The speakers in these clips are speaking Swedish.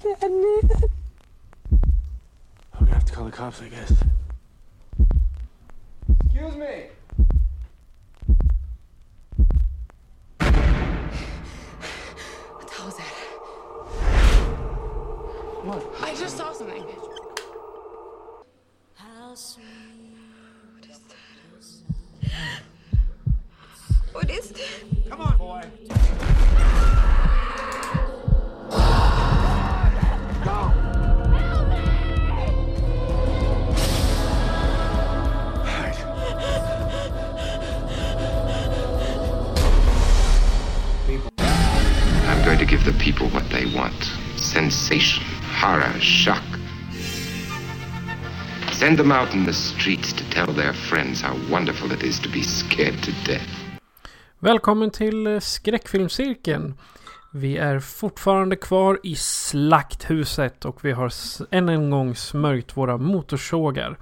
people today. I'm gonna have to call the cops, I guess. Excuse me. What the hell was that? What? I just saw something. What is that? What is that? Come on, boy. The people what they want sensation, horror, shock. Send them out in the streets to tell their friends how wonderful it is to be scared to death. Välkommen till eh, skräckfilmscirkeln. Vi är fortfarande kvar i slakthuset och vi har än en gång smörjt våra motorsågar.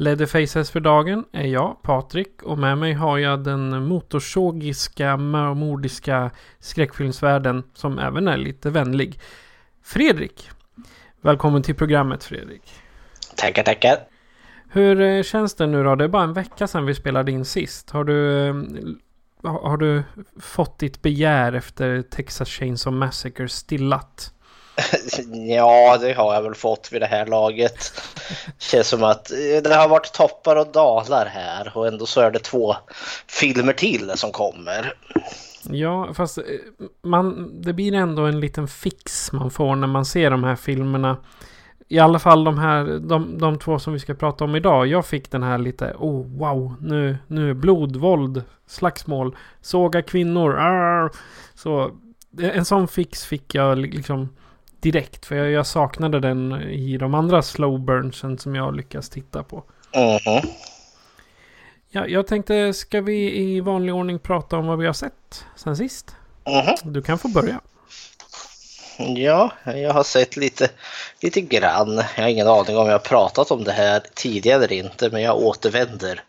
Leatherfaces för dagen är jag, Patrik, och med mig har jag den motorsågiska, mordiska skräckfilmsvärlden som även är lite vänlig. Fredrik! Välkommen till programmet Fredrik. Tackar, tackar. Hur eh, känns det nu då? Det är bara en vecka sedan vi spelade in sist. Har du, eh, ha- har du fått ditt begär efter Texas Chainsaw Massacre stillat? Ja, det har jag väl fått vid det här laget. Känns som att eh, det har varit toppar och dalar här och ändå så är det två filmer till som kommer. Ja, fast eh, man, det blir ändå en liten fix man får när man ser de här filmerna. I alla fall de här, de, de två som vi ska prata om idag. Jag fick den här lite, oh wow, nu, nu blod, våld, slagsmål, såga kvinnor, arr. Så eh, en sån fix fick jag liksom direkt. För jag, jag saknade den i de andra slow burnsen som jag lyckas titta på. Mhm. Ja, jag tänkte, ska vi i vanlig ordning prata om vad vi har sett sen sist? Mhm. Du kan få börja. Ja, jag har sett lite, lite grann. Jag har ingen aning om jag har pratat om det här tidigare eller inte, men jag återvänder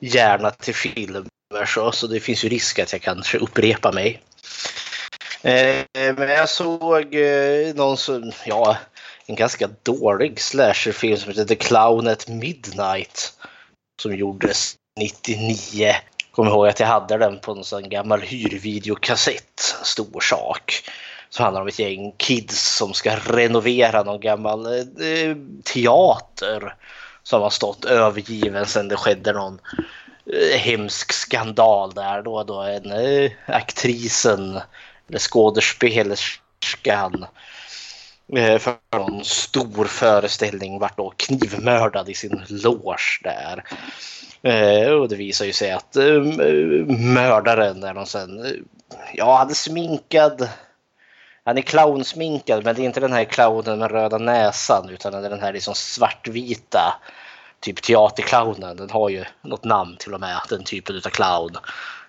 gärna till filmer så, så det finns ju risk att jag kanske upprepar mig. Eh, men jag såg eh, någon som, ja, en ganska dålig slasherfilm som heter The Clown at Midnight. Som gjordes 99. Kommer ihåg att jag hade den på en sån gammal hyrvideokassett. Stor sak. Som handlar om ett gäng kids som ska renovera någon gammal eh, teater. Som har stått övergiven sedan det skedde någon eh, hemsk skandal där. Då, då en eh, aktrisen eller skådespelerskan eh, för någon stor föreställning vart då knivmördad i sin loge där. Eh, och det visar ju sig att eh, mördaren är någon sen, ja han är sminkad. Han är clownsminkad men det är inte den här clownen med röda näsan utan det är den här liksom svartvita typ teaterclownen. Den har ju något namn till och med, den typen av clown.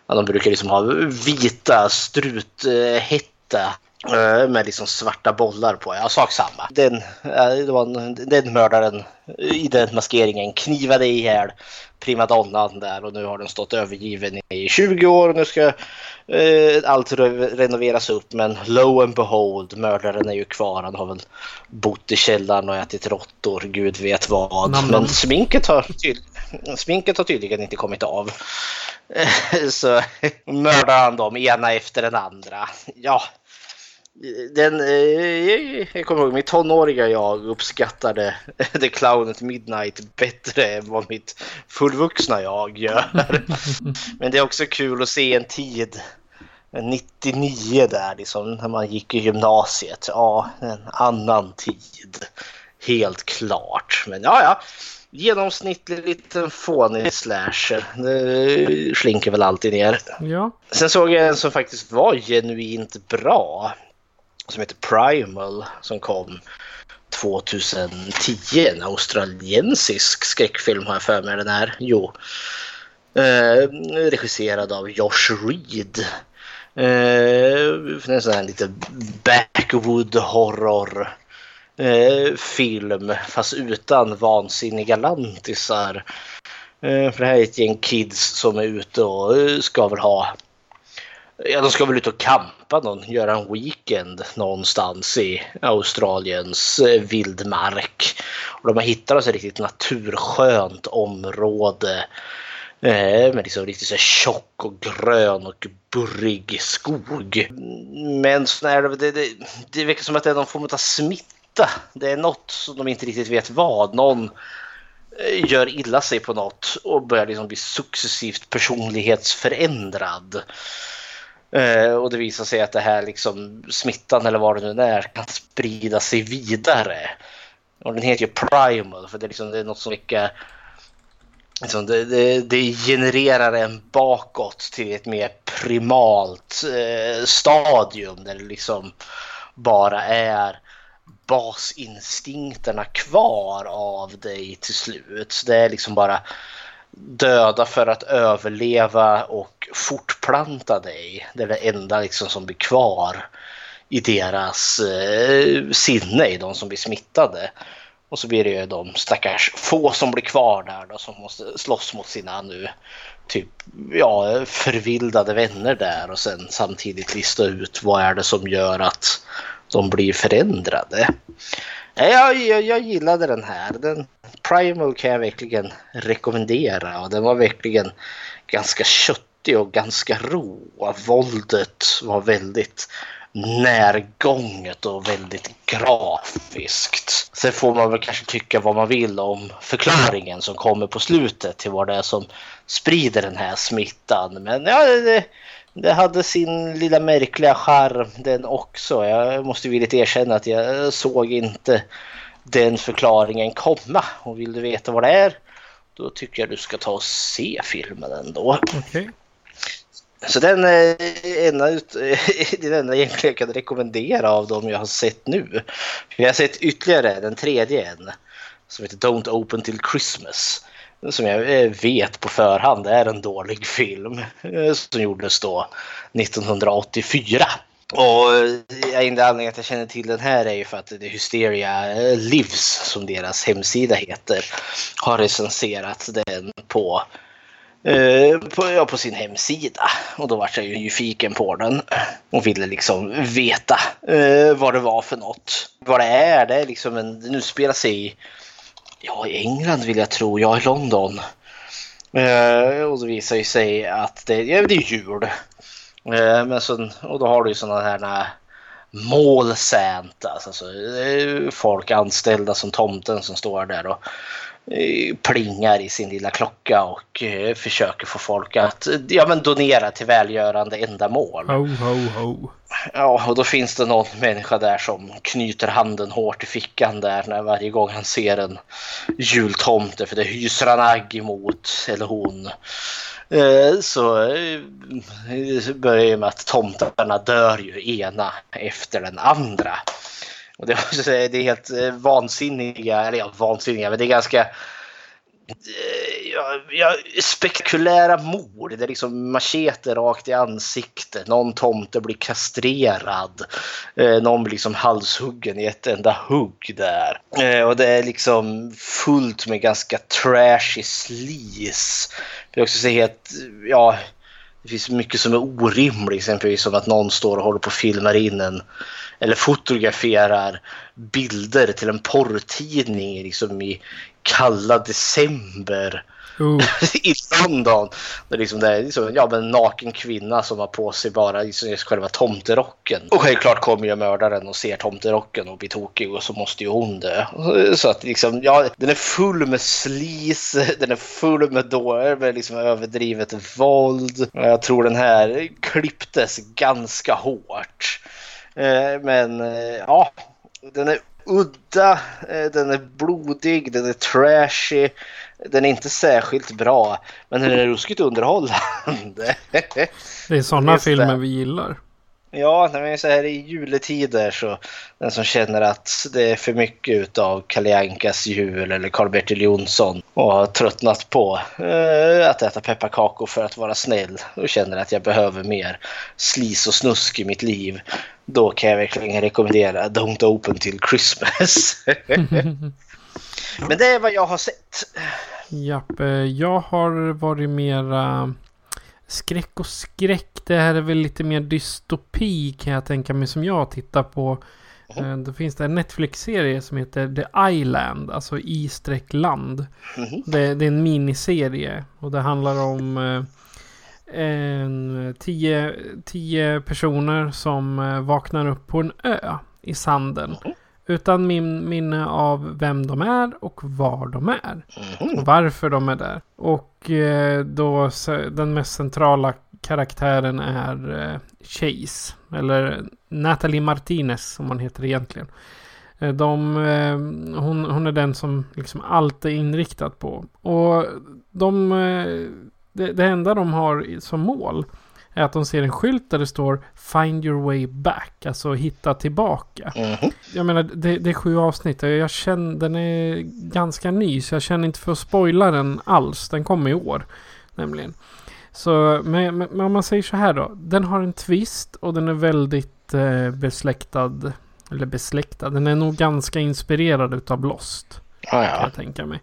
Ja, de brukar liksom ha vita struthätta eh, med liksom svarta bollar på. Ja, sak samma. Den, eh, det var en, den mördaren eh, i den maskeringen knivade ihjäl primadonnan där och nu har den stått övergiven i 20 år och nu ska eh, allt re- renoveras upp men lo and behold mördaren är ju kvar. Han har väl bott i källaren och ätit råttor, gud vet vad. Nam. Men sminket har, sminket har tydligen inte kommit av. Så mördar han dem ena efter den andra. Ja, den, eh, jag kommer ihåg mitt tonåriga jag uppskattade The Clown at Midnight bättre än vad mitt fullvuxna jag gör. Men det är också kul att se en tid, 99 där liksom, när man gick i gymnasiet. Ja, en annan tid. Helt klart. Men ja, ja. genomsnittlig liten fånig slasher. Det slinker väl alltid ner. Ja. Sen såg jag en som faktiskt var genuint bra. Som heter Primal som kom 2010. En australiensisk skräckfilm har jag för mig den är. Jo. Eh, regisserad av Josh Reed. Eh, en sån här lite backwood horror eh, film fast utan vansinniga lantisar. Eh, för det här är ett gäng kids som är ute och eh, ska väl ha Ja, de ska väl ut och campa någon, göra en weekend någonstans i Australiens eh, vildmark. Och de har hittat ett riktigt naturskönt område eh, med liksom riktigt så tjock och grön och burrig skog. Men så det, det, det verkar som att det är någon form av smitta. Det är något som de inte riktigt vet vad. Någon eh, gör illa sig på något och börjar liksom bli successivt personlighetsförändrad. Eh, och det visar sig att det här liksom smittan eller vad det nu är kan sprida sig vidare. Och den heter ju Primal för det är, liksom, det är något som mycket liksom, det, det, det, genererar en bakåt till ett mer primalt eh, stadium där det liksom bara är basinstinkterna kvar av dig till slut. Det är liksom bara döda för att överleva och fortplanta dig. Det är det enda liksom som blir kvar i deras eh, sinne, i de som blir smittade. Och så blir det ju de stackars få som blir kvar där då som måste slåss mot sina nu typ ja, förvildade vänner där och sen samtidigt lista ut vad är det som gör att de blir förändrade. Jag, jag, jag gillade den här. Den, Primal kan jag verkligen rekommendera och den var verkligen ganska köttig och ganska rå. Våldet var väldigt närgånget och väldigt grafiskt. Sen får man väl kanske tycka vad man vill om förklaringen som kommer på slutet till vad det är som sprider den här smittan. Men ja, det, det hade sin lilla märkliga charm den också. Jag måste villigt erkänna att jag såg inte den förklaringen komma. Och vill du veta vad det är då tycker jag du ska ta och se filmen ändå. Okay. Så den är enda, den enda egentligen jag kan rekommendera av dem jag har sett nu. Jag har sett ytterligare den tredje en som heter Don't Open Till Christmas. Som jag vet på förhand är en dålig film som gjordes då 1984. Och eh, enda anledningen att jag känner till den här är ju för att det Hysteria eh, Lives som deras hemsida heter. Har recenserat den på Eh, på, ja, på sin hemsida. Och då var jag ju nyfiken på den och ville liksom veta eh, vad det var för något. Vad det är, det är liksom en, nu spelar sig i, ja, i England vill jag tro, ja i London. Eh, och då visar ju sig att det, ja, det är jul men så, och då har du ju sådana här mål alltså, folk anställda som tomten som står där och Eh, plingar i sin lilla klocka och eh, försöker få folk att ja, men donera till välgörande ändamål. Ho, ho, ho. Ja, och då finns det någon människa där som knyter handen hårt i fickan där när varje gång han ser en jultomte för det hyser han agg emot, eller hon. Eh, så eh, börjar det med att tomtarna dör ju ena efter den andra. Och det, är helt eh, vansinniga, eller ja vansinniga, men det är ganska ja, spektakulära mord. Det är liksom machete rakt i ansiktet. Någon tomte blir kastrerad. Eh, någon blir liksom halshuggen i ett enda hugg där. Eh, och det är liksom fullt med ganska trashy sleaze. Det är också så helt, ja, det finns mycket som är orimligt. Exempelvis som att någon står och håller på och filmar in en eller fotograferar bilder till en porrtidning liksom i kalla december uh. i London. Det är, liksom det liksom, ja, en naken kvinna som har på sig bara liksom själva tomterocken. Och självklart kommer ju mördaren och ser tomterocken och blir tokig och så måste ju hon dö. Så att liksom, ja, den är full med slis, den är full med, då, med liksom överdrivet våld. Jag tror den här klipptes ganska hårt. Eh, men eh, ja, den är udda, eh, den är blodig, den är trashy. Den är inte särskilt bra, men den är ruskigt underhållande. Det är sådana Just det. filmer vi gillar. Ja, när vi är så här i juletider så den som känner att det är för mycket utav Kalle Ankas jul eller Karl-Bertil Jonsson och har tröttnat på eh, att äta pepparkakor för att vara snäll och känner att jag behöver mer slis och snusk i mitt liv. Då kan jag verkligen rekommendera Don't Open Till Christmas. Men det är vad jag har sett. Japp, eh, jag har varit mera skräck och skräck. Det här är väl lite mer dystopi kan jag tänka mig som jag tittar på. Eh, Då finns det en Netflix-serie som heter The Island, alltså i-land. Det, det är en miniserie och det handlar om eh, en, tio, tio personer som vaknar upp på en ö i sanden. Utan min minne av vem de är och var de är. Och varför de är där. Och eh, då den mest centrala karaktären är eh, Chase. Eller Natalie Martinez som hon heter egentligen. Eh, de, eh, hon, hon är den som liksom allt är inriktat på. Och de, eh, det, det enda de har som mål är att de ser en skylt där det står Find your way back. Alltså hitta tillbaka. Mhm. Jag menar, det, det är sju avsnitt. och Jag känner, den är ganska ny, så jag känner inte för att spoila den alls. Den kommer i år, nämligen. Så, men, men om man säger så här då. Den har en twist och den är väldigt eh, besläktad. Eller besläktad. Den är nog ganska inspirerad utav Lost. Ja, Kan ja. jag tänka mig.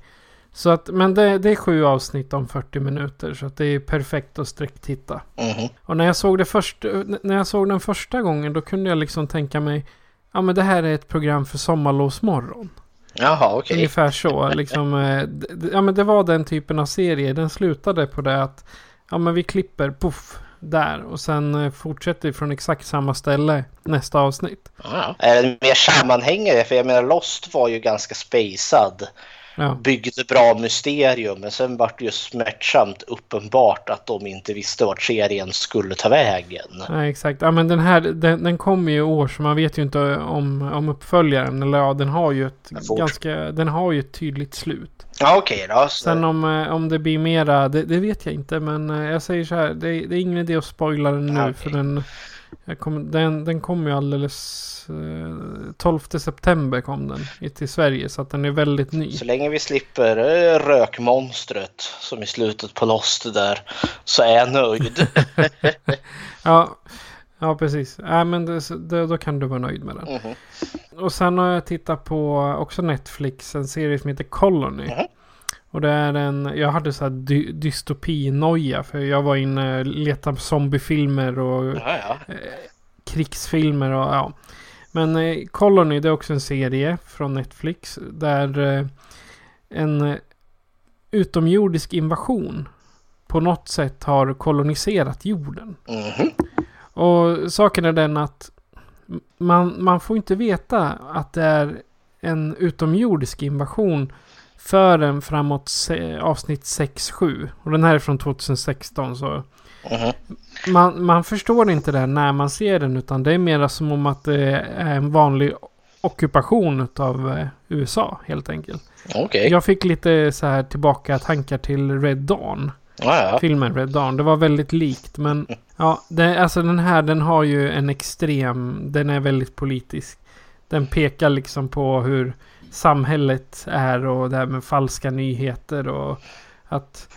Så att, men det, det är sju avsnitt om 40 minuter. Så att det är perfekt att sträcktitta. Mhm. Och när jag såg det först, när jag såg den första gången då kunde jag liksom tänka mig Ja men det här är ett program för sommarlovsmorgon. Jaha, okej. Ungefär så. Liksom, eh, ja men det var den typen av serie. Den slutade på det att Ja men vi klipper, poff, där. Och sen eh, fortsätter vi från exakt samma ställe nästa avsnitt. Ja. Är den mer sammanhängande? För jag menar Lost var ju ganska spacad. Ja, byggde bra mysterium men sen vart det ju smärtsamt uppenbart att de inte visste vart serien skulle ta vägen. nej, exakt. Ja men den här, den, den kommer ju i år så man vet ju inte om, om uppföljaren. Eller ja, den har ju ett ganska, den har ju ett tydligt slut. Ja okej då. Så, Sen om, eh, om det blir mera, det, det vet jag inte. Men eh, jag säger så här, det, det är ingen idé att spoila den nu. Okej. För den, kom, den, den kom ju alldeles... Eh, 12 september kom den till Sverige. Så att den är väldigt ny. så länge vi slipper eh, rökmonstret som i slutet på Lost där så är jag nöjd. Ja, ja precis. Ja, men det, det, då kan du vara nöjd med den. Mhm. Och sen har jag tittat på också Netflix. En serie som heter Colony. Mhm. Och det är en, jag hade så här dy, dystopinoja. För jag var inne och letade på zombiefilmer och Ja, ja. krigsfilmer och ja. Men eh, Colony det är också en serie från Netflix. Där eh, en eh, utomjordisk invasion på något sätt har koloniserat jorden. Mhm. Och saken är den att man, man får inte veta att det är en utomjordisk invasion förrän framåt se, avsnitt 6-7. Och den här är från 2016 så Mhm. man, man förstår inte det när man ser den utan det är mer som om att det är en vanlig ockupation av eh, USA helt enkelt. Okej. Jag fick lite så här tillbaka tankar till Red Dawn. Ja, ja. Filmen Red Dawn. Det var väldigt likt men ja, det, alltså den här den har ju en extrem, den är väldigt politisk. Den pekar liksom på hur samhället är och det här med falska nyheter och att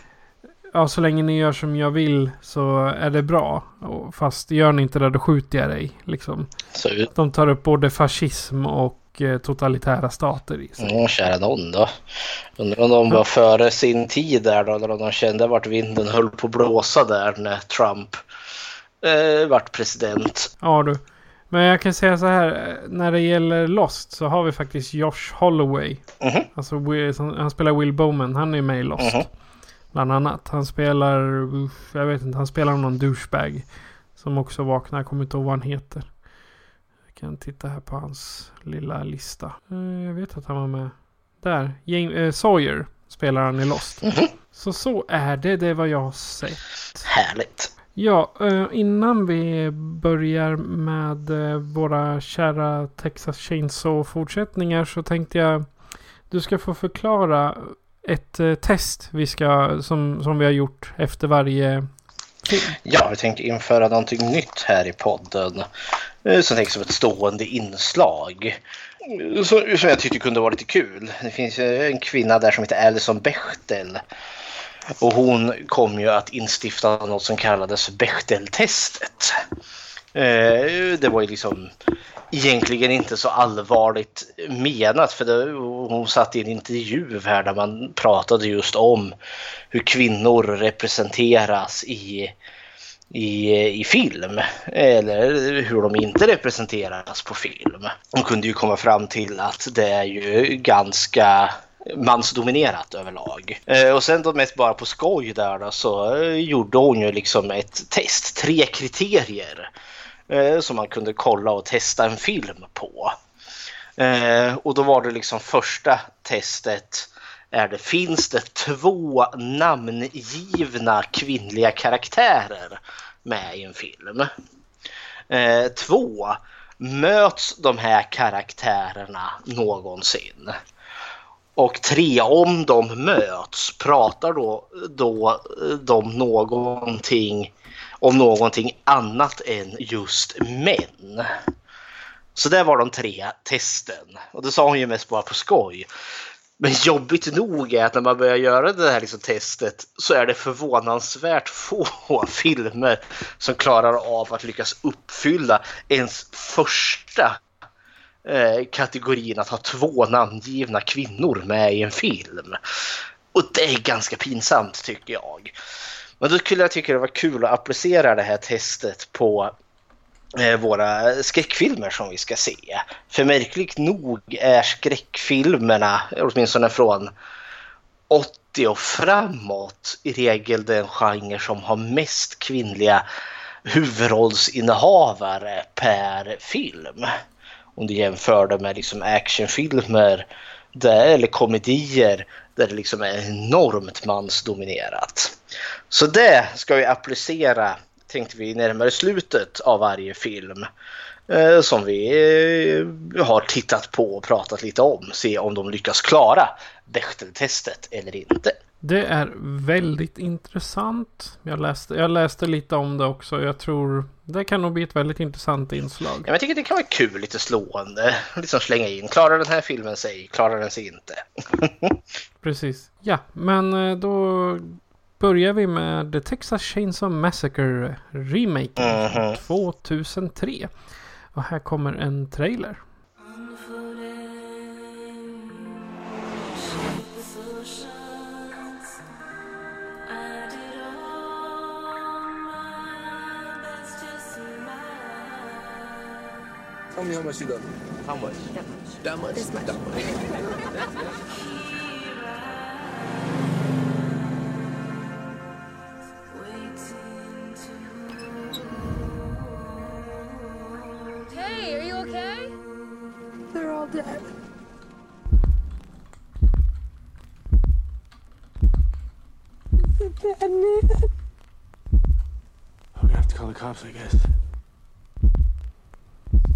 ja, så länge ni gör som jag vill så är det bra. Och fast gör ni inte det då skjuter jag dig. Liksom. Så, De tar upp både fascism och eh, totalitära stater i sig. mm, kära någon då. Undrar om de var före sin tid där då, eller om de kände vart vinden höll på att blåsa där när Trump eh, vart president. Ja du. Men jag kan säga så här. eh, När det gäller Lost så har vi faktiskt Josh Holloway. Mhm. Alltså Will- som- han spelar Will Bowman. Han är med i Lost. Mhm. Bland annat. Han spelar... Jag vet inte. Han spelar någon douchebag. Som också vaknar. Jag kommer inte ihåg vad han heter. Jag kan titta här på hans lilla lista. Eh, Jag vet att han var med. Där. James, eh, Sawyer spelar han i Lost. Mhm. Så så är det. Det är vad jag har sett. Härligt. Ja, eh, innan vi börjar med eh, våra kära Texas Chainsaw-fortsättningar så tänkte jag du ska få förklara ett eh, test vi ska, som, som vi har gjort efter varje film. Ja, vi tänkte införa någonting nytt här i podden. Som tänks som ett stående inslag. Som, som jag tyckte kunde vara lite kul. Det finns ju en kvinna där som heter Alison Bechtel. Och hon kom ju att instifta något som kallades Bechteltestet. Eh, det var ju liksom egentligen inte så allvarligt menat för det, hon satt i en intervju här där man pratade just om hur kvinnor representeras i, i, i film eller hur de inte representeras på film. Hon kunde ju komma fram till att det är ju ganska mansdominerat överlag. Eh, och sen då mest bara på skoj där då, så eh, gjorde hon ju liksom ett test, tre kriterier eh, som man kunde kolla och testa en film på. Och då var det liksom första testet är det, finns det två namngivna kvinnliga karaktärer med i en film? Eh, två, möts de här karaktärerna någonsin? Och tre, om de möts, pratar då, då eh, de någonting om någonting annat än just män? Så det var de tre testen. Och det sa hon ju mest bara på skoj. Men jobbigt nog är att när man börjar göra det här liksom testet så är det förvånansvärt få filmer som klarar av att lyckas uppfylla ens första eh, kategorin att ha två namngivna kvinnor med i en film. Och det är ganska pinsamt tycker jag. Men då skulle jag tycka det var kul att applicera det här testet på eh, våra skräckfilmer som vi ska se. För märkligt nog är skräckfilmerna, åtminstone från 80 och framåt, i regel den genre som har mest kvinnliga huvudrollsinnehavare per film. Om du jämför det med liksom actionfilmer där, eller komedier där det liksom är enormt mansdominerat. Så det ska vi applicera, tänkte vi, närmare slutet av varje film eh, som vi eh, har tittat på och pratat lite om. Se om de lyckas klara Bechteltestet eller inte. Det är väldigt intressant. Jag läste, jag läste lite om det också. Jag tror det kan nog bli ett väldigt intressant inslag. Ja, men jag tycker det kan vara kul, lite slående. Liksom slänga in, klarar den här filmen sig, klarar den sig inte? Precis. Ja, men eh, då börjar vi med The Texas Chainsaw Massacre remaken Mhm. 2003. Och här kommer en trailer. Me how much you love me. How much? That much. That much. that much Hey, are you okay? They're all dead. The bad man. I'm gonna have to call the cops, I guess.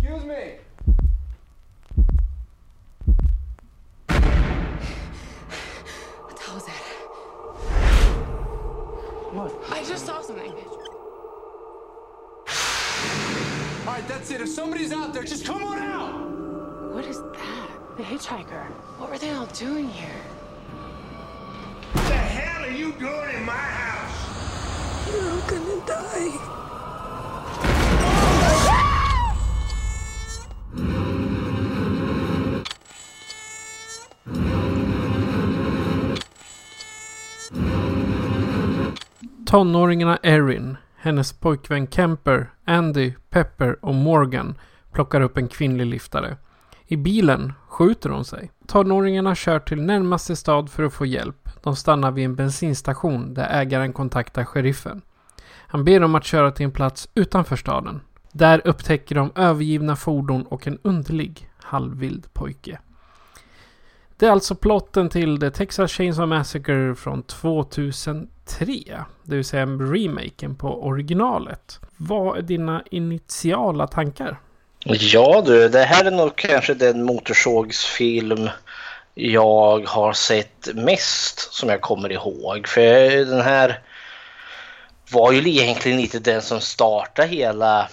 Excuse me. What the hell was that? What? I just saw something. All right, that's it. If somebody's out there, just come on out. What is that? The hitchhiker. What were they all doing here? What the hell are you doing in my house? You're all gonna die. Tonåringarna Erin, hennes pojkvän Kemper, Andy, Pepper och Morgan plockar upp en kvinnlig liftare. I bilen skjuter hon sig. Tonåringarna kör till närmaste stad för att få hjälp. De stannar vid en bensinstation där ägaren kontaktar sheriffen. Han ber dem att köra till en plats utanför staden. Där upptäcker de övergivna fordon och en underlig, halvvild pojke. Det är alltså plotten till The Texas Chainsaw Massacre från 2003. Det vill säga remaken på originalet. Vad är dina initiala tankar? Ja du, det här är nog kanske den motorsågsfilm jag har sett mest som jag kommer ihåg. För den här var ju egentligen lite den som startade hela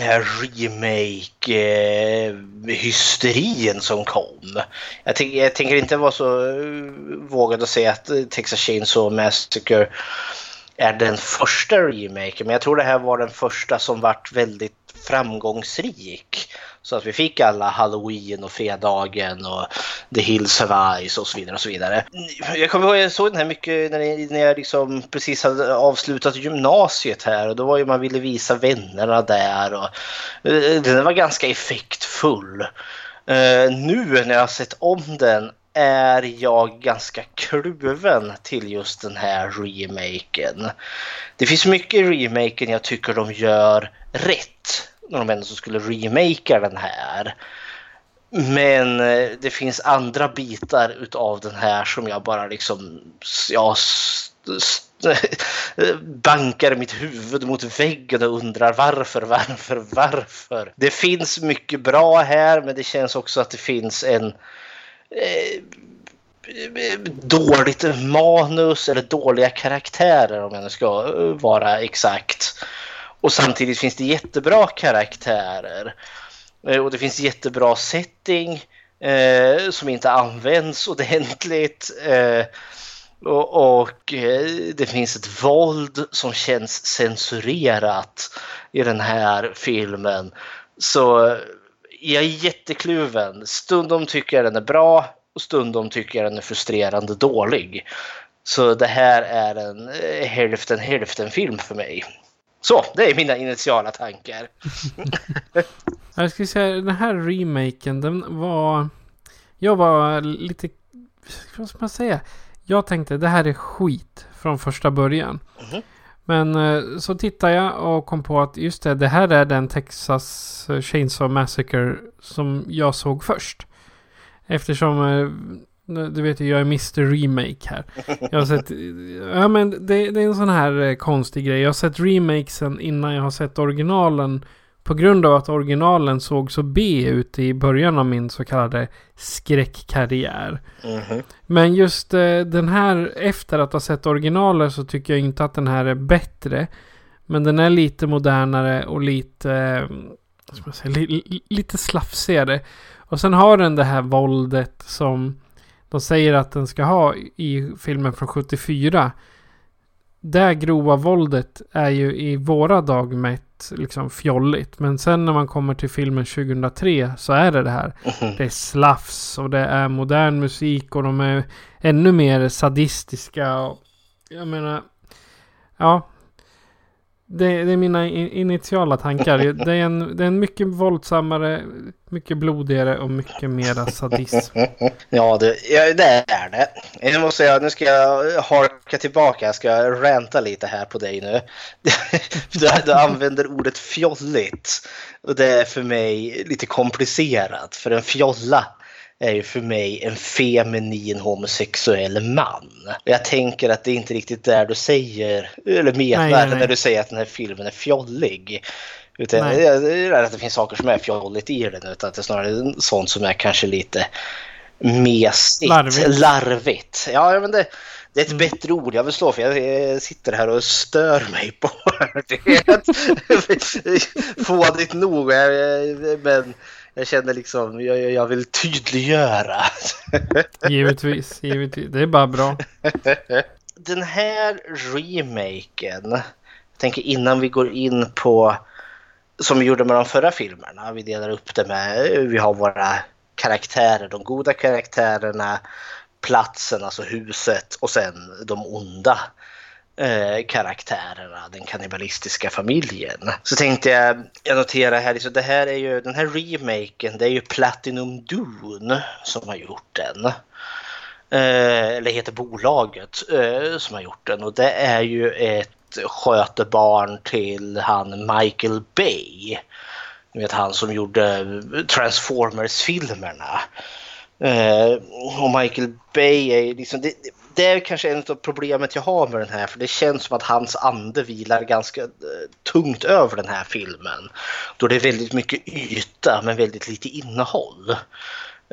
remake-hysterin som kom. Jag, jag, tänker inte vara så eh, vågad att säga att eh, Texas Chainsaw Massacre är den första remaken, men jag tror det här var den första som vart väldigt framgångsrik. Så att vi fick alla Halloween och Fredagen och The Hills of Ice och så vidare och så vidare. Jag kommer ihåg jag såg den här mycket när jag, när jag liksom precis hade avslutat gymnasiet här och då var ju man ville visa vännerna där och eh, den var ganska effektfull. Uh, nu när jag har sett om den är jag ganska kluven till just den här remaken. Det finns mycket i remaken jag tycker de gör rätt när de ändå skulle remakea den här. Men eh, det finns andra bitar utav den här som jag bara liksom ja, bankar mitt huvud mot väggen och undrar varför, varför, varför. Det finns mycket bra här men det känns också att det finns en eh, dåligt manus eller dåliga karaktärer om jag nu ska eh, vara exakt. Och samtidigt finns det jättebra karaktärer. Eh, och det finns jättebra setting eh, som inte används ordentligt. Eh, och, och eh, det finns ett våld som känns censurerat i den här filmen. Så eh, jag är jättekluven. Stundom tycker jag den är bra och stundom tycker jag den är frustrerande dålig. Så det här är en eh, hälften hälften film för mig. Så, det är mina initiala tankar. jag ska säga, den här remaken, den var... Jag var lite... Vad ska man säga? Jag tänkte, det här är skit från första början. Mm. Men eh, så tittade jag och kom på att just det, det här är den Texas Chainsaw Massacre som jag såg först. Eftersom eh, du vet ju, jag är Mr Remake här. Jag har sett... Ja men det, det, är en sån här eh, konstig grej. Jag har sett remakesen innan jag har sett originalen. På grund av att originalen såg så B ut i början av min så kallade skräckkarriär. Mm -hmm. Men just eh, den här, efter att ha sett originaler så tycker jag inte att den här är bättre. Men den är lite modernare och lite... Eh, säga, li, lite slafsigare. Och sen har den det här våldet som de säger att den ska ha i filmen från 74. Det grova våldet är ju i våra dag mätt liksom fjolligt. Men sen när man kommer till filmen 2003 så är det det här. Mm. Det är slafs och det är modern musik och de är ännu mer sadistiska. Och, jag menar, ja, det, det, är mina initiala tankar. Det är, en, det är en mycket våldsammare, mycket blodigare och mycket mera sadism. Ja, det, ja, det är det. Jag måste säga, nu ska jag harka tillbaka. Jag ska ranta lite här på dig nu. Du, du använder ordet fjolligt. Och det är för mig lite komplicerat. För en fjolla är ju för mig en feminin homosexuell man. Jag tänker att det är inte riktigt där du säger, eller menar nej, nej. när du säger att den här filmen är fjollig. Utan det är att det finns saker som är fjolligt i den utan att det är snarare sånt som är kanske lite mesigt, larvigt. larvigt. Ja, men det, det är ett mm. bättre ord jag vill slå för jag sitter här och stör mig på det. Fådigt nog, men jag känner liksom, jag, jag vill tydliggöra. givetvis, givetvis. Det är bara bra. Den här remaken, jag tänker innan vi går in på, som vi gjorde med de förra filmerna, vi delar upp det med, vi har våra karaktärer, de goda karaktärerna, platsen, alltså huset och sen de onda eh, karaktärerna, den kannibalistiska familjen. Så tänkte jag, jag noterar här, liksom, det här är ju, den här remaken, det är ju Platinum Dune som har gjort den. Eh, eller heter bolaget eh, som har gjort den och det är ju ett skötebarn till han Michael Bay. Ni vet han som gjorde Transformers-filmerna. Eh, och Michael Bay är liksom, det, det är kanske en av problemet jag har med den här för det känns som att hans ande vilar ganska eh, tungt över den här filmen. Då det är väldigt mycket yta men väldigt lite innehåll.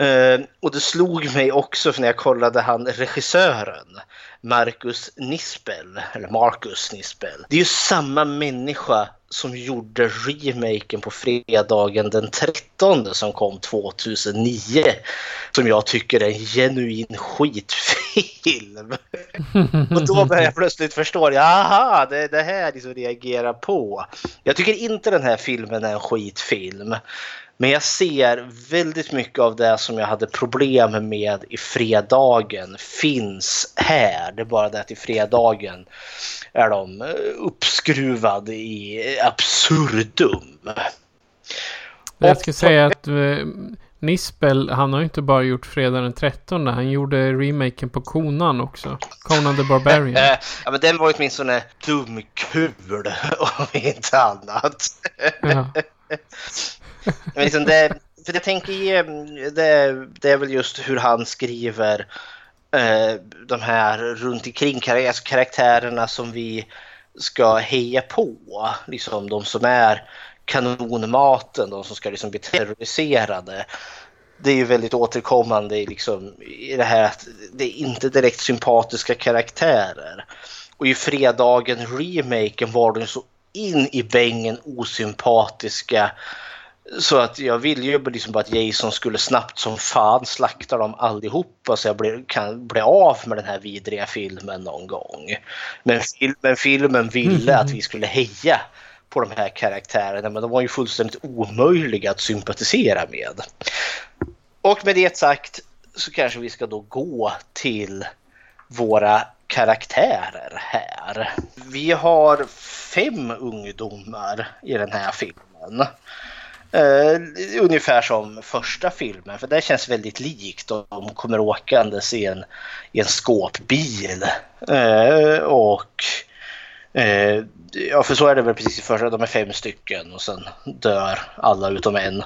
Uh, och det slog mig också för när jag kollade han regissören Marcus Nispel, eller Marcus Nispel. Det är ju samma människa som gjorde remaken på fredagen den 13 som kom 2009. Som jag tycker är en genuin skitfilm. och då började jag plötsligt förstå, jaha, det är det här liksom reagerar på. Jag tycker inte den här filmen är en skitfilm. Men jag ser väldigt mycket av det som jag hade problem med i fredagen finns här. Det är bara det att i fredagen är de eh, uppskruvade i absurdum. Jag ska säga att uh, Nispel, han har ju inte bara gjort Fredag den 13. Han gjorde remaken på Konan också. Conan the Barbarian. ja, men den var åtminstone dumkul om inte annat. Ja. Men liksom det, för jag tänker, mm, det, det är väl just hur han skriver eh, de här runt omkring alltså karaktärerna som vi ska heja på. Liksom de som är kanonmaten, de som ska liksom bli terroriserade. Det är ju väldigt återkommande i, liksom, i det här att det är inte direkt sympatiska karaktärer. Och i fredagen remaken var de så in i bängen osympatiska så att jag ville ju liksom bara att Jason skulle snabbt som fan slakta dem allihopa så jag blir, kan bli av med den här vidriga filmen någon gång. Men, men filmen ville att vi skulle heja på de här karaktärerna men de var ju fullständigt omöjliga att sympatisera med. Och med det sagt så kanske vi ska då gå till våra karaktärer här. Vi har fem ungdomar i den här filmen. Uh, ungefär som första filmen, för det känns väldigt likt. De kommer åkandes i en, i en skåpbil. Uh, och uh, ja, för så är det väl precis i första. De är fem stycken och sen dör alla utom en.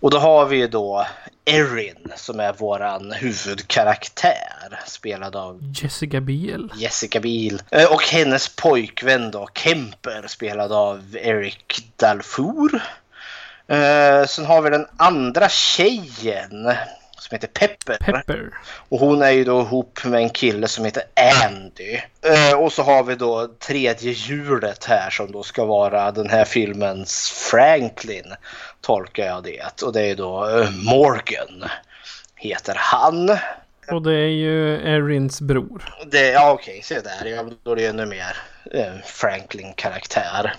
Och då har vi då Erin som är våran huvudkaraktär spelad av Jessica Biel. Jessica Biel. Och hennes pojkvän då Kemper spelad av Eric Dalfour. Uh, sen har vi den andra tjejen som heter Pepper. Pepper. Och hon är ju då ihop med en kille som heter Andy. Uh, och så har vi då tredje hjulet här som då ska vara den här filmens Franklin. Tolkar jag det. Och det är då uh, Morgan. Heter han. Och det är ju Erins bror. Det, ja okej, okay, se där. Ja, då är det ännu mer Franklin-karaktär.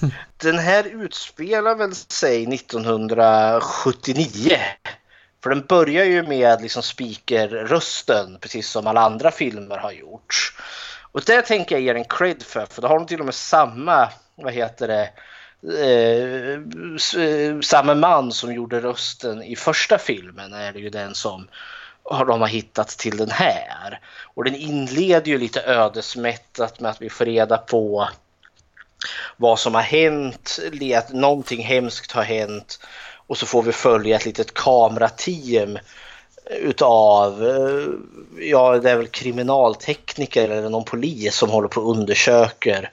Den här utspelar väl sig 1979. För den börjar ju med liksom speakerrösten precis som alla andra filmer har gjort. Och det tänker jag ge en cred för, för då har de till och med samma, vad heter det, eh, eh samma man som gjorde rösten i första filmen är det ju den som de har hittat till den här. Och den inleder ju lite ödesmättat med att vi får reda på vad som har hänt, att någonting hemskt har hänt och så får vi följa ett litet kamerateam eh, utav, eh, ja det är väl kriminaltekniker eller någon polis som håller på och undersöker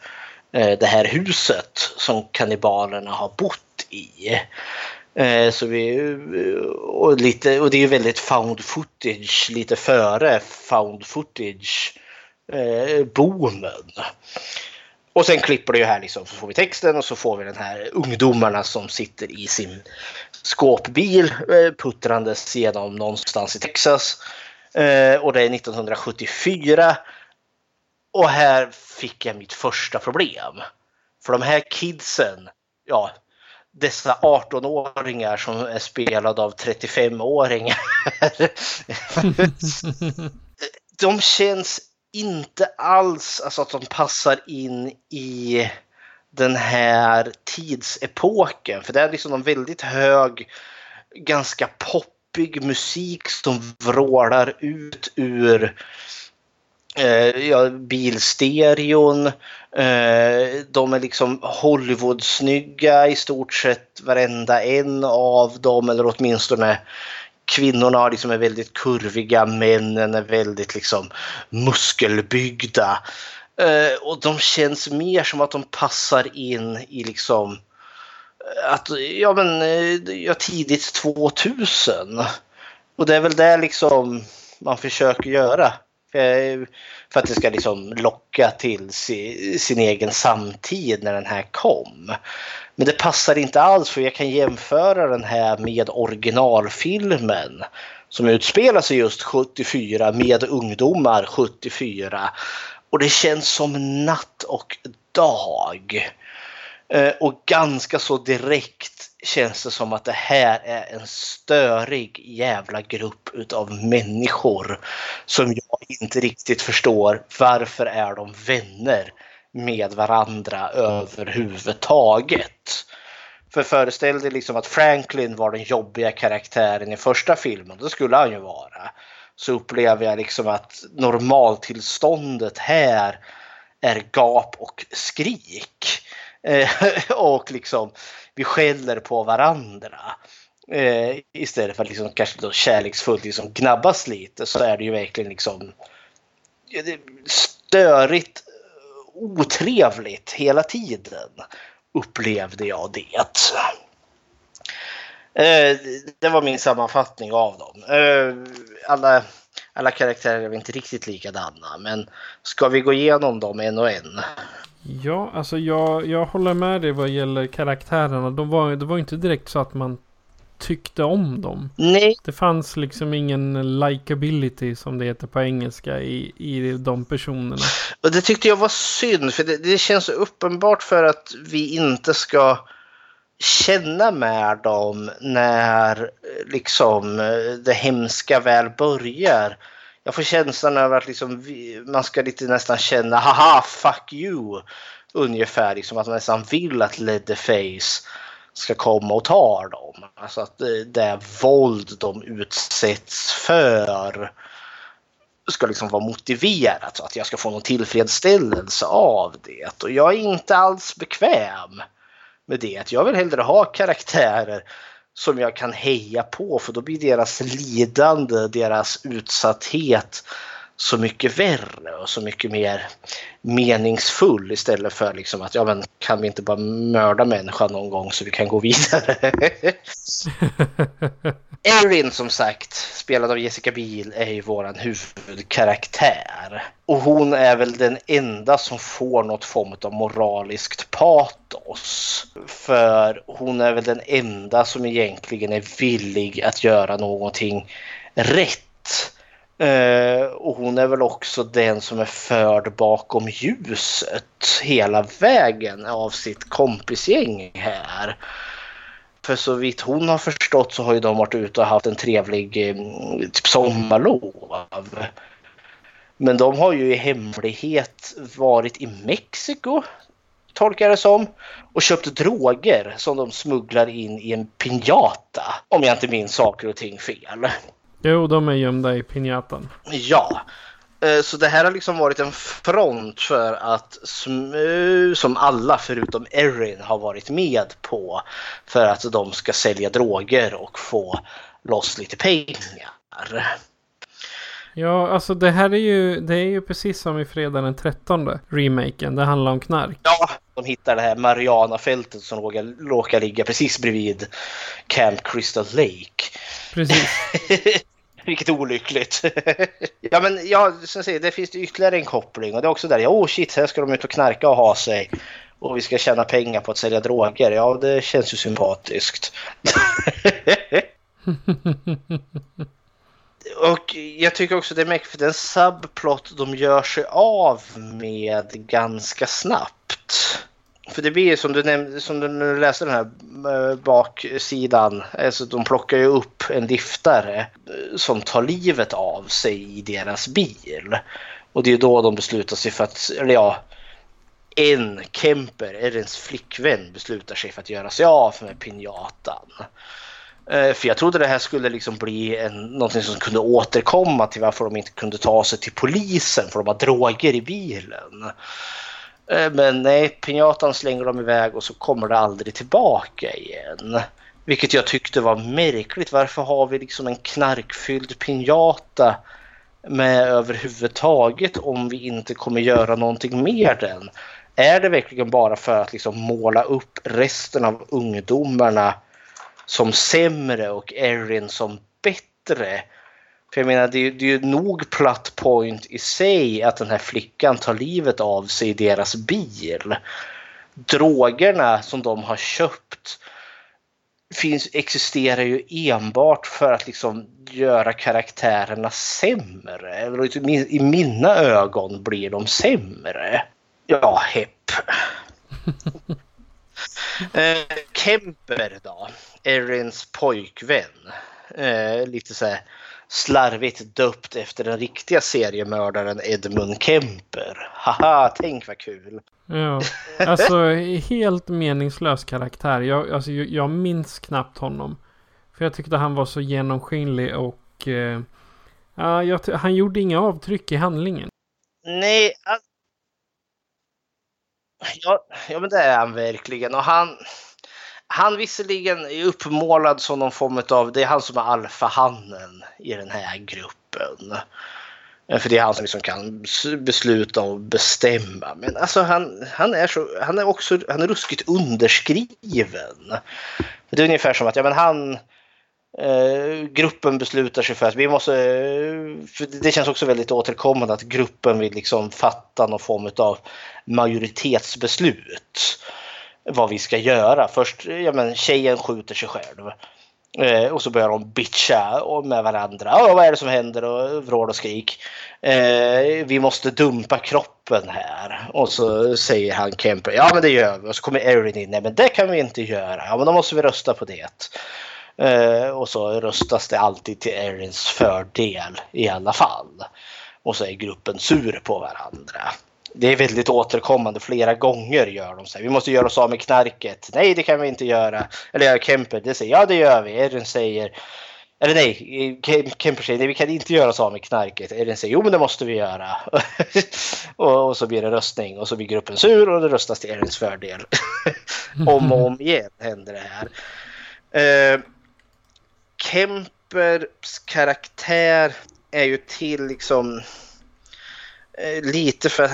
eh, det här huset som kannibalerna har bott i. Så vi, och, lite, och det är väldigt found footage lite före found footage boomen. Och sen klipper det ju här liksom, så får vi texten och så får vi den här ungdomarna som sitter i sin skåpbil eh, puttrandes genom någonstans i Texas. Eh, och det är 1974. Och här fick jag mitt första problem. För de här kidsen, ja, dessa 18-åringar som är spelade av 35-åringar. de känns inte alls alltså att de passar in i den här tidsepoken. För det är liksom en väldigt hög, ganska poppig musik som vrålar ut ur eh, ja, bilstereon. Eh, de är liksom Hollywood-snygga i stort sett varenda en av dem eller åtminstone kvinnorna har liksom är väldigt kurviga, männen är väldigt liksom muskelbyggda. Eh, och de känns mer som att de passar in i liksom eh, att, ja men, eh, ja, tidigt 2000. Och det är väl det liksom man försöker göra. Eh, för att det ska liksom locka till sin egen samtid när den här kom. Men det passar inte alls för jag kan jämföra den här med originalfilmen som utspelar sig just 74 med ungdomar 74. Och det känns som natt och dag. Eh, och ganska så direkt känns det som att det här är en störig jävla grupp utav människor som jag inte riktigt förstår varför är de vänner med varandra överhuvudtaget. För föreställ dig liksom att Franklin var den jobbiga karaktären i första filmen, det skulle han ju vara. Så upplever jag liksom att normaltillståndet här är gap och skrik. Eh, och liksom vi skäller på varandra. Eh, istället för att liksom kanske då kärleksfullt liksom gnabbas lite så är det ju verkligen liksom störigt, otrevligt hela tiden upplevde jag det. Eh, det var min sammanfattning av dem. Eh, alla, alla karaktärer är inte riktigt likadana men ska vi gå igenom dem en och en? Ja, alltså jag, jag håller med dig vad gäller karaktärerna. De var, det var inte direkt så att man tyckte om dem. Nej. Det fanns liksom ingen likability som det heter på engelska i, i de personerna. Och det tyckte jag var synd för det, det känns uppenbart för att vi inte ska känna med dem när liksom det hemska väl börjar. Jag får känslan över att liksom vi, man ska lite nästan känna haha fuck you ungefär liksom att man nästan vill att Leatherface ska komma och ta dem. Alltså att eh, det, det våld de utsätts för ska liksom vara motiverat så att jag ska få någon tillfredsställelse av det. Och jag är inte alls bekväm med det. att Jag vill hellre ha karaktärer som jag kan heja på för då blir deras lidande, deras utsatthet så mycket värre och så mycket mer meningsfull istället för liksom att ja men kan vi inte bara mörda människan någon gång så vi kan gå vidare. Erin som sagt, spelad av Jessica Biel, är ju våran huvudkaraktär. Och hon är väl den enda som får något form av moraliskt patos. För hon är väl den enda som egentligen är villig att göra någonting rätt Uh, och hon är väl också den som är förd bakom ljuset hela vägen av sitt kompisgäng här. För så vitt hon har förstått så har ju de varit ute och haft en trevlig eh, typ sommarlov. Men de har ju i hemlighet varit i Mexiko, tolkar det som, och köpt droger som de smugglar in i en piñata, Om jag inte minns saker och ting fel. Jo, de är gömda i pinjatan. Ja. Eh, så det här har liksom varit en front för att som alla förutom Erin har varit med på för att de ska sälja droger och få loss lite pengar. Ja, alltså det här är ju, det är ju precis som i Fredag den 13 remaken. Det handlar om knark. Ja, de hittar det här Marianafältet som råkar, råkar ligga precis bredvid Camp Crystal Lake. Precis. Vilket olyckligt. ja men ja, som säger, det finns det ytterligare en koppling och det är också där, ja oh shit, här ska de ut och knarka och ha sig. Och vi ska tjäna pengar på att sälja droger. Ja, det känns ju sympatiskt. och jag tycker också det är mäktigt för den subplot de gör sig av med ganska snabbt. För det blir ju som du, nämnde, som du läste den här eh, baksidan. Alltså de plockar ju upp en liftare eh, som tar livet av sig i deras bil. Och det är då de beslutar sig för att, eller ja, en Kemper, Erins flickvän, beslutar sig för att göra sig av med pinjatan. Eh, för jag trodde det här skulle liksom bli en, någonting som kunde återkomma till varför de inte kunde ta sig till polisen för de har droger i bilen. Eh, men nej, pinjatan slänger de iväg och så kommer det aldrig tillbaka igen. Vilket jag tyckte var märkligt. Varför har vi liksom en knarkfylld pinjata med överhuvudtaget om vi inte kommer göra någonting med den? Är det verkligen bara för att liksom måla upp resten av ungdomarna som sämre och Erin som bättre? För jag menar, det är, det är ju nog platt point i sig att den här flickan tar livet av sig i deras bil. Drogerna som de har köpt finns, existerar ju enbart för att liksom göra karaktärerna sämre. Eller I mina ögon blir de sämre. Ja, hepp. eh, Kemper då, Erins pojkvän. Eh, lite så här slarvigt döpt efter den riktiga seriemördaren Edmund Kemper. Haha, tänk vad kul! Ja, alltså helt meningslös karaktär. Jag, alltså, jag minns knappt honom. För jag tyckte han var så genomskinlig och eh, ja, jag, han gjorde inga avtryck i handlingen. Nej, ja, ja men det är han verkligen. Och han, han visserligen är uppmålad som någon form av, det är han som är alfahannen i den här gruppen. Eh, för det är han som liksom kan besluta och bestämma. Men alltså han, han, är, så, han är också han är ruskigt underskriven. Det är ungefär som att ja, men han, eh, gruppen beslutar sig för att vi måste... Eh, för det känns också väldigt återkommande att gruppen vill liksom fatta någon form av majoritetsbeslut vad vi ska göra. Först, ja men tjejen skjuter sig själv. Eh, och så börjar de bitcha med varandra. Oh, vad är det som händer? Och vrål och skrik. Eh, vi måste dumpa kroppen här. Och så säger han Kemper, ja men det gör vi. Och så kommer Erin in, nej men det kan vi inte göra. Ja men då måste vi rösta på det. Eh, och så röstas det alltid till Erins fördel i alla fall. Och så är gruppen sur på varandra det är väldigt återkommande. Flera gånger gör de så här. Vi måste göra oss av med knarket. Nej, det kan vi inte göra. Eller Kemper, det säger ja, det gör vi. Erin säger eller nej, Kemper säger nej, vi kan inte göra oss av med knarket. Erin säger jo, men det måste vi göra. och, och, så blir det röstning och så blir gruppen sur och det röstas till Erins fördel. om och om igen händer det här. Uh, Kempers karaktär är ju till liksom Eh, lite för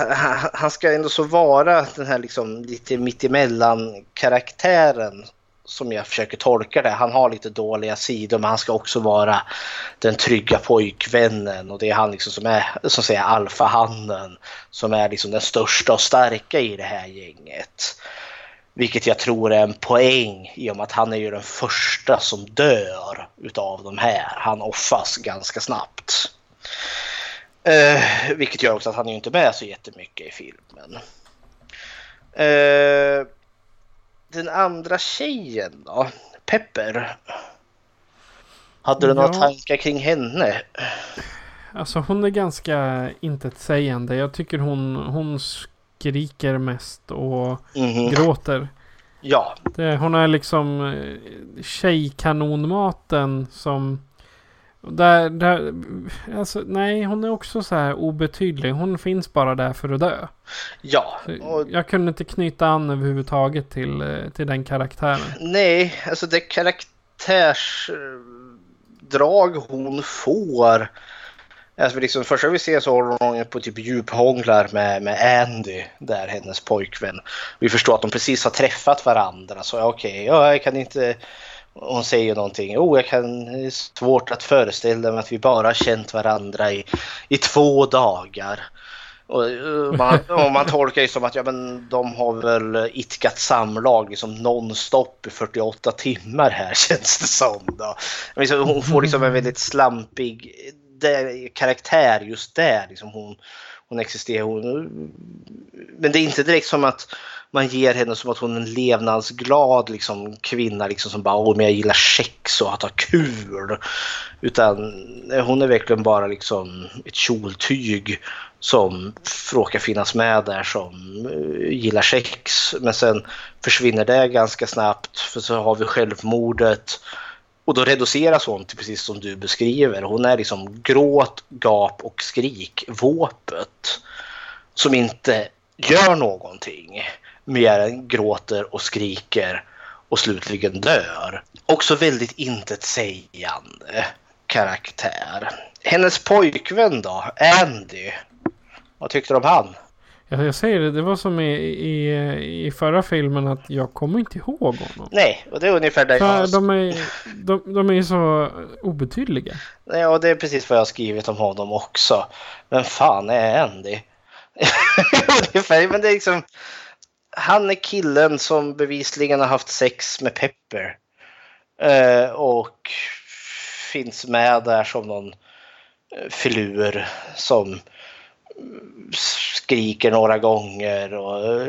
han ska ändå så vara den här liksom lite mittemellan karaktären som jag försöker tolka det. Han har lite dåliga sidor men han ska också vara den trygga pojkvännen och det är han liksom som är som säger alfahannen som är liksom den största och starka i det här gänget. Vilket jag tror är en poäng i och med att han är ju den första som dör utav de här. Han offas ganska snabbt. Eh, vilket gör också att han är inte med så jättemycket i filmen. Eh, den andra tjejen då? Pepper. Hade du ja. några tankar kring henne? Alltså hon är ganska intetsägande. Jag tycker hon, hon skriker mest och mm. gråter. Ja. Det, hon är liksom eh, tjejkanonmaten som där, där, alltså, nej, hon är också så här obetydlig. Hon finns bara där för att dö. Ja. Och... Jag kunde inte knyta an överhuvudtaget till, eh, till den karaktären. Nej, alltså det karaktärsdrag hon får. Alltså liksom, första vi ser så håller hon på typ djuphånglar med, med Andy, där hennes pojkvän. Vi förstår att de precis har träffat varandra så okej, okay, ja, jag kan inte hon säger någonting. Oh, jag kan, det är svårt att föreställa mig att vi bara har känt varandra i, i två dagar. Och eh, man, och man tolkar det som att ja, men de har väl itkat samlag liksom nonstop i 48 timmar här känns det som. Då. Hon får liksom en väldigt slampig där, karaktär just där. Liksom hon, hon existerar. Hon, men det är inte direkt som att man ger henne som att hon är en levnadsglad liksom, kvinna liksom, som bara åh men jag gillar sex och att ha kul. Utan eh, hon är verkligen bara liksom ett kjoltyg som råkar finnas med där som eh, gillar sex. Men sen försvinner det ganska snabbt för så har vi självmordet. Och då reduceras hon till precis som du beskriver. Hon är liksom gråt, gap och skrik, våpet. Som inte gör någonting mer än gråter och skriker och slutligen dör. Också väldigt intetsägande karaktär. Hennes pojkvän då, Andy. Vad tyckte du om han? Ja, jag säger det, det var som i, i, i förra filmen att jag kommer inte ihåg honom. Nej, och det är ungefär där För jag... de, är, de, de är så obetydliga. Nej, och det är precis vad jag har skrivit om honom också. Men fan är Andy? ungefär, men det är liksom... Han är killen som bevisligen har haft sex med Pepper. Eh, och finns med där som någon eh, filur som eh, skriker några gånger och eh,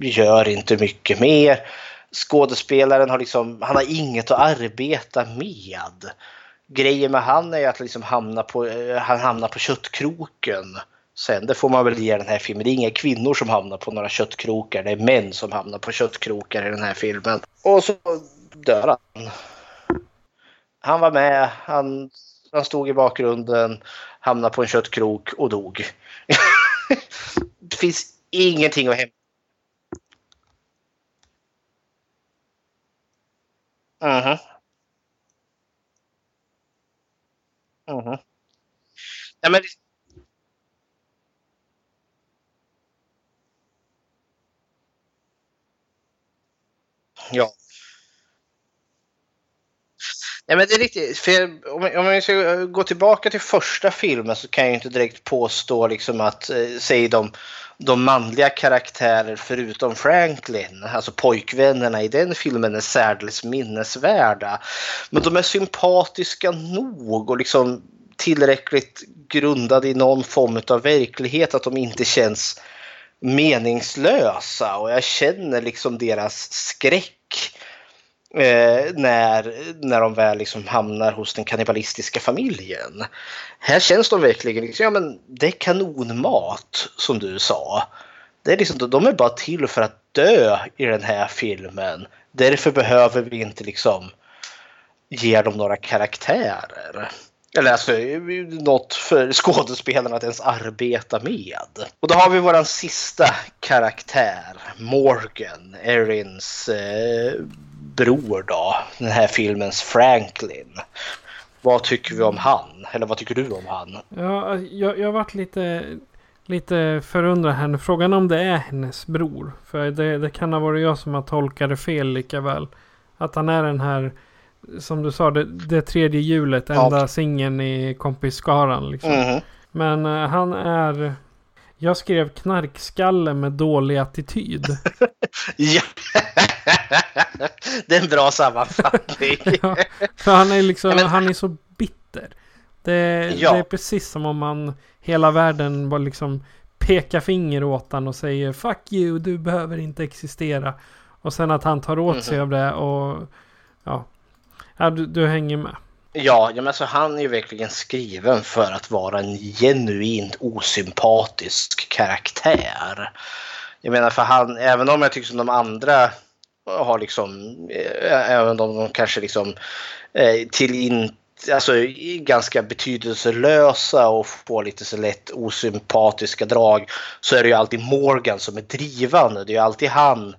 gör inte mycket mer. Skådespelaren har liksom, han har inget att arbeta med. Grejen med han är att liksom hamna på, han hamnar på köttkroken. Sen, det får man väl ge den här filmen. Det är inga kvinnor som hamnar på några köttkrokar. Det är män som hamnar på köttkrokar i den här filmen. Och så dör han. Han var med, han, han stod i bakgrunden, hamnade på en köttkrok och dog. det finns ingenting att hämta. Mhm. Mhm. Ja, men... Ja. Nej, men det är riktigt. För om, om jag ska gå tillbaka till första filmen så kan jag inte direkt påstå liksom att, eh, säg de, de manliga karaktärer förutom Franklin, alltså pojkvännerna i den filmen är särdeles minnesvärda. Men de är sympatiska nog och liksom tillräckligt grundade i någon form av verklighet att de inte känns meningslösa och jag känner liksom deras skräck Eh, när, när de väl liksom hamnar hos den kannibalistiska familjen. Här känns de verkligen liksom, ja men det är kanonmat som du sa. Det är liksom, de är bara till för att dö i den här filmen. Därför behöver vi inte liksom ge dem några karaktärer. Eller alltså något för skådespelarna att ens arbeta med. Och då har vi våran sista karaktär, Morgan, Erins eh, bror då, den här filmens Franklin. Vad tycker vi om han? Eller vad tycker du om han? Ja, jag, jag har varit lite, lite förundrad här nu. Frågan om det är hennes bror. För det, det kan ha varit jag som har tolkat det fel lika väl. Att han är den här, som du sa, det, det tredje hjulet, enda Ja. singeln i kompisskaran. Liksom. Mhm. Men eh, han är... Jag skrev knarkskalle med dålig attityd. Ja. det är en bra sammanfattning. Ja, för han är liksom, men- han är så bitter. Det, Ja. det är precis som om man hela världen bara liksom pekar finger åt han och säger Fuck you, du behöver inte existera. Och sen att han tar åt sig Mhm. av det och ja ja du, du hänger med. Ja, ja men alltså han är ju verkligen skriven för att vara en genuint osympatisk karaktär. Jag menar för han, även om jag tycker som de andra har liksom, eh, även om de kanske liksom eh, till in, alltså ganska betydelselösa och får lite så lätt osympatiska drag så är det ju alltid Morgan som är drivande. Det är ju alltid han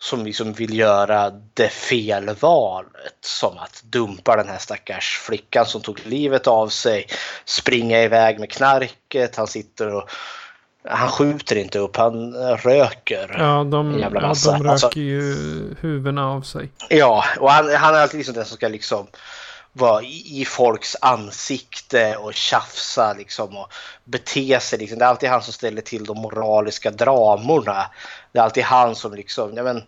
som liksom vill göra det fel valet. Som att dumpa den här stackars flickan som tog livet av sig. Springa iväg med knarket. Han sitter och... Han skjuter inte upp, han röker. Ja, de, jävla ja, massa. de röker Alltså- ju huvudena av sig. Ja, och han, han är alltid liksom den som ska liksom vara i, i folks ansikte och tjafsa liksom och bete sig. Liksom. Det är alltid han som ställer till de moraliska dramorna. Det är alltid han som liksom, ja men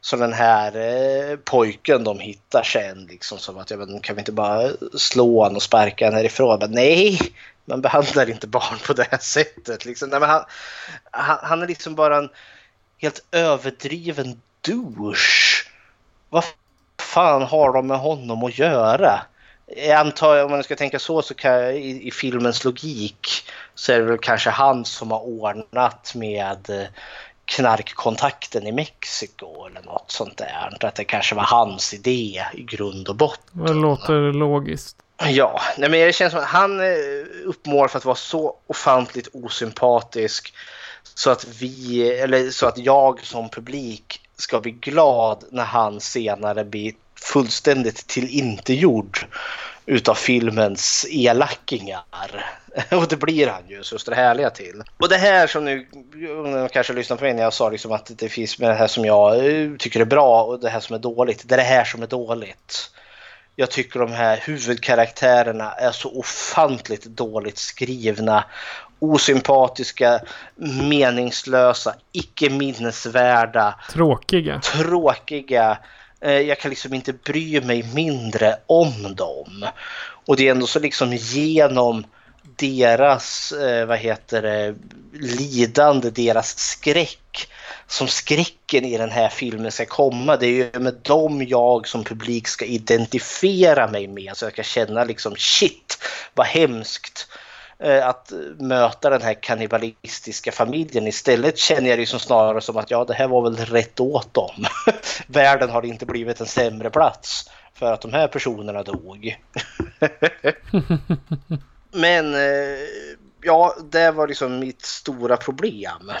som den här eh, pojken de hittar sen liksom som att, ja men kan vi inte bara slå honom och sparka honom härifrån? Men nej, man behandlar inte barn på det här sättet. Liksom. Nej, men han, han, han är liksom bara en helt överdriven douche. Vad fan har de med honom att göra? Jag antar, om man ska tänka så, så kan, i, i filmens logik så är det väl kanske han som har ordnat med eh, knarkkontakten i Mexiko eller något sånt där. Att det kanske var hans idé i grund och botten. Det låter logiskt. Ja, nej men det känns som att han är uppmålad för att vara så ofantligt osympatisk så att vi, eller så att jag som publik ska bli glad när han senare blir fullständigt tillintetgjord utav filmens elackingar. Och det blir han ju så det härliga till. Och det här som nu, kanske lyssnar på mig när jag sa liksom att det finns med det här som jag eh, tycker är bra och det här som är dåligt. Det är det här som är dåligt. Jag tycker de här huvudkaraktärerna är så ofantligt dåligt skrivna. Osympatiska, meningslösa, icke minnesvärda. Tråkiga. Tråkiga. Eh, jag kan liksom inte bry mig mindre om dem. Och det är ändå så liksom genom deras, eh, vad heter det, lidande, deras skräck som skräcken i den här filmen ska komma. Det är ju med dem jag som publik ska identifiera mig med så jag ska känna liksom shit vad hemskt Eh, att möta den här kannibalistiska familjen. Istället känner jag det som snarare som att ja, det här var väl rätt åt dem. Världen har inte blivit en sämre plats för att de här personerna dog. Men eh, ja, det var liksom mitt stora problem.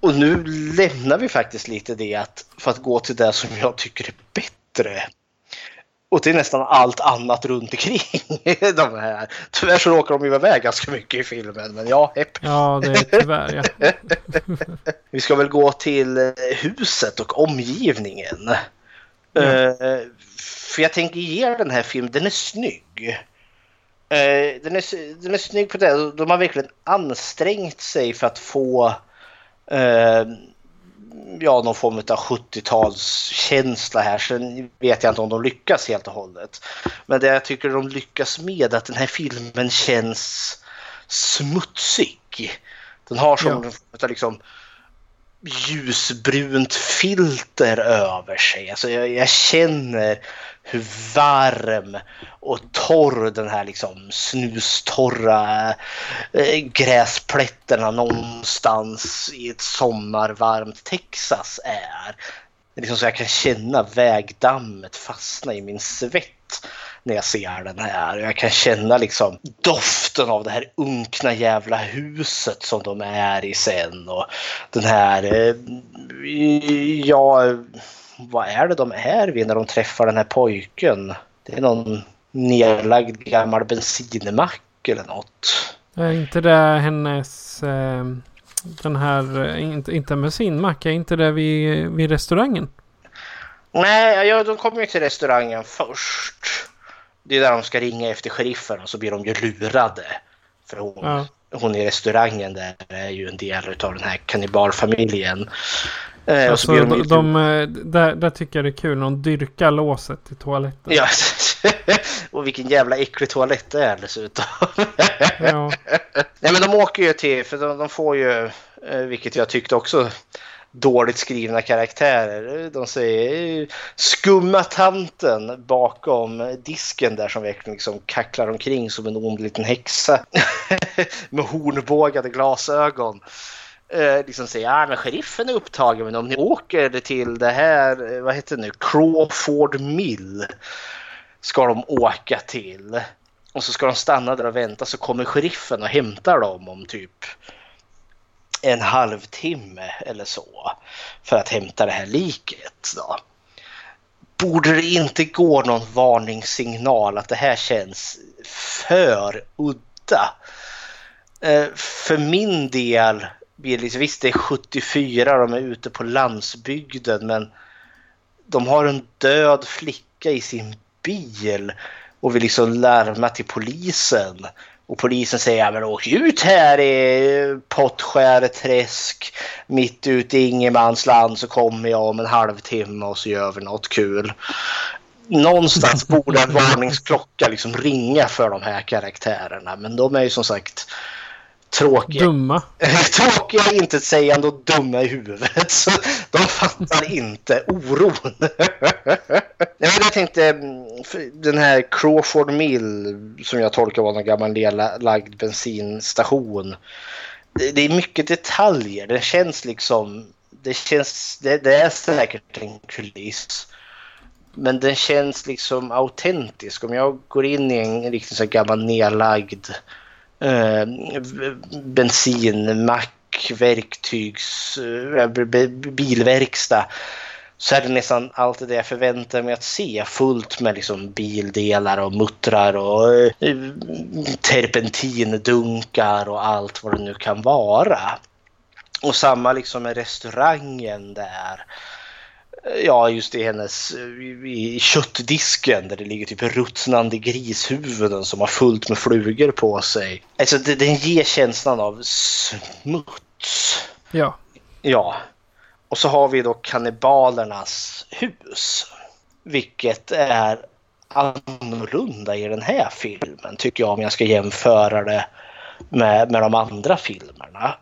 Och nu lämnar vi faktiskt lite det att, för att gå till det som jag tycker är bättre. Och till nästan allt annat runt omkring de här. Tyvärr så råkar de ju vara med ganska mycket i filmen, men ja, hepp. Ja, det är tyvärr ja. vi ska väl gå till eh, huset och omgivningen. Uh, för jag tänker ge den här filmen, den är snygg. Uh, den, är, den är snygg på det. De har verkligen ansträngt sig för att få eh, ja, någon form av 70-talskänsla här. Sen vet jag inte om de lyckas helt och hållet. Men det jag tycker de lyckas med är att den här filmen känns smutsig. Den har som ja. liksom ljusbrunt filter över sig. Alltså jag, jag, känner hur varm och torr den här liksom snustorra eh, gräsplätterna någonstans i ett sommarvarmt Texas är. Det är liksom så jag kan känna vägdammet fastna i min svett när jag ser den här. Jag kan känna liksom doften av det här unkna jävla huset som de är i sen. Och den här, eh, ja, vad är det de är vid när de träffar den här pojken? Det är någon nedlagd gammal bensinmack eller något. Är inte det hennes, eh, den här, inte, inte bensinmack, är inte det vid, vid restaurangen? Nej, ja, de kommer ju till restaurangen först. Det är där de ska ringa efter sheriffen och så blir de ju lurade. För hon, ja. hon i restaurangen där är ju en del av den här kannibalfamiljen. Eh, alltså, de, de, eh, där, där tycker jag det är kul när de dyrkar låset i toaletten. Ja, och vilken jävla äcklig toalett det är dessutom. ja. Nej, men de åker ju till, för de, de får ju, eh, vilket jag tyckte också dåligt skrivna karaktärer. De säger skumma tanten bakom disken där som verkligen liksom kacklar omkring som en ond liten häxa med hornbågade glasögon. Eh, liksom säga att men sheriffen är upptagen men om ni åker till det här, eh, vad heter det nu, Crawford Mill ska de åka till. Och så ska de stanna där och vänta så kommer sheriffen och hämtar dem om typ en halvtimme eller så för att hämta det här liket. Då. Borde det inte gå någon varningssignal att det här känns för udda? Eh, för min del, visst det är 74, de är ute på landsbygden men de har en död flicka i sin bil och vill liksom larma till polisen. Och polisen säger, ja men åk ut här i Pottskäreträsk mitt ute i ingenmansland så kommer jag om en halvtimme och så gör vi något kul. Någonstans borde en varningsklocka liksom ringa för de här karaktärerna men de är ju som sagt tråkiga. Dumma. tråkiga, intetsägande och dumma i huvudet. Så de fattar inte oron. jag tänkte, mm, den här Crawford Mill som jag tolkar var en gammal nedlagd bensinstation. Det, är mycket detaljer. Det känns liksom, det känns, det, det är säkert en kuliss. Men den känns liksom autentisk. Om jag går in i en riktigt så gammal nedlagd eh, bensinmack verktygs... Eh, bilverkstad så är det nästan alltid det jag förväntar mig att se. Fullt med liksom bildelar och muttrar och eh, terpentindunkar och allt vad det nu kan vara. Och samma liksom med restaurangen där. Ja, just i hennes i köttdisken där det ligger typ ruttnande grishuvuden som har fullt med flugor på sig. Alltså det, den ger känslan av smuts. Ja. Ja. Och så har vi då kannibalernas hus. Vilket är annorlunda i den här filmen tycker jag om jag ska jämföra det med, med de andra filmerna.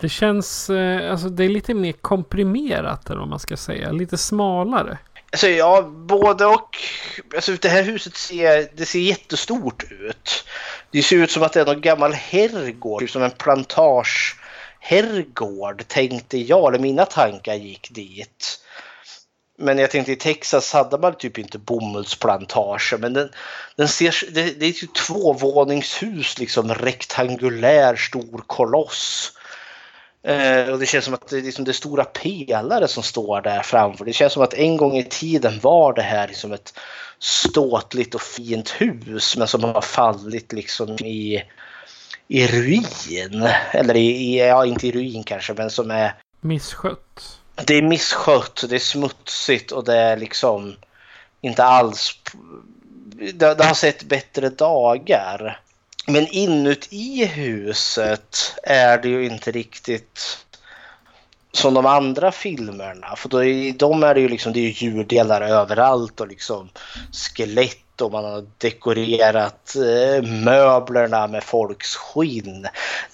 Det känns, eh, alltså det är lite mer komprimerat eller vad man ska säga. Lite smalare. Alltså ja, både och. Alltså det här huset ser, det ser jättestort ut. Det ser ut som att det är någon gammal herrgård, typ som en plantage herrgård tänkte jag, eller mina tankar gick dit. Men jag tänkte i Texas hade man typ inte bomullsplantager men den, den ser, det, det är typ tvåvåningshus liksom rektangulär stor koloss. Eh, och det känns som att det liksom det är stora pelare som står där framför. Det känns som att en gång i tiden var det här liksom ett ståtligt och fint hus men som har fallit liksom i, i ruin. Eller i, i, ja inte i ruin kanske men som är Misskött. det är misskött, det är smutsigt och det är liksom inte alls... Det, det har sett bättre dagar. Men inuti huset är det ju inte riktigt som de andra filmerna. För då i de är det ju liksom det är djurdelar överallt och liksom skelett och man har dekorerat eh, möblerna med folks skinn.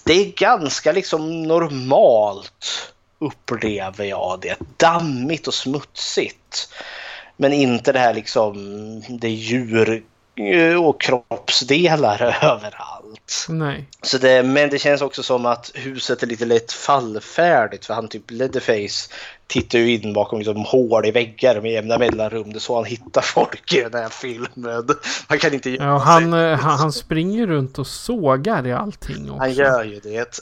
Det är ganska liksom normalt upplever jag det. Dammigt och smutsigt. Men inte det här liksom det djur och kroppsdelar överallt. Nej. Så det, men det känns också som att huset är lite lätt fallfärdigt för han typ Leatherface tittar ju in bakom liksom hål i väggar med jämna mellanrum. Det är så han hittar folk i den här filmen. Han kan inte Ja, han, eh, han, han springer runt och sågar i allting också. Han gör ju det.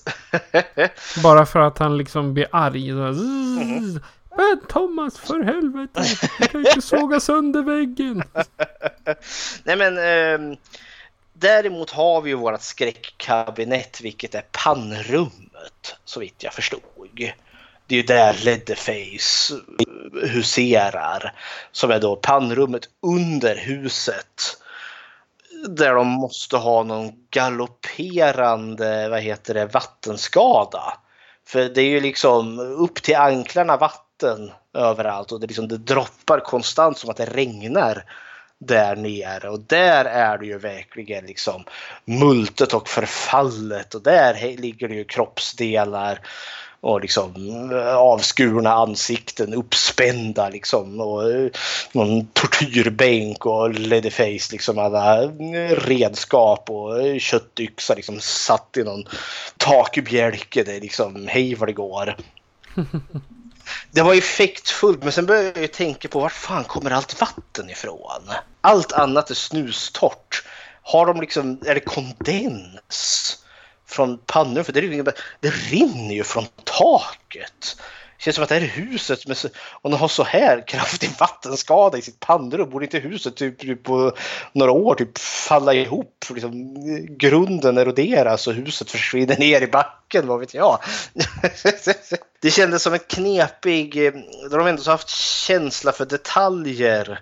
Bara för att han liksom blir arg. Mhm. Men Thomas, för helvete! Du kan inte såga sönder väggen. Nej men eh, däremot har vi ju vårt skräckkabinett vilket är pannrummet så vitt jag förstod. Det är ju där Leatherface eh, huserar som är då pannrummet under huset. Där de måste ha någon galopperande, vad heter det, vattenskada. För det är ju liksom upp till anklarna vatten överallt och det, liksom, det droppar konstant som att det regnar där nere. Och där är det ju verkligen liksom multet och förfallet. Och där ligger det ju kroppsdelar och liksom eh, avskurna ansikten uppspända liksom. Och eh, någon tortyrbänk och Leatherface liksom alla eh, redskap och köttyxa liksom satt i någon takbjälke det är liksom hej vad det går. Det var effektfullt men sen började jag ju tänka på var fan kommer allt vatten ifrån? Allt annat är snustort. Har de liksom, är det kondens från pannor? För det, är ju, det rinner ju från taket. Det känns som att det här är huset, med om de har så här kraftig vattenskada i sitt pannrum borde inte huset typ, typ på några år typ falla ihop. Liksom, grunden eroderas och huset försvinner ner i backen, vad vet jag. det kändes som en knepig, De har de ändå så haft känsla för detaljer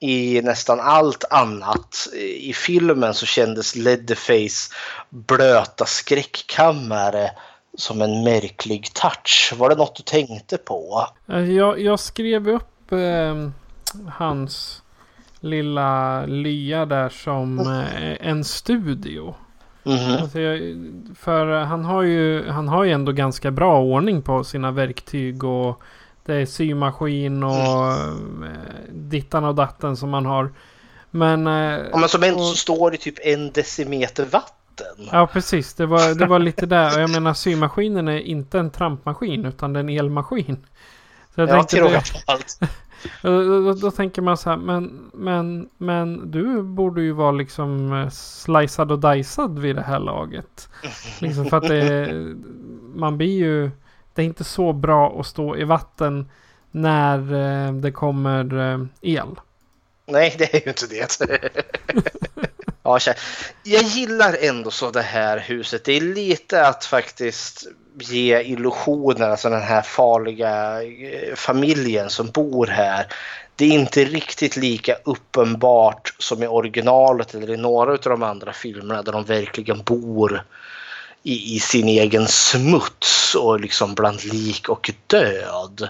i nästan allt annat. I filmen så kändes Leatherface blöta skräckkammare som en märklig touch. Var det något du tänkte på? Eh, Jag, jag skrev upp eh, hans lilla lya där som eh, en studio. Mhm. Alltså jag, för eh, han har, ju, han har ju ändå ganska bra ordning på sina verktyg och det är symaskin och eh, dittan och datten som man har. Men... Ja, men som ändå står det typ en decimeter vatten. Ja precis, det var, det var lite där. Och jag menar symaskinen är inte en trampmaskin utan det är en elmaskin. Så jag Ja, till råga på allt. Då, då, då, då tänker man så här, men, men, men du borde ju vara liksom eh, slicead och dicead vid det här laget. Liksom för att det, man blir ju, det är inte så bra att stå i vatten när eh, det kommer eh, el. Nej, det är ju inte det. ja, jag gillar ändå så det här huset. Det är lite att faktiskt ge illusionen, alltså den här farliga eh, familjen som bor här. Det är inte riktigt lika uppenbart som i originalet eller i några av de andra filmerna där de verkligen bor i, i sin egen smuts och liksom bland lik och död.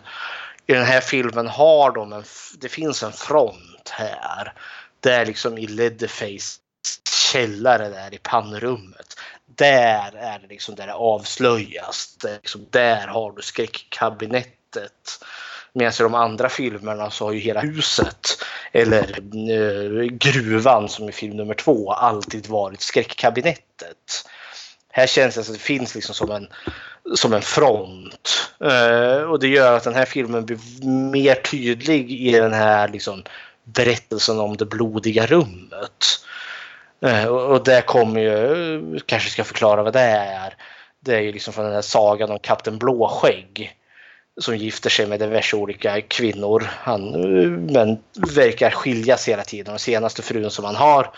I den här filmen har de en, det finns en front här. Där liksom i Leatherface källare där i pannrummet. Där är det liksom där det avslöjas. Det liksom, där har du skräckkabinettet. Medan i de andra filmerna så har ju hela huset eller eh, gruvan som i film nummer två alltid varit skräckkabinettet. Här känns det som att det finns liksom som en, som en front. Eh, och det gör att den här filmen blir mer tydlig i den här liksom, berättelsen om det blodiga rummet. Eh, och, det kommer ju, kanske ska förklara vad det är. Det är ju liksom från den här sagan om kapten Blåskägg. Som gifter sig med diverse olika kvinnor. Han, men verkar skiljas hela tiden. Den senaste frun som han har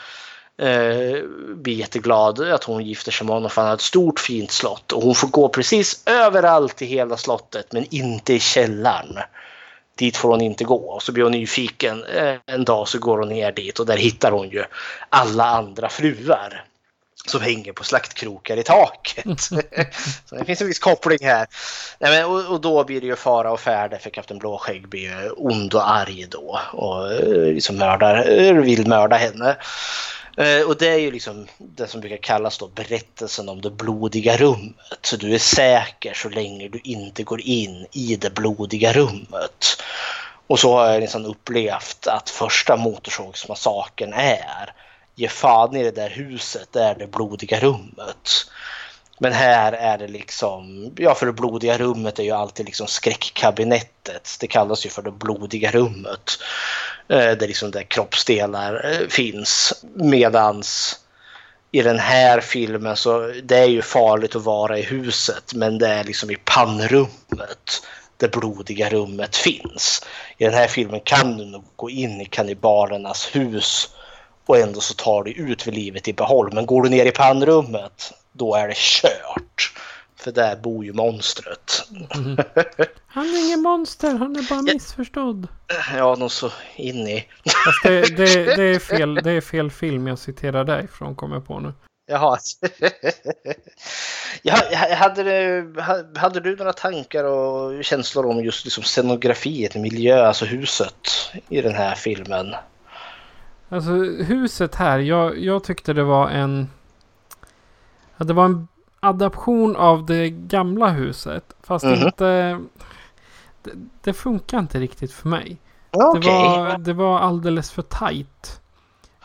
eh, blir jätteglad att hon gifter sig med honom för han har ett stort fint slott. Och hon får gå precis överallt i hela slottet men inte i källaren. Dit får hon inte gå. Och så blir hon nyfiken. Eh, En dag så går hon ner dit och där hittar hon ju alla andra fruar. Som hänger på slaktkrokar i taket. så det finns en viss koppling här. Nej, men, och, och då blir det ju fara och färde för kapten Blåskägg blir ju ond och arg då. Och eh, liksom mördar, vill mörda henne. Eh, och det är ju liksom det som brukar kallas då berättelsen om det blodiga rummet. Så du är säker så länge du inte går in i det blodiga rummet. Och så har jag liksom upplevt att första Motorsågsmassakern är ge fan i det där huset, det är det blodiga rummet. Men här är det liksom, ja för det blodiga rummet är ju alltid liksom skräckkabinettet. Det kallas ju för det blodiga rummet. Eh, Där liksom där kroppsdelar eh, finns. Medans i den här filmen så det är ju farligt att vara i huset men det är liksom i pannrummet det blodiga rummet finns. I den här filmen kan du nog gå in i kannibalernas hus och ändå så tar du ut för livet i behåll. Men går du ner i pannrummet då är det kört. För där bor ju monstret. Han är ingen monster, han är bara missförstådd. Ja, nog så in i. Fast det, det, det, är fel, det är fel film jag citerar därifrån kommer jag på nu. Jaha. ja, hade, du, hade du några tankar och känslor om just liksom scenografiet, miljö, alltså huset i den här filmen? Alltså huset här, jag, jag tyckte det var en... Ja, det var en adaption av det gamla huset. Fast Mhm. inte... Det, det funkar inte riktigt för mig. Okej. Det, var, det var alldeles för tajt.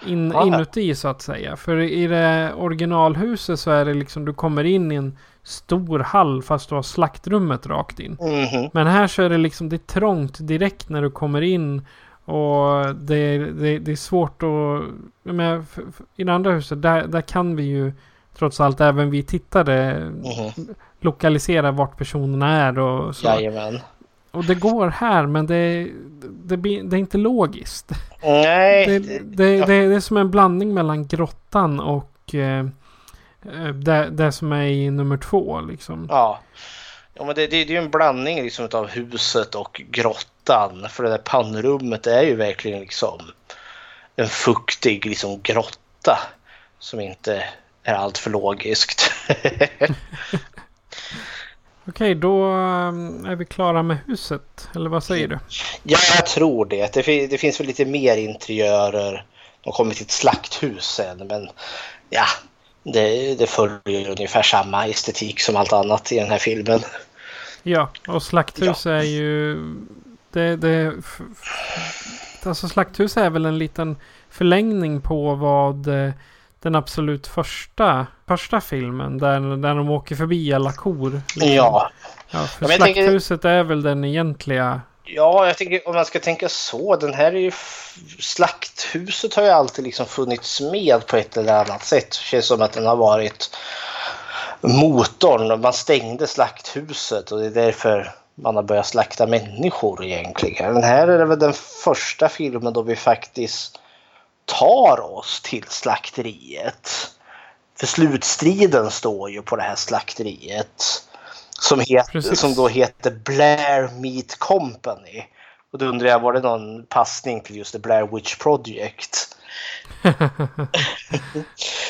In, Ja. inuti så att säga. För i det originalhuset så är det liksom du kommer in i en stor hall fast du har slaktrummet rakt in. Mhm. Men här så är det liksom det är trångt direkt när du kommer in. Och det, det, det är svårt att... jag menar, f- f- I det andra huset där, där kan vi ju trots allt även vi tittare Mhm. lokalisera vart personerna är och så. Jajamän. Och det går här men det, det, det är inte logiskt. Nej. Det, det, det, det är som en blandning mellan grottan och eh, eh, det, det som är i nummer två liksom. Ja. ja men det, det, det är ju en blandning liksom av huset och grottan. För det där pannrummet är ju verkligen liksom en fuktig liksom grotta. Som inte är allt för logiskt. Okej, då eh, är vi klara med huset. Eller vad säger du? Ja, jag tror det. Det, fin- det finns väl lite mer interiörer. De kommer till ett slakthus sen, men ja, det, det följer ungefär samma estetik som allt annat i den här filmen. Ja, och slakthus är ju... Det, det, alltså slakthus är väl en liten förlängning på vad eh, den absolut första, första filmen där, där de åker förbi alla kor. liksom. Ja, ja för Ja, jag tänker- slakthuset är väl den egentliga Ja, jag tänker om man ska tänka så. Den här är ju... Slakthuset har ju alltid liksom funnits med på ett eller annat sätt. Det känns som att den har varit motorn. Man stängde slakthuset och det är därför man har börjat slakta människor egentligen. Den här är väl den första filmen då vi faktiskt tar oss till slakteriet. För slutstriden står ju på det här slakteriet. Som, het, som då heter Blair Meat Company. Och då undrar jag, var det någon passning till just The Blair Witch Project?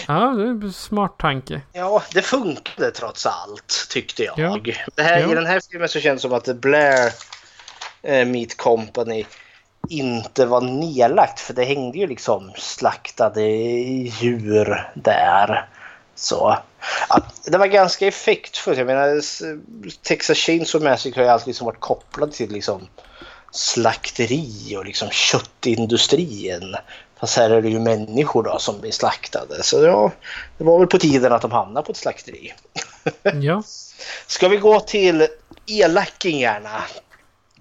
ja, det är en smart tanke. Ja, det funkade trots allt tyckte jag. Ja. Det här, Ja. I den här filmen så känns det som att The Blair eh, Meat Company inte var nedlagt för det hängde ju liksom slaktade djur där. Så ja, det var ganska effektfullt. Jag menar Texas Chainsaw Massacre har ju alltid liksom varit kopplad till liksom slakteri och liksom köttindustrin. Fast här är det ju människor då som blir slaktade. Så ja, det var väl på tiden att de hamnade på ett slakteri. Ja. Ska vi gå till elakingarna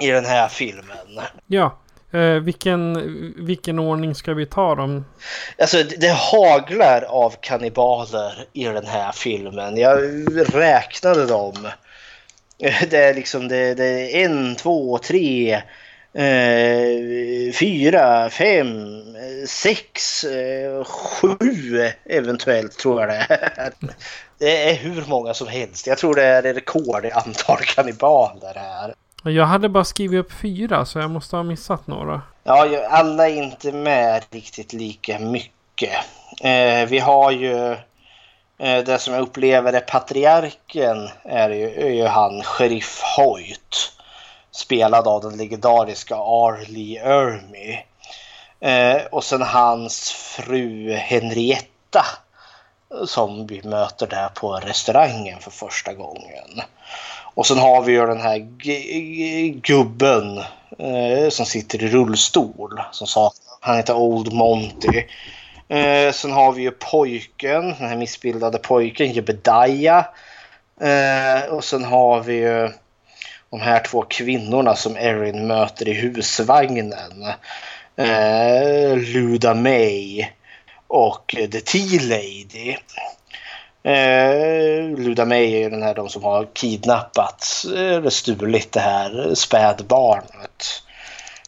i den här filmen? Ja. Eh, vilken, vilken ordning ska vi ta dem? Alltså det det haglar av kannibaler i den här filmen. Jag räknade dem. Eh, det är liksom det, det är en, två, tre, eh, fyra, fem, sex, eh, sju eventuellt tror jag det är. Det är hur många som helst. Jag tror det är rekord i antal kannibaler här. Jag hade bara skrivit upp fyra så jag måste ha missat några. Ja, alla är inte med riktigt lika mycket. Eh, vi har ju eh, det som jag upplever är patriarken är ju, är ju han Sheriff Hoyt. Spelad av den legendariska Arlie Ermy. Eh, och sen hans fru Henrietta. Som vi möter där på restaurangen för första gången. Och sen har vi ju den här gubben eh, som sitter i rullstol. Som sa, han heter Old Monty. Eh, sen har vi ju pojken, den här missbildade pojken, Jebediah. Eh, och sen har vi ju de här två kvinnorna som Erin möter i husvagnen. Eh, Luda May och The Tea Lady. Eh, Luda May är ju den här de som har kidnappat eller stulit det här spädbarnet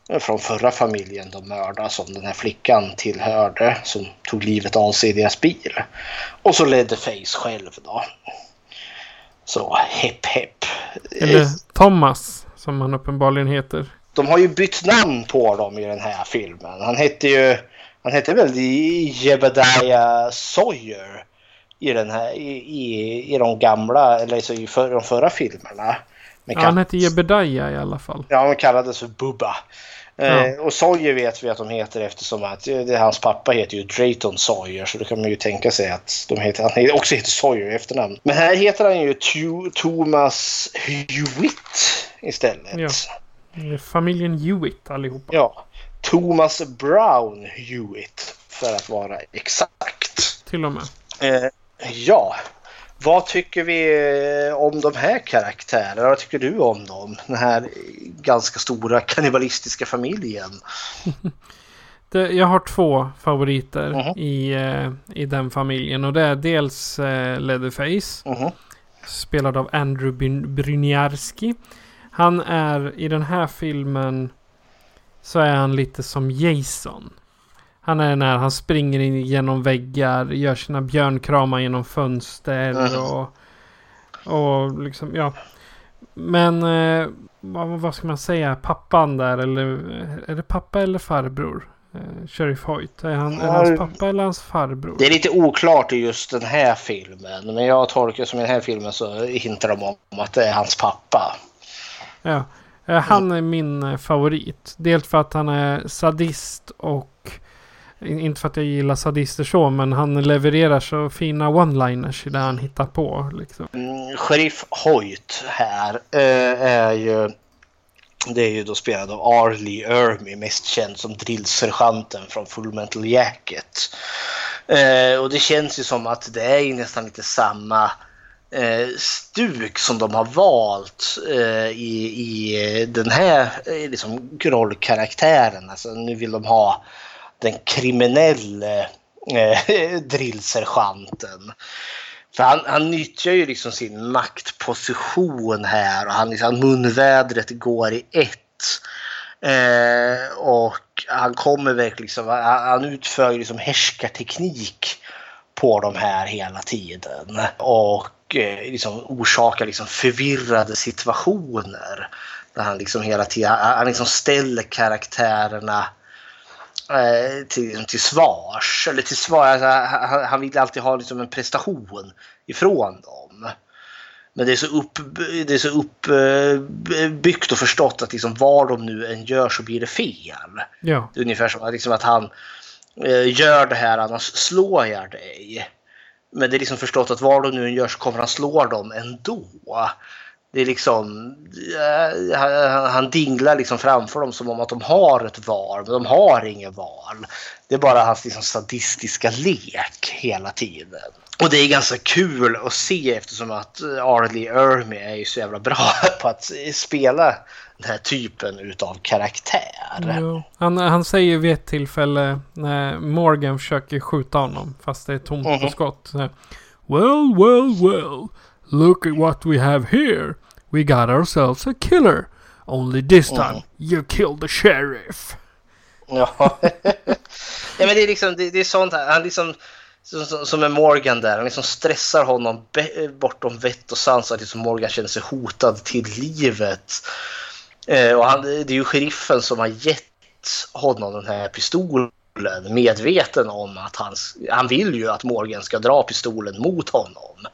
eh, från förra familjen de mördade som den här flickan tillhörde som tog livet av sig i deras bil. Och så Leatherface själv då. Så hepp hepp. Eller Eh, Thomas som han uppenbarligen heter. De har ju bytt namn på dem i den här filmen. Han hette ju han hette väl Jebediah Sawyer i, den här, i, i, i de gamla, eller så i för, de förra filmerna. Men Ja, han heter Jebediah i alla fall. Ja, han kallades för Bubba. Eh, och Sawyer vet vi att de heter eftersom att eh, det, hans pappa heter ju Drayton Sawyer så då kan man ju tänka sig att de heter, han också heter Sawyer i efternamn. Men här heter han ju Tu- Thomas Hewitt istället. Ja. Familjen Hewitt allihopa. Ja, Thomas Brown Hewitt för att vara exakt. Till och med. Eh, ja, vad tycker vi eh, om de här karaktärerna? Vad tycker du om dem? Den här ganska stora kannibalistiska familjen. Det, jag har två favoriter Mhm. i, eh, i den familjen. Och det är dels eh, Leatherface. Mhm. Spelad av Andrew Bryn- Bryniarski. Han är i den här filmen så är han lite som Jason. Han är när han springer in genom väggar, gör sina björnkramar genom fönster och, och liksom, ja. Men eh, vad, vad ska man säga? Pappan där eller är det pappa eller farbror? Eh, Sheriff Hoyt. Är, han, är hans pappa eller hans farbror? Det är lite oklart i just den här filmen, men jag tolkar som i den här filmen så hintar de om att det är hans pappa. Ja, eh, han är min eh, favorit. Dels för att han är sadist och inte för att jag gillar sadister så, men han levererar så fina one-liners i det han hittar på. Liksom. Mm, Sheriff Hoyt här eh, är ju det är ju då spelad av Arlie Ermy, mest känd som drillsergeanten från Full Metal Jacket. Eh, och det känns ju som att det är ju nästan lite samma eh, stuk som de har valt eh, i, i den här eh, liksom, rollkaraktären. Alltså, nu vill de ha den kriminelle eh, drillsergeanten. För han, han nyttjar ju liksom sin maktposition här och han, liksom, munvädret går i ett. Eh, och han kommer verkligen liksom, han, han utför ju liksom härskarteknik på de här hela tiden. Och eh, liksom orsakar liksom förvirrade situationer. Där han liksom hela tiden han han liksom ställer karaktärerna eh, till, till svars. Eller till svar, alltså, han, han vill alltid ha liksom en prestation ifrån dem. Men det är så, upp, det är så uppbyggt och förstått att liksom vad de nu än gör så blir det fel. Ja. Det är ungefär som liksom att han eh, gör det här annars slår jag dig. Men det är liksom förstått att vad de nu än gör så kommer han slå dem ändå. Det är liksom, eh, han, han dinglar liksom framför dem som om att de har ett val, men de har inget val. Det är bara hans liksom sadistiska lek hela tiden. Och det är ganska kul att se eftersom att Arlie Ermy är ju så jävla bra på att spela den här typen utav karaktär. Jo. Han, han säger vid ett tillfälle när Morgan försöker skjuta honom fast det är tomt på Mhm. skott. Så här, well, well, well. Look at what we have here. We got ourselves a killer. Only this time Mhm. you killed the sheriff. Ja. ja men det är liksom, det, det är sånt här. Han liksom, som, är Morgan där, han liksom stressar honom bortom vett och sans så att liksom Morgan känner sig hotad till livet. Eh, och han, det är ju sheriffen som har gett honom den här pistolen medveten om att han, han vill ju att Morgan ska dra pistolen mot honom.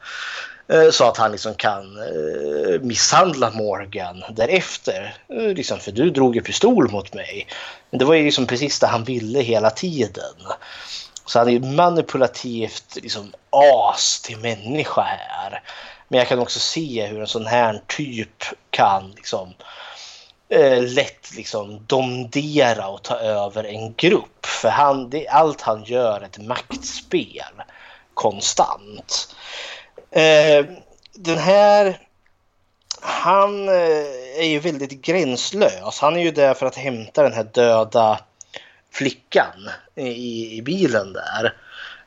Eh, så att han liksom kan eh, misshandla Morgan därefter. Eh, liksom, för du drog ju pistol mot mig. Men det var ju liksom precis det han ville hela tiden. Så han är ju manipulativt liksom as till människa här. Men jag kan också se hur en sån här typ kan liksom eh, lätt liksom domdera och ta över en grupp. För han, det, allt han gör är ett maktspel konstant. Eh, den här han eh, är ju väldigt gränslös. Han är ju där för att hämta den här döda flickan i, i bilen där.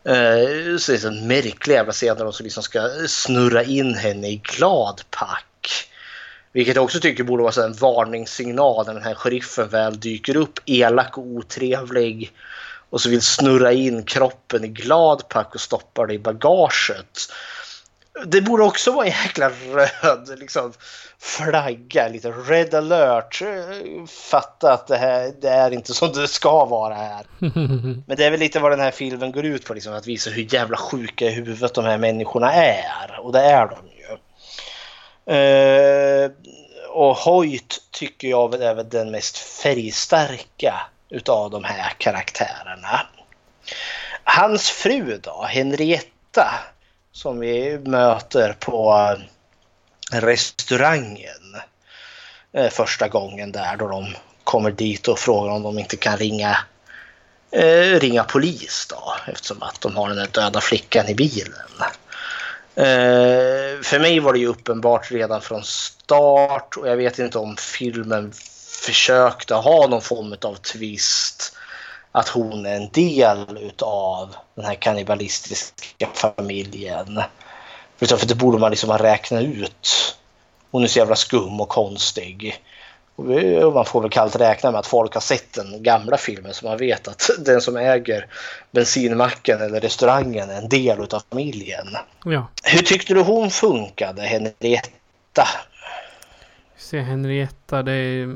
Eh, så det är en märklig jävla scen där de liksom ska snurra in henne i gladpack. Vilket jag också tycker borde vara en varningssignal när den här sheriffen väl dyker upp elak och otrevlig och så vill snurra in kroppen i gladpack och stoppa det i bagaget. Det borde också vara en jäkla röd liksom, flagga, lite red alert. Fatta att det här det är inte som det ska vara här. Men det är väl lite vad den här filmen går ut på, liksom, att visa hur jävla sjuka i huvudet de här människorna är. Och det är de ju. Eh, och Hoyt tycker jag är väl den mest färgstarka utav de här karaktärerna. Hans fru då, Henrietta, som vi möter på eh, restaurangen eh, första gången där då de kommer dit och frågar om de inte kan ringa eh, ringa polis då eftersom att de har den där döda flickan i bilen. Eh, för mig var det ju uppenbart redan från start och jag vet inte om filmen försökte ha någon form av twist att hon är en del utav den här kannibalistiska familjen. För det borde man liksom ha räknat ut. Hon är så jävla skum och konstig. Och man får väl kallt räkna med att folk har sett den gamla filmen så man vet att den som äger bensinmacken eller restaurangen är en del utav familjen. Ja. Hur tyckte du hon funkade, Henrietta? Se Henrietta, det är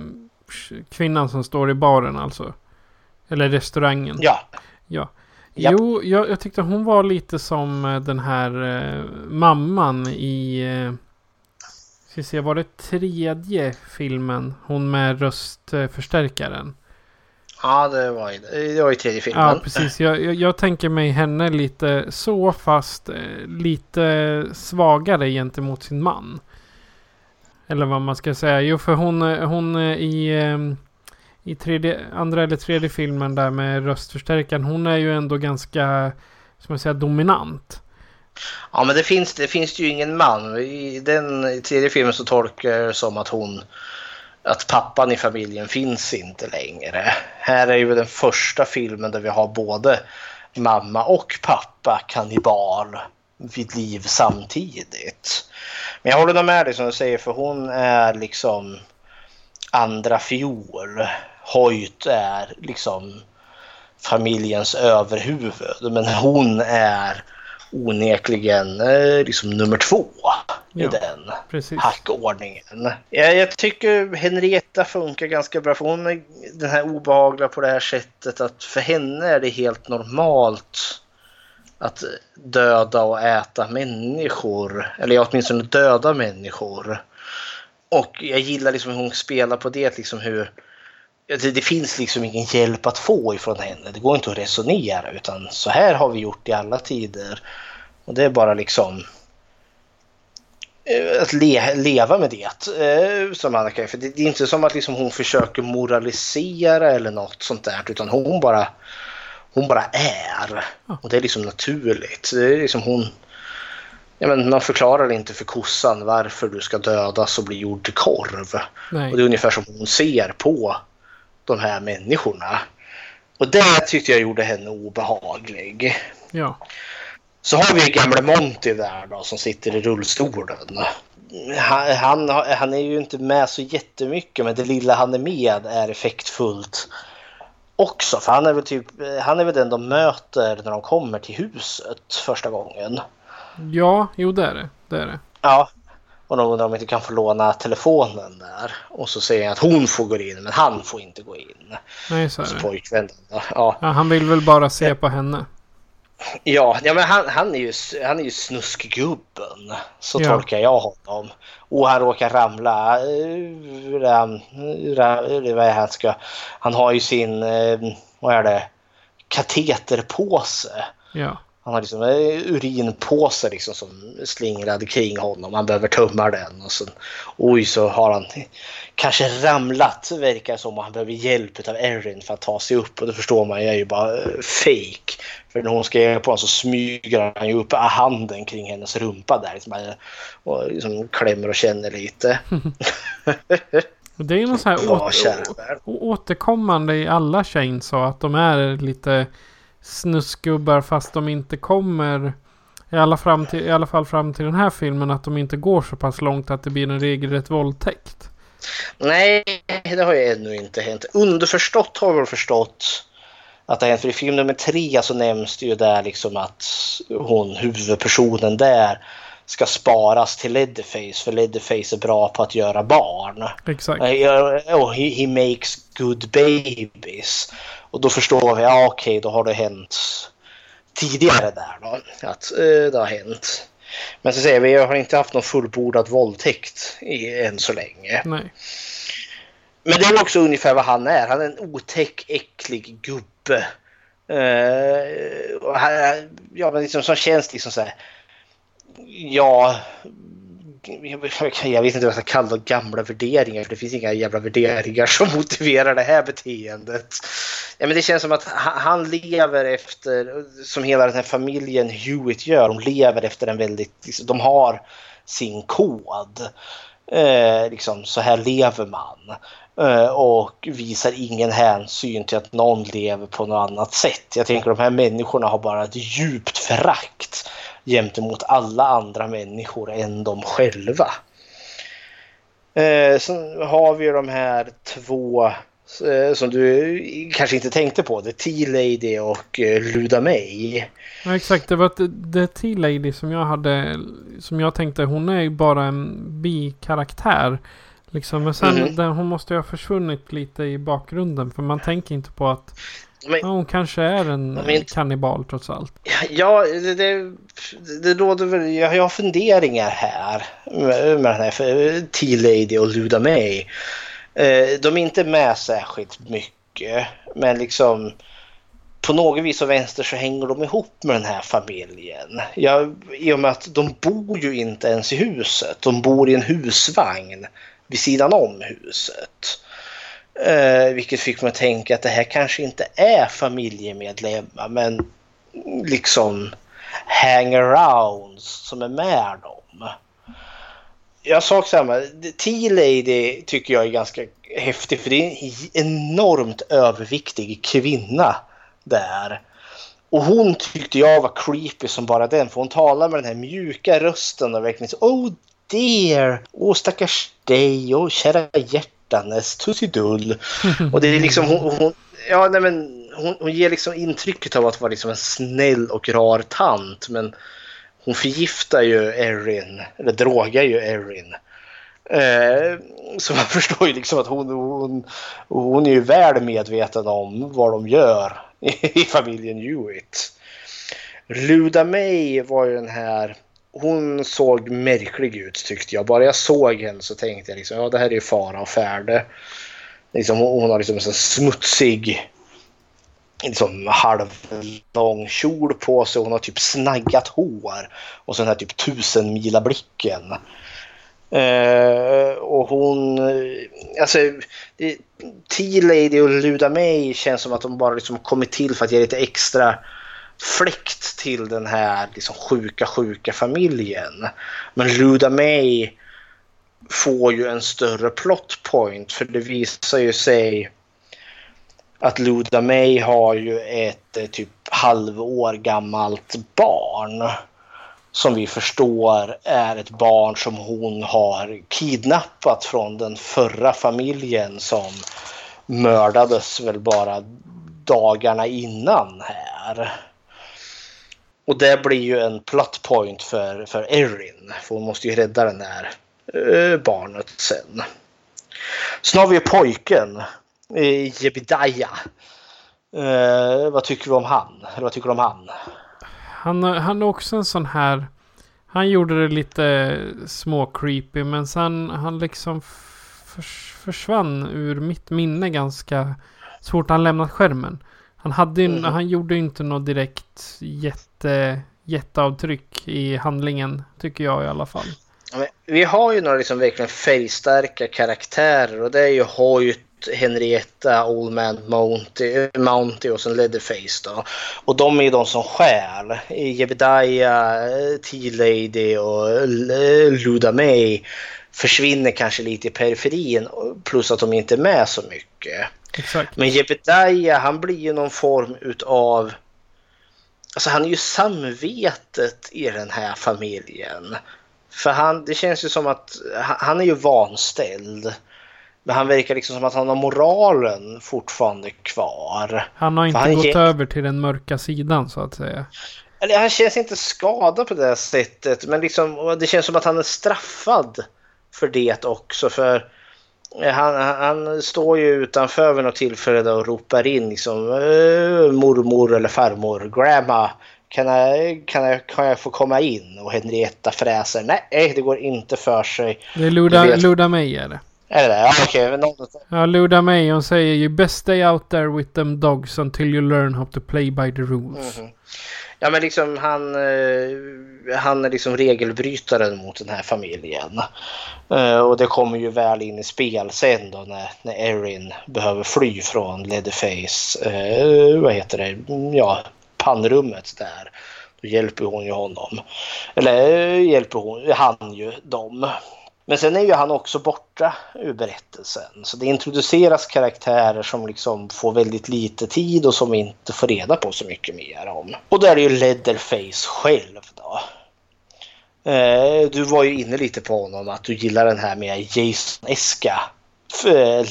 kvinnan som står i baren alltså. Eller restaurangen. Ja. Ja. Jo, jag, jag tyckte hon var lite som eh, den här eh, mamman i... Eh, ska se, var det tredje filmen? Hon med röstförstärkaren. Ja, det var ju, det var ju tredje filmen. Ja, precis. Jag, jag, jag tänker mig henne lite så fast eh, lite svagare gentemot sin man. Eller vad man ska säga. Jo, för hon, eh, hon i, eh, i tredje, andra eller tredje filmen där med röstförstärkaren. Hon är ju ändå ganska, som jag säger, dominant. Ja, men det finns det finns ju ingen man. I den tredje filmen så tolkar jag det som att hon att pappan i familjen finns inte längre. Här är ju den första filmen där vi har både mamma och pappa kannibal vid liv samtidigt. Men jag håller nog med dig som du säger för hon är liksom andra fiol. Hoyt är liksom familjens överhuvud men hon är onekligen eh, liksom nummer två i Ja, den precis. hackordningen. Jag, jag tycker Henrietta funkar ganska bra för hon är den här obehagliga på det här sättet att för henne är det helt normalt att döda och äta människor. Eller ja, åtminstone döda människor. Och jag gillar liksom hur hon spelar på det, liksom hur det, det finns liksom ingen hjälp att få ifrån henne. Det går inte att resonera utan så här har vi gjort i alla tider. Och det är bara liksom eh, att le, leva med det eh, som Annika. För det, det är inte som att liksom hon försöker moralisera eller något sånt där utan hon bara hon bara är. Och det är liksom naturligt. Det är liksom hon... Ja, men man förklarar inte för kossan varför du ska dödas och bli gjord till korv. Nej. Och det är ungefär som hon ser på de här människorna. Och det tyckte jag gjorde henne obehaglig. Ja. Så har vi gamle Monty där då som sitter i rullstolen. Han, han, han är ju inte med så jättemycket men det lilla han är med är effektfullt också. För han är väl, typ, han är väl den de möter när de kommer till huset första gången. Ja, jo det är det. Det är det. Ja. Och de undrar om inte kan få låna telefonen där. Och så säger han att hon får gå in men han får inte gå in. Nej, så är det. pojkvännen. Ja. Ja, han vill väl bara se på henne. Ja, ja men han, han, är ju, han är ju snuskgubben. Så Ja. tolkar jag honom. Och han råkar ramla. eh, vad är han ska... Han har ju sin, eh, vad är det, kateterpåse. Ja. Han har liksom en urinpåse liksom som slingrade kring honom. Han behöver tömma den och sen oj så har han kanske ramlat verkar som och han behöver hjälp av Erin för att ta sig upp och det förstår man jag är ju bara eh, fake. För när hon ska hjälpa honom så smyger han ju upp handen kring hennes rumpa där liksom, och liksom klämmer och känner lite. Det är något så här Ja, åt, kära å, värld. å, återkommande i alla Chainsaw. Att de är lite snuskgubbar fast de inte kommer. I alla, fram till, I alla fall fram till den här filmen. Att de inte går så pass långt att det blir en regelrätt våldtäkt. Nej, det har ju ännu inte hänt. Underförstått har väl förstått att det har hänt. För i film nummer tre så nämns det ju där liksom att hon, huvudpersonen där, ska sparas till Leatherface. För Leatherface är bra på att göra barn. Exakt. Oh, he, he makes good babies. Och då förstår vi, ja okej, då har det hänt tidigare där då. Att eh, det har hänt. Men så säger vi, jag har inte haft någon fullbordad våldtäkt i, än så länge. Nej. Men det är också ungefär vad han är. Han är en otäck, äcklig gubbe. Uh, han, ja, men liksom, som känns liksom så här. Ja, jag vet inte vad jag ska kalla det, gamla värderingar. För det finns inga jävla värderingar som motiverar det här beteendet. Ja, men det känns som att han, han lever efter, som hela den här familjen Hewitt gör, de lever efter en väldigt, liksom, de har sin kod. Eh, liksom, så här lever man. Eh, och visar ingen hänsyn till att någon lever på något annat sätt. Jag tänker de här människorna har bara ett djupt förakt gentemot alla andra människor än de själva. Eh, sen har vi de här två eh, som du kanske inte tänkte på. Det T-Lady och eh, Luda May. Ja, exakt. Det var The T-Lady som jag hade. Som jag tänkte. Hon är ju bara en bikaraktär. Liksom. Men sen. Mhm. Den, hon måste ju ha försvunnit lite i bakgrunden. För man tänker inte på att. Men- ja, hon kanske är en inte- kannibal trots allt. Ja, det, det, det råder väl, jag jag har funderingar här med, med den här T-Lady och Luda May. Eh, De är inte med särskilt mycket, men liksom på något vis och vänster så hänger de ihop med den här familjen. Jag, I och med att de bor ju inte ens i huset, de bor i en husvagn vid sidan om huset. Eh, vilket fick mig att tänka att det här kanske inte är familjemedlemmar men liksom hangarounds som är med dem. Jag sa samma. T-Lady tycker jag är ganska häftig för det är en enormt överviktig kvinna där. Och hon tyckte jag var creepy som bara den för hon talar med den här mjuka rösten och verkligen så Oh dear! Åh stackars dig! Åh kära hjärtanes tussidull! Och det är liksom hon, hon ja nej men hon, hon ger liksom intrycket av att vara liksom en snäll och rar tant men hon förgiftar ju Erin, eller drogar ju Erin. Eh, så man förstår ju liksom att hon, hon, hon är ju väl medveten om vad de gör i familjen Hewitt. Luda May var ju den här hon såg märklig ut tyckte jag. Bara jag såg henne så tänkte jag liksom, ja det här är ju fara och färde. Liksom, hon har liksom en sån smutsig liksom halvlång kjol på sig. Hon har typ snaggat hår och så den här typ tusen mila blicken. Uh, eh, och hon, eh, alltså T-Lady och Luda May känns som att de bara liksom kommit till för att ge lite extra fläkt till den här liksom sjuka, sjuka familjen. Men Luda May får ju en större plot point för det visar ju sig att Luda May har ju ett eh, typ halvår gammalt barn som vi förstår är ett barn som hon har kidnappat från den förra familjen som mördades väl bara dagarna innan här. Och det blir ju en plot point för, för Erin. För hon måste ju rädda den här eh, barnet sen. Sen har vi ju pojken. Eh, Jebidaya. Uh, eh, vad tycker vi om han? Eller vad tycker du om han? Han, han är också en sån här... Han gjorde det lite små creepy men sen han liksom förs, försvann ur mitt minne ganska så fort han lämnat skärmen. Han, hade, mm. han gjorde inte något direkt jätte, jätteavtryck i handlingen, tycker jag i alla fall. vi har ju några liksom verkligen färgstarka karaktärer och det är ju Hoyt, Henrietta, Old Man Mounty, Mounty och sen Leatherface då. Och de är ju de som stjäl. Jebediah, T-Lady och Luda May försvinner kanske lite i periferin plus att de inte är med så mycket. Exakt. Men Jebediah han blir ju någon form utav... Alltså han är ju samvetet i den här familjen. För han, det känns ju som att han är ju vanställd. Men han verkar liksom som att han har moralen fortfarande kvar. Han har inte han gått över till den mörka sidan så att säga. Eller han känns inte skadad på det sättet. Men liksom, det känns som att han är straffad för det också. För han, han står ju utanför vid något tillfälle och ropar in liksom mormor eller farmor, grandma. Kan jag, kan, jag, kan jag få komma in? Och Henrietta fräser. Nej, det går inte för sig. Det är Luda, Luda May är det. Är det det? Ja, okej. Okay. Ja, Luda May hon säger ju best stay out there with them dogs until you learn how to play by the rules. Mm -hmm. Ja, men liksom han, eh, han är liksom regelbrytaren mot den här familjen. Eh, och det kommer ju väl in i spel sen då när, när Erin behöver fly från Leatherface, eh, vad heter det, ja, pannrummet där. Då hjälper hon ju honom. Eller eh, hjälper hon, han ju dem. Men sen är ju han också borta ur berättelsen. Så det introduceras karaktärer som liksom får väldigt lite tid och som vi inte får reda på så mycket mer om. Och då är det ju Leatherface själv då. Eh, du var ju inne lite på honom att du gillar den här med Jason-eska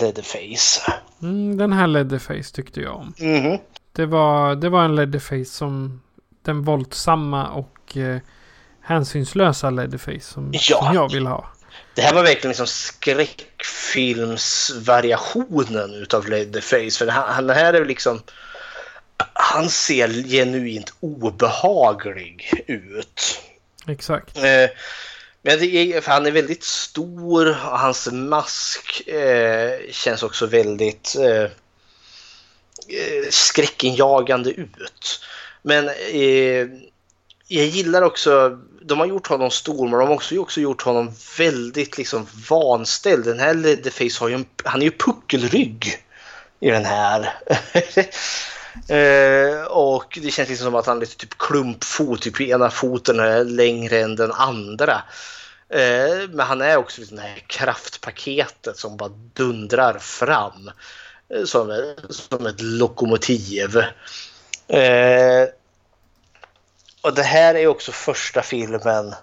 Leatherface. Mm, den här Leatherface tyckte jag om. Mm. Det, var, det var en Leatherface som den våldsamma och eh, hänsynslösa Leatherface som, ja. som jag vill ha. Det här var verkligen liksom skräckfilmsvariationen utav Leatherface. För han, här är liksom... Han ser genuint obehaglig ut. Exakt. Eh, men är, han är väldigt stor och hans mask eh, känns också väldigt eh, eh skräckinjagande ut. Men eh, jag gillar också, de har gjort honom stor men de har också, också gjort honom väldigt liksom vanställd. Den här Leatherface har ju en, han är ju puckelrygg i den här. Eh, och det känns liksom som att han är lite typ klumpfot, typ ena foten är längre än den andra. Eh, men han är också liksom det här kraftpaketet som bara dundrar fram eh, som, som ett lokomotiv. Eh, och det här är också första filmen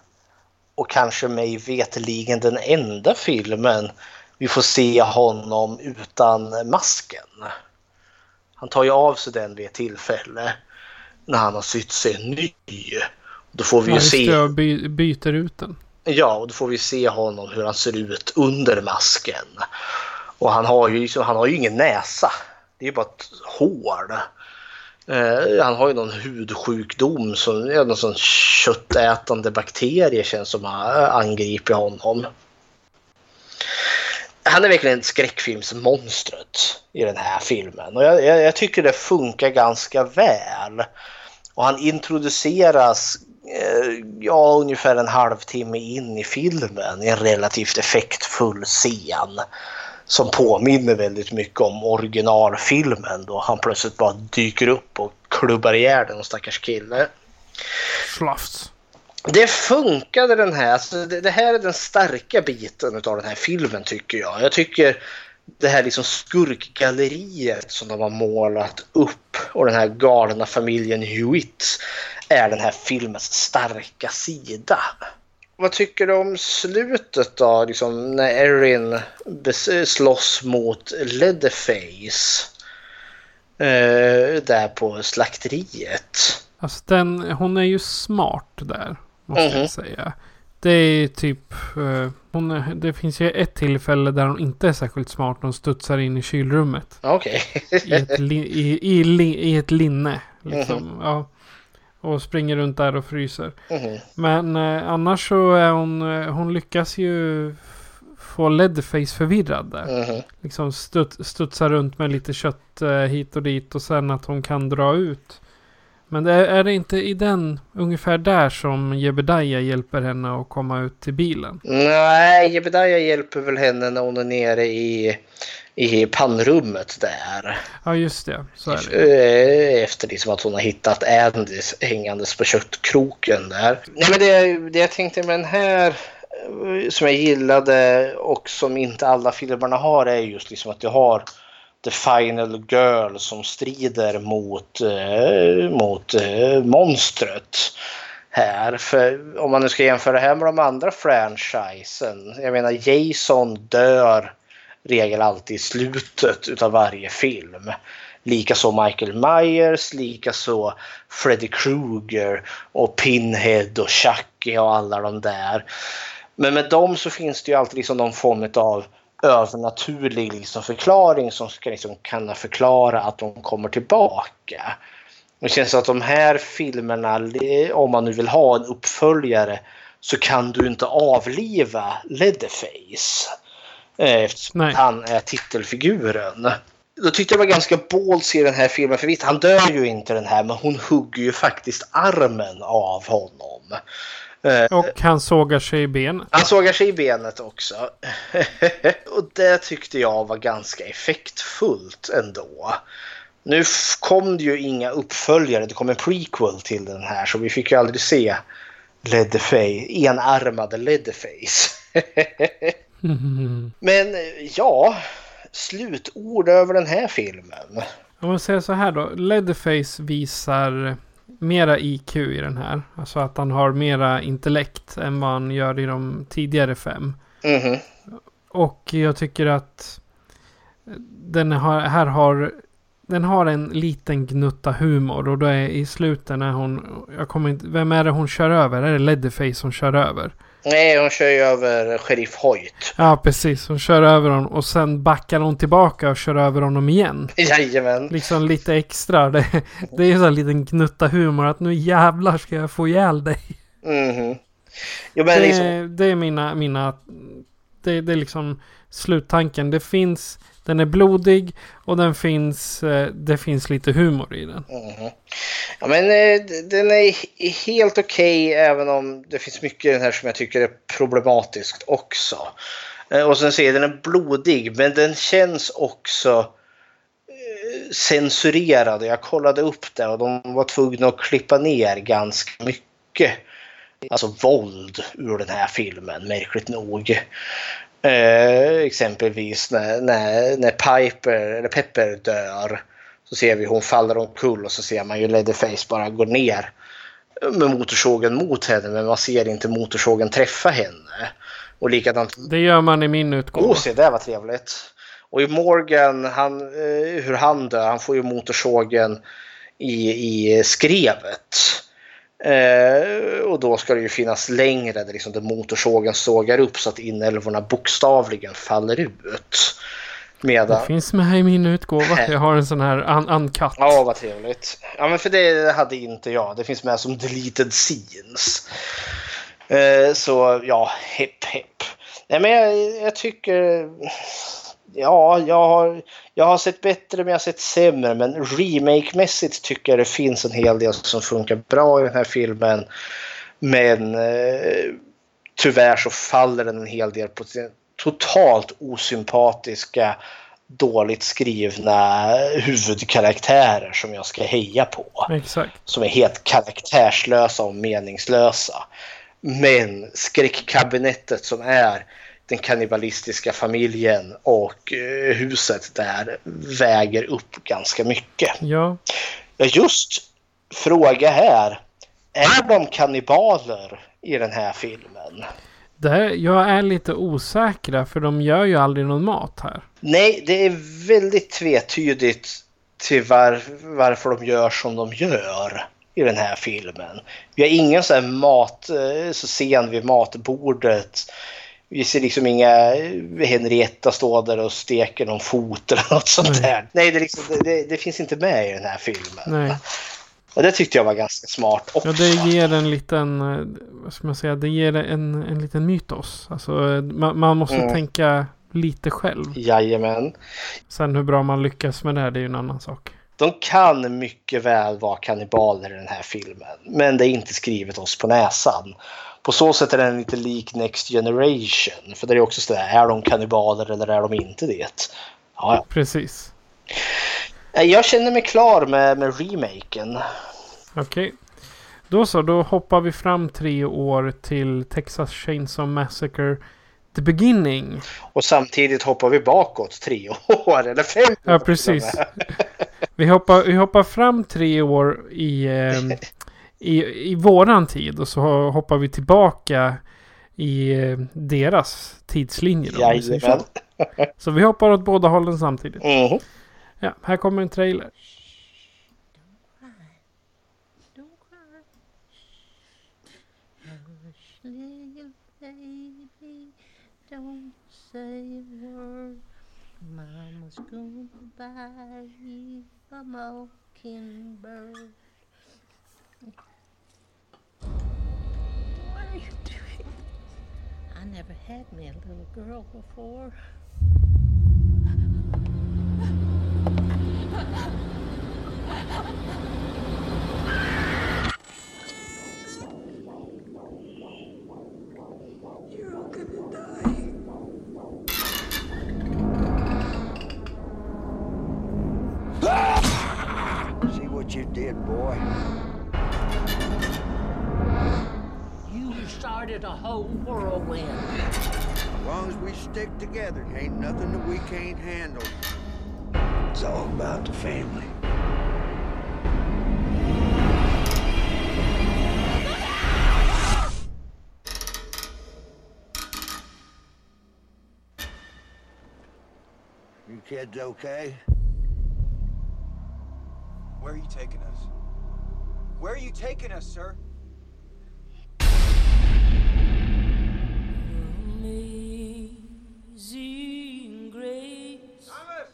och kanske mig veteligen den enda filmen vi får se honom utan masken. Han tar ju av sig den vid ett tillfälle när han har sytt sig en ny. Då får vi ju Ja, just se... det, by, byter ut den. Ja, och då får vi se honom hur han ser ut under masken. Och han har ju, han har ju ingen näsa. Det är ju bara ett hål. Eh, han har ju någon hudsjukdom, som, någon sån köttätande bakterie känns som har eh, angripit honom. Han är verkligen skräckfilmsmonstret i den här filmen och jag, jag, jag tycker det funkar ganska väl. Och han introduceras eh, ja, ungefär en halvtimme in i filmen i en relativt effektfull scen som påminner väldigt mycket om originalfilmen då han plötsligt bara dyker upp och klubbar ihjäl en stackars kille. Slafs. Det funkade den här. Alltså det, det här är den starka biten av den här filmen tycker jag. Jag tycker det här liksom skurkgalleriet som de har målat upp och den här galna familjen Hewitt är den här filmens starka sida. Vad tycker du om slutet då? Liksom när Erin slåss mot Leatherface. Eh, där på slakteriet. Alltså den, hon är ju smart där. Måste Mhm. jag säga. Det är typ, eh, hon, det finns ju ett tillfälle där hon inte är särskilt smart. Hon studsar in i kylrummet. Okej. I ett, li, i, i, li, i ett linne. Liksom. Ja. Och springer runt där och fryser. Mhm. Men eh, annars så är hon, eh, hon lyckas ju få Leatherface förvirrad där. Mhm. Liksom studs, studsa runt med lite kött eh, hit och dit och sen att hon kan dra ut. Men är, är det inte i den, ungefär där som Jebediah hjälper henne att komma ut till bilen? Nej, Jebediah hjälper väl henne när hon är nere i, i pannrummet där. Ja just det, så är det. Eh, Efter liksom att hon har hittat Andy hängandes på köttkroken där. Nej, men det, det jag tänkte med den här eh, som jag gillade och som inte alla filmerna har är just liksom att du har The Final Girl som strider mot, eh, mot eh, monstret här. För om man nu ska jämföra det här med de andra franchisen. Jag menar Jason dör regel alltid i slutet utav varje film. Likaså Michael Myers, likaså Freddy Krueger och Pinhead och Chucky och alla de där. Men med dem så finns det ju alltid liksom någon form av övernaturlig liksom förklaring som ska liksom kunna förklara att de kommer tillbaka. Det känns som att de här filmerna, om man nu vill ha en uppföljare, så kan du inte avliva Leatherface. Eh, Eftersom Nej. han är titelfiguren. Då tyckte jag det var ganska balls i den här filmen. För visst, han dör ju inte den här, men hon hugger ju faktiskt armen av honom. Eh, Och han sågar sig i benet. han sågar sig i benet också. och det tyckte jag var ganska effektfullt ändå. Nu kom det ju inga uppföljare, det kom en prequel till den här så vi fick ju aldrig se Leatherface, enarmade Leatherface. Men eh, ja, slutord över den här filmen. Om man säger så här då. Leatherface visar mera IQ i den här. Alltså att han har mera intellekt än vad han gör i de tidigare fem. Mhm. Och jag tycker att den har, här har den har en liten gnutta humor och då är i slutet när hon, jag kommer inte, vem är det hon kör över? Är det Leatherface som kör över? Nej, hon kör ju över Sheriff Hoyt. Ja, precis. Hon kör över honom och sen backar hon tillbaka och kör över honom igen. Jajamän. Liksom lite extra. Det, det är ju en liten gnutta humor att nu jävlar ska jag få ihjäl dig. Mhm. Jo, men liksom, Det, det är mina, mina det, det är liksom sluttanken. Det finns, den är blodig och den finns, eh, det finns lite humor i den. Mm. Ja, men eh, den är helt okej även om det finns mycket i den här som jag tycker är problematiskt också. Eh, och sen säger den är blodig men den känns också censurerad. censurerade. Jag kollade upp det och de var tvungna att klippa ner ganska mycket. Alltså våld ur den här filmen, märkligt nog. Eh, exempelvis när, när, när Piper, eller Pepper dör. Så ser vi hon faller omkull och så ser man ju Leatherface bara gå ner med motorsågen mot henne men man ser inte motorsågen träffa henne. Och likadant... Det gör man i min utgåva. Åh, se det var trevligt. Och i Morgan, han, eh, hur han dör, han får ju motorsågen i, i skrevet. Eh, och då ska det ju finnas längre där, liksom, där motorsågen sågar upp så att inälvorna bokstavligen faller ut. Medan... Det finns med i min utgåva. Jag har en sån här un uncut. Ja, vad trevligt. Ja, men för det hade inte jag. Det finns med som deleted scenes. Eh, så ja, hepp hepp. Nej, men jag, jag tycker... Ja, jag har, jag har sett bättre men jag har sett sämre. Men remake-mässigt tycker jag det finns en hel del som funkar bra i den här filmen. Men eh, tyvärr så faller den en hel del på sin totalt osympatiska, dåligt skrivna huvudkaraktärer som jag ska heja på. Exakt. Som är helt karaktärslösa och meningslösa. Men skräckkabinettet som är den kannibalistiska familjen och eh, huset där väger upp ganska mycket. Ja. Just fråga här. Är de kannibaler i den här filmen? Det, jag är lite osäkra för de gör ju aldrig någon mat här. Nej, det är väldigt tvetydigt till var, varför de gör som de gör i den här filmen. Vi har ingen sån här mat, eh, så scen vid matbordet. Vi ser liksom inga Henrietta stå där och steker någon fot eller något sånt Nej. där. Nej, det, liksom, det, det finns inte med i den här filmen. Nej. Och det tyckte jag var ganska smart också. Ja, det ger en liten, eh, vad ska man säga, det ger en, en liten mytos. Alltså, eh, man, man måste Mm. tänka lite själv. Jajamän. Sen hur bra man lyckas med det, här, det är ju en annan sak. De kan mycket väl vara kannibaler i den här filmen. Men det är inte skrivet oss på näsan. På så sätt är den lite lik Next Generation. För det är också sådär, är de kannibaler eller är de inte det? Ja, ja. Precis. Nej, Jag känner mig klar med, med remaken. Okej. Då så, då hoppar vi fram tre år till Texas Chainsaw Massacre The Beginning. Och samtidigt hoppar vi bakåt tre år eller fem Ja, år. precis. Vi hoppar, vi hoppar fram tre år i, eh, i, i våran tid och så hoppar vi tillbaka i eh, deras tidslinje. Då, Jajamän. så. så vi hoppar åt båda hållen samtidigt. Mhm. Ja, här kommer en trailer. Say a word. Mama's gonna buy you a mockingbird. Are you doing? I never had me a little girl before. You're all gonna die. See what you did, boy. Started a whole whirlwind. As long as we stick together, ain't nothing that we can't handle. It's all about the family. You kids okay? Where are you taking us? Where are you taking us, sir? Amazing grace. Thomas!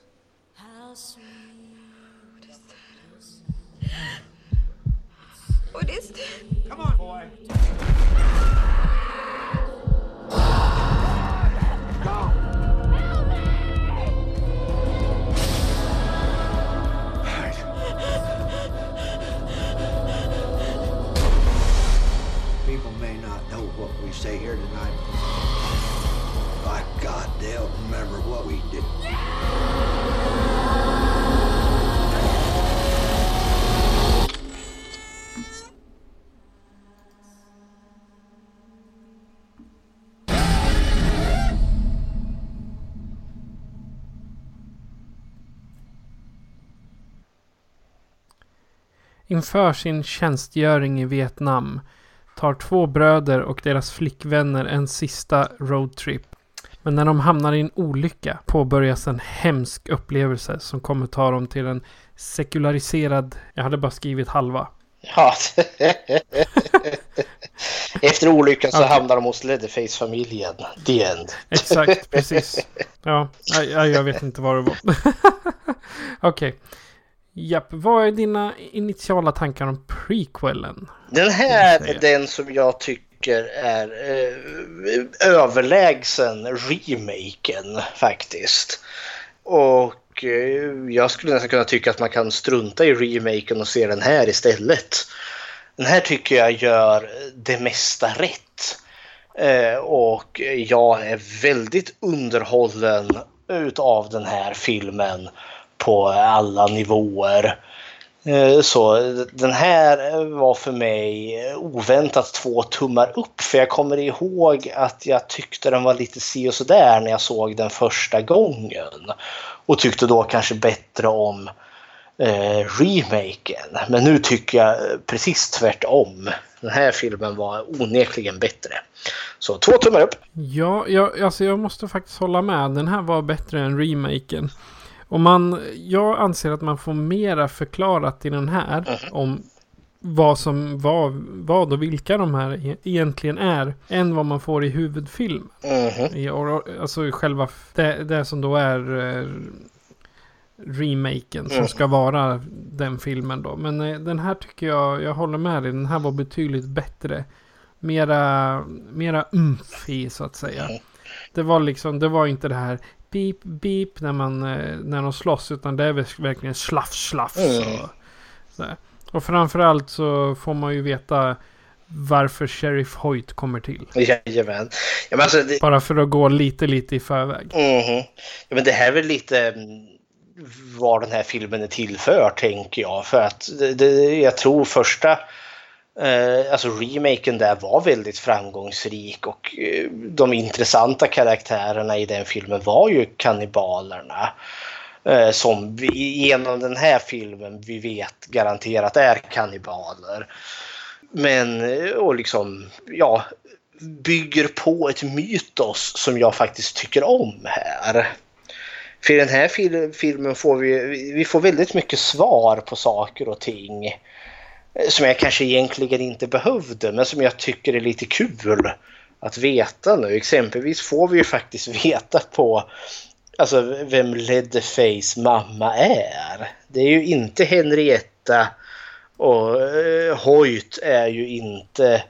How sweet. What is that? Come on, boy. People may not know what we say here tonight. Inför sin tjänstgöring i Vietnam tar två bröder och deras flickvänner en sista roadtrip. Men när de hamnar i en olycka påbörjas en hemsk upplevelse som kommer ta dem till en sekulariserad, jag hade bara skrivit halva. Ja. Efter olyckan så Okej. hamnar de hos Leatherface-familjen. The end. Exakt, precis. Ja, ja, ja, jag vet inte vad det var. Okej. Japp, vad är dina initiala tankar om prequelen? Den här är den som jag tycker är eh, överlägsen remaken faktiskt. Och eh, jag skulle nästan kunna tycka att man kan strunta i remaken och se den här istället. Den här tycker jag gör det mesta rätt. Eh, och jag är väldigt underhållen utav den här filmen på alla nivåer. Eh, så den här var för mig oväntat två tummar upp för jag kommer ihåg att jag tyckte den var lite si och sådär när jag såg den första gången. Och tyckte då kanske bättre om eh, remaken. Men nu tycker jag eh, precis tvärtom. Den här filmen var onekligen bättre. Så två tummar upp. Ja, jag, alltså jag måste faktiskt hålla med. Den här var bättre än remaken. Och man, jag anser att man får mera förklarat i den här om vad som var, vad och vilka de här e- egentligen är. Än vad man får i huvudfilmen. Mhm. I, alltså själva, det, det som då är eh, remaken som Mm. ska vara den filmen då. Men eh, den här tycker jag, jag håller med dig, den här var betydligt bättre. Mera, mera umf i så att säga. Mm. Det var liksom, det var inte det här beep beep när man, eh, när de slåss. Utan det är verkligen slafs slafs. Mm. Så och framförallt så får man ju veta varför Sheriff Hoyt kommer till. Jajamän. Ja, men alltså, det, Bara för att gå lite, lite i förväg. Mhm. Ja, men det här är väl lite mm, vad den här filmen är till för, tänker jag. För att det, det, jag tror första, eh, alltså remaken där var väldigt framgångsrik och eh, de intressanta karaktärerna i den filmen var ju kannibalerna. Eh, som vi, genom den här filmen vi vet garanterat är kannibaler. Men, eh, och liksom, ja, bygger på ett mytos som jag faktiskt tycker om här. För i den här fil- filmen får vi, vi får väldigt mycket svar på saker och ting. Eh, som jag kanske egentligen inte behövde men som jag tycker är lite kul att veta nu. Exempelvis får vi ju faktiskt veta på alltså, vem Leatherface mamma är. Det är ju inte Henrietta och eh, Hoyt är ju inte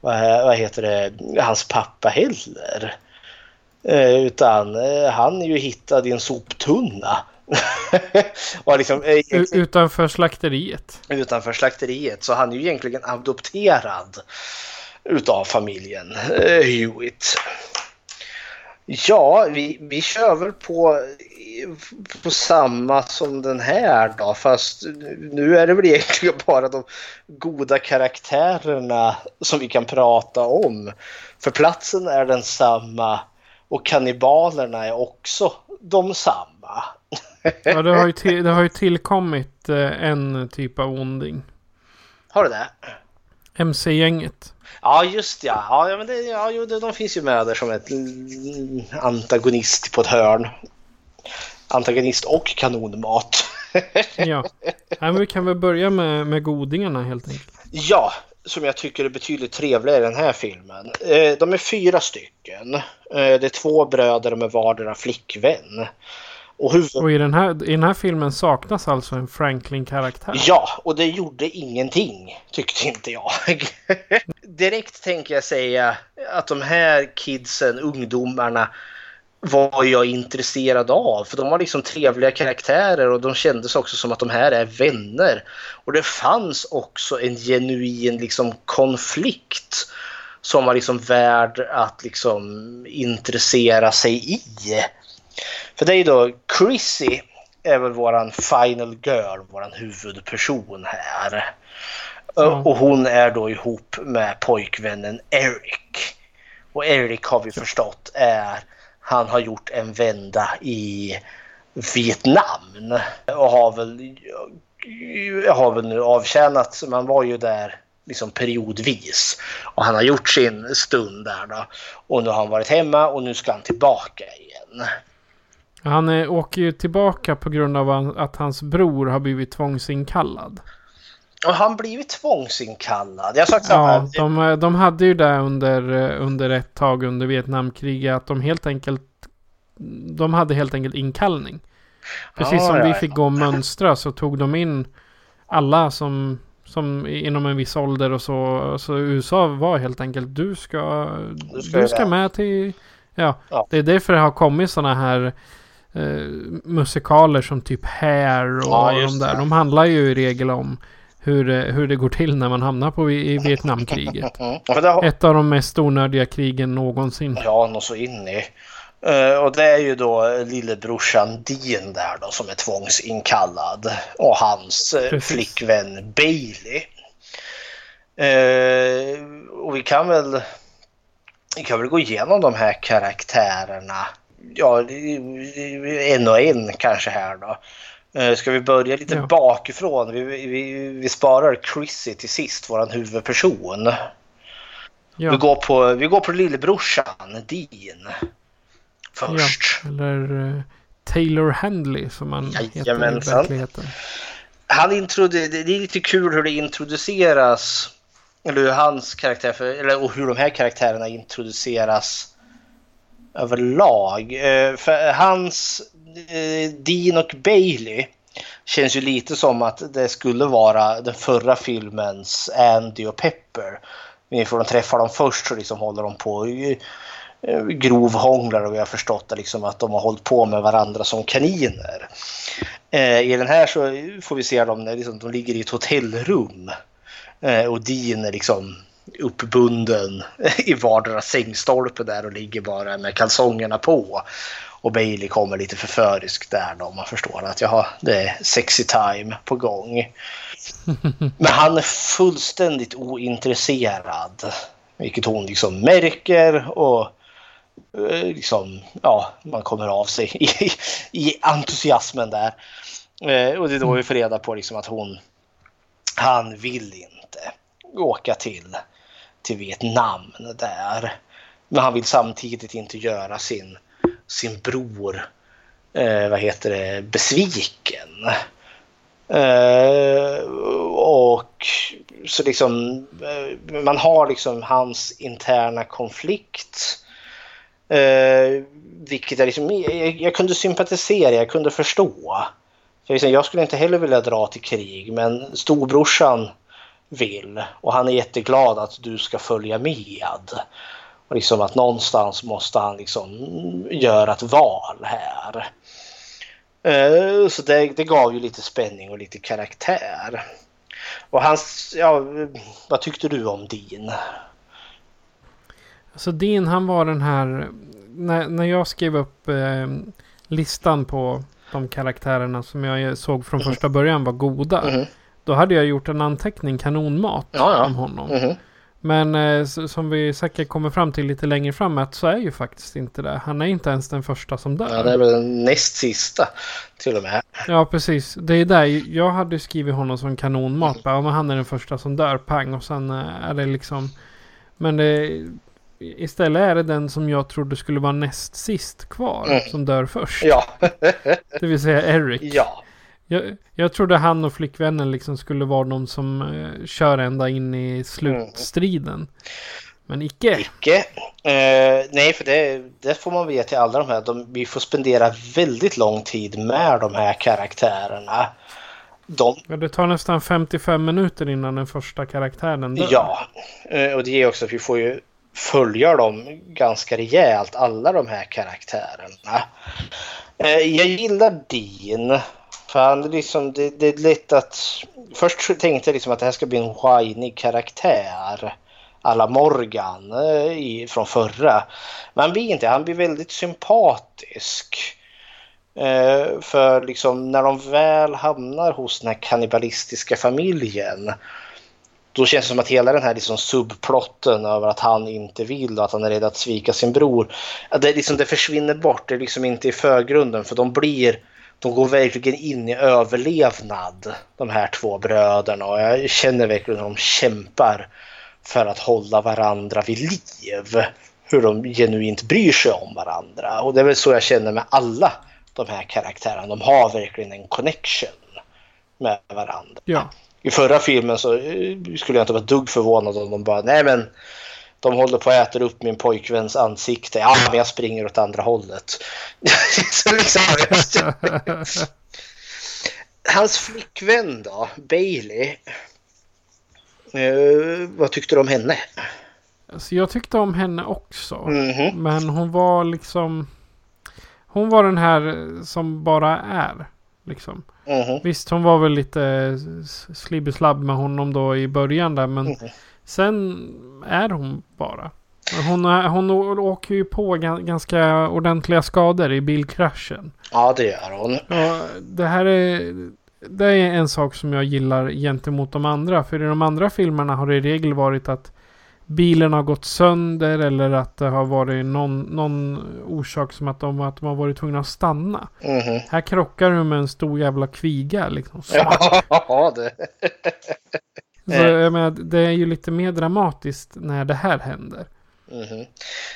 vad, vad heter det, hans pappa heller. Eh, utan eh, han är ju hittad i en soptunna. liksom, eh, utanför slakteriet. utanför slakteriet. Så han är ju egentligen adopterad utav familjen eh, Hewitt. Ja, vi, vi kör väl på, på samma som den här då. Fast nu är det väl egentligen bara de goda karaktärerna som vi kan prata om. För platsen är den samma och kannibalerna är också de samma. Ja, det har ju, till, det har ju tillkommit eh, en typ av onding. Har du det? MC-gänget. Ja, just ja. Ja, men det, ja jo, det, de finns ju med där som ett antagonist på ett hörn. Antagonist och kanonmat. Ja. Nej, men vi kan väl börja med, med godingarna helt enkelt. ja, som jag tycker är betydligt trevligare i den här filmen. Eh, de är fyra stycken. Eh, det är två bröder med vardera flickvän. Och huvud... Och i den här, i den här filmen saknas alltså en Franklin-karaktär. Ja, och det gjorde ingenting, tyckte inte jag. Direkt tänker jag säga att de här kidsen, ungdomarna, var jag intresserad av. För de var liksom trevliga karaktärer och de kändes också som att de här är vänner. Och det fanns också en genuin liksom konflikt som var liksom värd att liksom intressera sig i. För det är ju då Chrissy är väl våran final girl, våran huvudperson här. Ja. Och hon är då ihop med pojkvännen Eric. Och Eric har vi förstått är, han har gjort en vända i Vietnam och har väl har väl nu avtjänat, man var ju där liksom periodvis. Och han har gjort sin stund där då. Och nu har han varit hemma och nu ska han tillbaka igen. Han eh, åker ju tillbaka på grund av att hans bror har blivit tvångsinkallad. Och han blivit tvångsinkallad. Jag sagt. Ja, de, eh, de hade ju det under, eh, under ett tag under Vietnamkriget att de helt enkelt de hade helt enkelt inkallning. Precis Ja, som ja, vi ja. fick gå och mönstra så tog de in alla som, som inom en viss ålder och så. Så USA var helt enkelt du ska, Du ska du ska med till... Ja, Ja. det är därför det har kommit sådana här eh, musikaler som typ Hair och Ja, de där. det. De handlar ju i regel om hur, det- hur det går till när man hamnar på i, Vietnamkriget. Ja, Ett av de mest onödiga krigen någonsin. Ja, något så in i. Eh, och det är ju då lillebrorsan Dean där då som är tvångsinkallad. Och hans eh, Precis. flickvän Bailey. Eh, och vi kan väl vi kan väl gå igenom de här karaktärerna. Ja, en och en kanske här då. Eh, Ska vi börja lite Ja. bakifrån? Vi, vi, vi sparar Chrissy till sist, våran huvudperson. Vi, Ja, går på, vi går på lillebrorsan, Dean. Först. ja. Eller eh, Taylor Handley som man heter i Jajamensan. verkligheten. Han det är lite kul hur det introduceras. Eller hur hans karaktär, för, eller och hur de här karaktärerna introduceras överlag. Eh, För hans, eh, Dean och Bailey känns ju lite som att det skulle vara den förra filmens Andy och Pepper. Men får de träffar dem först så liksom håller de på eh, grovhånglar och vi har förstått det liksom att de har hållit på med varandra som kaniner. Eh, I den här så får vi se dem när liksom, de ligger i ett hotellrum. Eh, och Dean är liksom uppbunden i vardera sängstolpe där och ligger bara med kalsongerna på. Och Bailey kommer lite förförisk där då. Man förstår att jaha, det är sexy time på gång. Men han är fullständigt ointresserad. Vilket hon liksom märker och eh, liksom, ja, man kommer av sig i, i entusiasmen där. Eh, och det är då vi får reda på liksom att hon, han vill inte åka till, till Vietnam där. Men han vill samtidigt inte göra sin, sin bror, eh, vad heter det, besviken. Eh, och så liksom, eh, man har liksom hans interna konflikt. Eh, vilket jag, liksom, jag, jag kunde sympatisera, jag kunde förstå. För liksom, jag skulle inte heller vilja dra till krig men storbrorsan vill och han är jätteglad att du ska följa med. Och liksom att någonstans måste han liksom göra ett val här. Eh, Så det, det gav ju lite spänning och lite karaktär. Och hans, ja, vad tyckte du om Dean? Så Dean han var den här. När, när jag skrev upp eh, listan på de karaktärerna som jag såg från första början var goda. Mhm. Då hade jag gjort en anteckning kanonmat Ja, ja. om honom. Mhm. Men eh, som vi säkert kommer fram till lite längre fram att så är ju faktiskt inte det. Han är inte ens den första som dör. Ja, det är väl den näst sista till och med. Ja, precis. Det är där jag hade skrivit honom som kanonmat. Bara, ja, men han är den första som dör, pang. Och sen eh, är det liksom... Men det... Istället är det den som jag trodde skulle vara näst sist kvar. Mm. Som dör först. Ja. Det vill säga Eric. ja. Jag, jag trodde han och flickvännen liksom skulle vara de som eh, kör ända in i slutstriden. Men icke. Icke. Eh, nej, för det, det får man veta till alla de här. De, vi får spendera väldigt lång tid med de här karaktärerna. De, Ja, det tar nästan 55 minuter innan den första karaktären dör. ja, eh, och det är också att vi får ju följa dem ganska rejält, alla de här karaktärerna. Eh, jag gillar Dean. För han liksom, det, det är lätt att... Först tänkte jag liksom att det här ska bli en whinig karaktär. alla Morgan eh, i, från förra. Men han blir inte, han blir väldigt sympatisk. Eh, för liksom när de väl hamnar hos den här kannibalistiska familjen då känns det som att hela den här liksom subplotten över att han inte vill och att han är rädd att svika sin bror. att Det, liksom, det försvinner bort, det är liksom inte i förgrunden för de blir, de går verkligen in i överlevnad, de här två bröderna. Och jag känner verkligen hur de kämpar för att hålla varandra vid liv. Hur de genuint bryr sig om varandra. Och det är väl så jag känner med alla de här karaktärerna. De har verkligen en connection med varandra. Ja. I förra filmen så eh, skulle jag inte vara dugg förvånad om de bara, nej men de håller på att äta upp min pojkväns ansikte. Ja, men jag springer åt andra hållet. Liksom, Hans flickvän då, Bailey. Eh, vad tyckte du om henne? Alltså jag tyckte om henne också. Mhm. Men hon var liksom... Hon var den här som bara är. Liksom. Mhm. Visst, hon var väl lite slibbeslabb med honom då i början där. Men Mhm. Sen är hon bara. Hon, hon åker ju på ga- ganska ordentliga skador i bilkraschen. Ja, det gör hon. Och det här är, det är en sak som jag gillar gentemot de andra. För i de andra filmerna har det i regel varit att bilen har gått sönder eller att det har varit någon, någon orsak som att de, att de har varit tvungna att stanna. Mhm. Här krockar du med en stor jävla kviga liksom. Ja, det. Så jag menar, det är ju lite mer dramatiskt när det här händer. Mhm.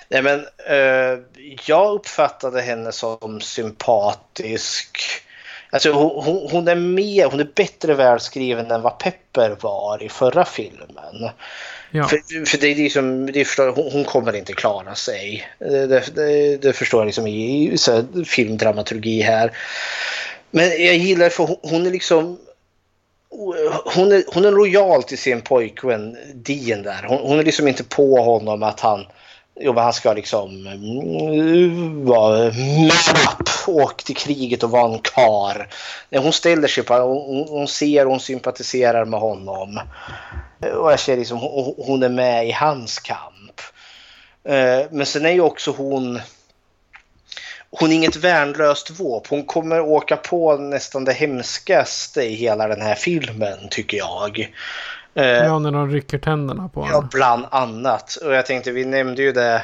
Nej, men eh, jag uppfattade henne som sympatisk. Alltså hon, hon, hon är mer, hon är bättre välskriven än vad Pepper var i förra filmen. Ja. För, för det är liksom, det förstår, hon, hon kommer inte klara sig. Det, det, det, det förstår jag liksom i, i så här, filmdramaturgi här. Men jag gillar för hon, hon är liksom hon är, hon är lojal till sin pojkvän Dean där. Hon, hon är liksom inte på honom att han, jo, men han ska liksom mm, vara man åk till kriget och vara en kar. Hon ställer sig på, hon, hon ser och hon sympatiserar med honom. Eh, och jag ser liksom hon, hon är med i hans kamp. Eh, men sen är ju också hon hon är inget värnlöst våp. Hon kommer åka på nästan det hemskaste i hela den här filmen tycker jag. Eh, Ja, när de rycker tänderna på Ja, honom. bland annat. Och jag tänkte, vi nämnde ju det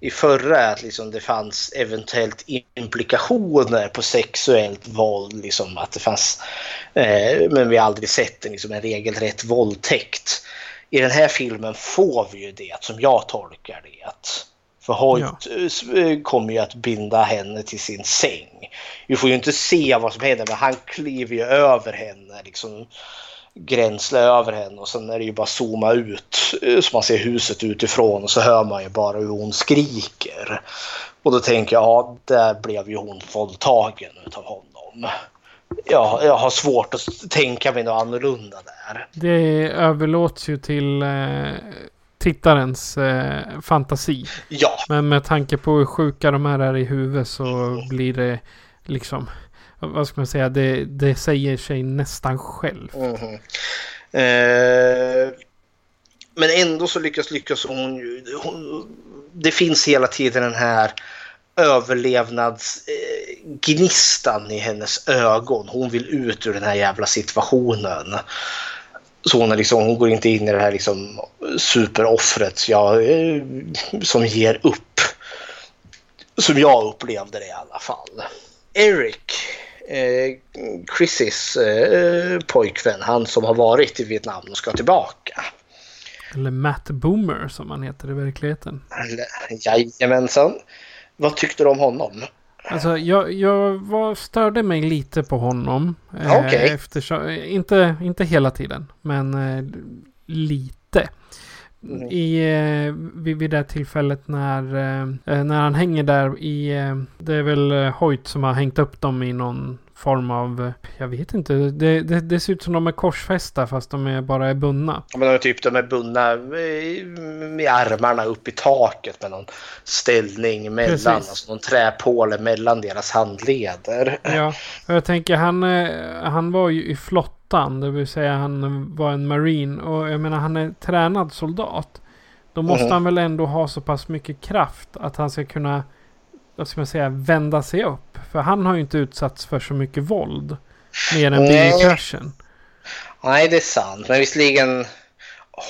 i förra, att liksom det fanns eventuellt implikationer på sexuellt våld. Liksom att det fanns, eh, men vi har aldrig sett en, liksom en regelrätt våldtäkt. I den här filmen får vi ju det, som jag tolkar det. För Hoyt eh, kommer ju att binda henne till sin säng. Vi får ju inte se vad som händer, men han kliver ju över henne. Liksom, gränsle över henne och sen är det ju bara zooma ut eh, så man ser huset utifrån och så hör man ju bara hur hon skriker. Och då tänker jag, ja, där blev ju hon våldtagen utav honom. Ja, jag har svårt att tänka mig något annorlunda där. Det överlåts ju till eh, tittarens eh, fantasi. Ja. Men med tanke på hur sjuka de här är i huvudet så blir det liksom... Vad ska man säga? Det, det säger sig nästan själv. Mhm. Eh, men ändå så lyckas, lyckas hon ju. Hon, det finns hela tiden den här överlevnadsgnistan i hennes ögon. Hon vill ut ur den här jävla situationen. Är liksom, hon går inte in i det här liksom superoffret ja, eh, som ger upp. Som jag upplevde det i alla fall. Eric, eh, Chrissys eh, pojkvän, han som har varit i Vietnam och ska tillbaka. Eller Matt Boomer som han heter i verkligheten. Jajamensan. Vad tyckte du om honom? Alltså jag, jag var, störde mig lite på honom. eh, Okej. Eftersom, inte, inte hela tiden, men eh, lite. Mm. I, eh, vid, vid det tillfället när, eh, när han hänger där i... Eh, det är väl eh, Hoyt som har hängt upp dem i någon form av... Jag vet inte. Det, det, det ser ut som de är korsfästa fast de är bara är bundna. Ja, Men de är typ de är bundna med armarna upp i taket med någon ställning mellan, Precis. alltså någon träpåle mellan deras handleder. Ja, och jag tänker han, eh, han var ju i flottan, det vill säga han var en marine. Och jag menar han är tränad soldat. Då måste Mhm. han väl ändå ha så pass mycket kraft att han ska kunna, vad ska man säga, vända sig upp. För han har ju inte utsatts för så mycket våld. Mer än bilkraschen. Nej, det är sant. Men visserligen,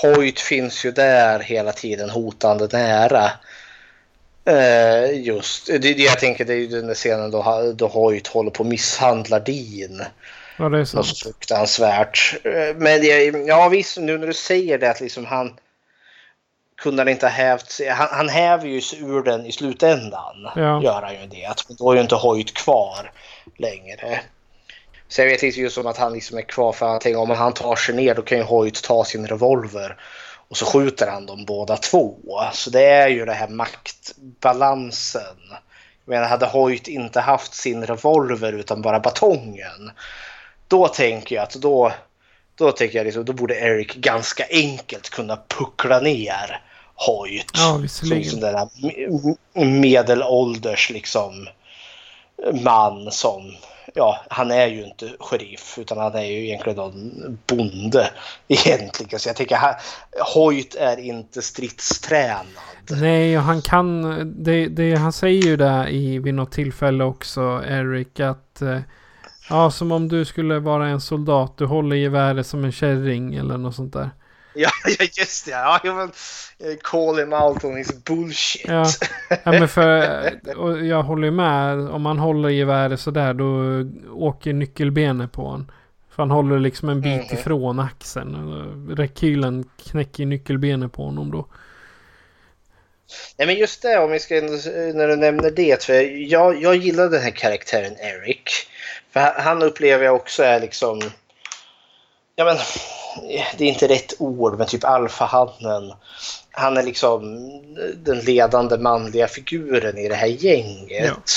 Hoyt finns ju där hela tiden hotande nära. Eh, just, det, det jag tänker det är ju den där scenen då, då Hoyt håller på och misshandlar Dean. Ja, det är Något sant. så fruktansvärt. Eh, Men det, ja visst, nu när du säger det att liksom han kunde han inte ha hävt sig. Han, han häver ju sig ur den i slutändan. Ja. Gör han ju det. Då är ju inte Hoyt kvar längre. Så jag vet inte just som att han liksom är kvar för han tänker om han tar sig ner då kan ju Hoyt ta sin revolver och så skjuter han dem båda två. Så det är ju det här maktbalansen. Jag menar hade Hoyt inte haft sin revolver utan bara batongen då tänker jag att då, då tänker jag liksom, då borde Eric ganska enkelt kunna puckla ner Hoyt. Ja, som, här me- medelålders liksom man som, ja, han är ju inte sheriff utan han är ju egentligen en bonde egentligen. Så jag tänker, han- Hoyt är inte stridstränad. Nej, och han kan... Det, det, han säger ju det i, vid något tillfälle också, Eric, att... Ja, som om du skulle vara en soldat. Du håller geväret som en kärring eller något sånt där. Ja, just det. Ja, jag vill eh, call him out on his bullshit. Ja, ja men för... Och jag håller ju med. Om man håller geväret sådär då åker nyckelbenet på honom. För han håller liksom en bit Mhm. ifrån axeln. Rekylen knäcker nyckelbenet på honom då. Nej men just det, om vi ska, när du nämner det. För jag, jag gillar den här karaktären Eric. För han- upplever jag också är liksom... Ja men, det är inte rätt ord, men typ alfahannen. Han är liksom den ledande manliga figuren i det här gänget.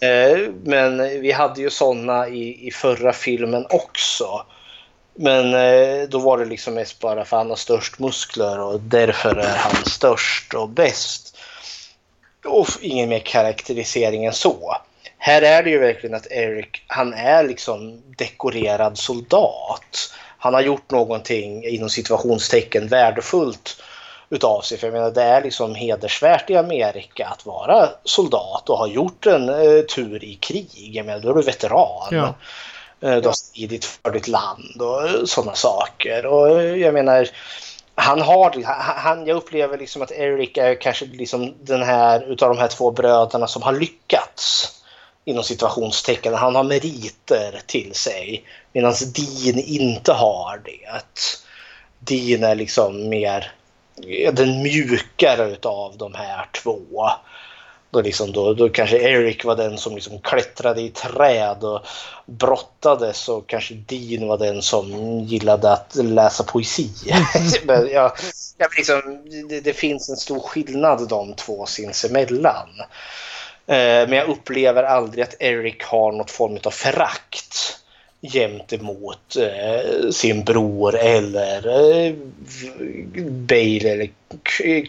Eh, Men vi hade ju sådana i, i förra filmen också. Men eh, då var det liksom mest bara för han har störst muskler och därför är han störst och bäst. Och ingen mer karaktärisering än så. Här är det ju verkligen att Eric, han är liksom dekorerad soldat. Han har gjort någonting inom situationstecken värdefullt utav sig. För jag menar det är liksom hedersvärt i Amerika att vara soldat och ha gjort en eh, tur i krig. Jag menar då är du veteran. Ja. Eh, Du har stridit för ditt land och sådana saker. Och eh, jag menar, han har, han, jag upplever liksom att Eric är kanske liksom den här utav de här två bröderna som har lyckats inom situationstecken. Han har meriter till sig medan Dean inte har det. Dean är liksom mer den mjukare utav de här två. Då, liksom, då, då kanske Eric var den som liksom klättrade i träd och brottades och kanske Dean var den som gillade att läsa poesi. Men ja, ja, liksom, det, det finns en stor skillnad de två sinsemellan. Eh, men jag upplever aldrig att Eric har något form av förakt gentemot eh, sin bror eller eh, Bale eller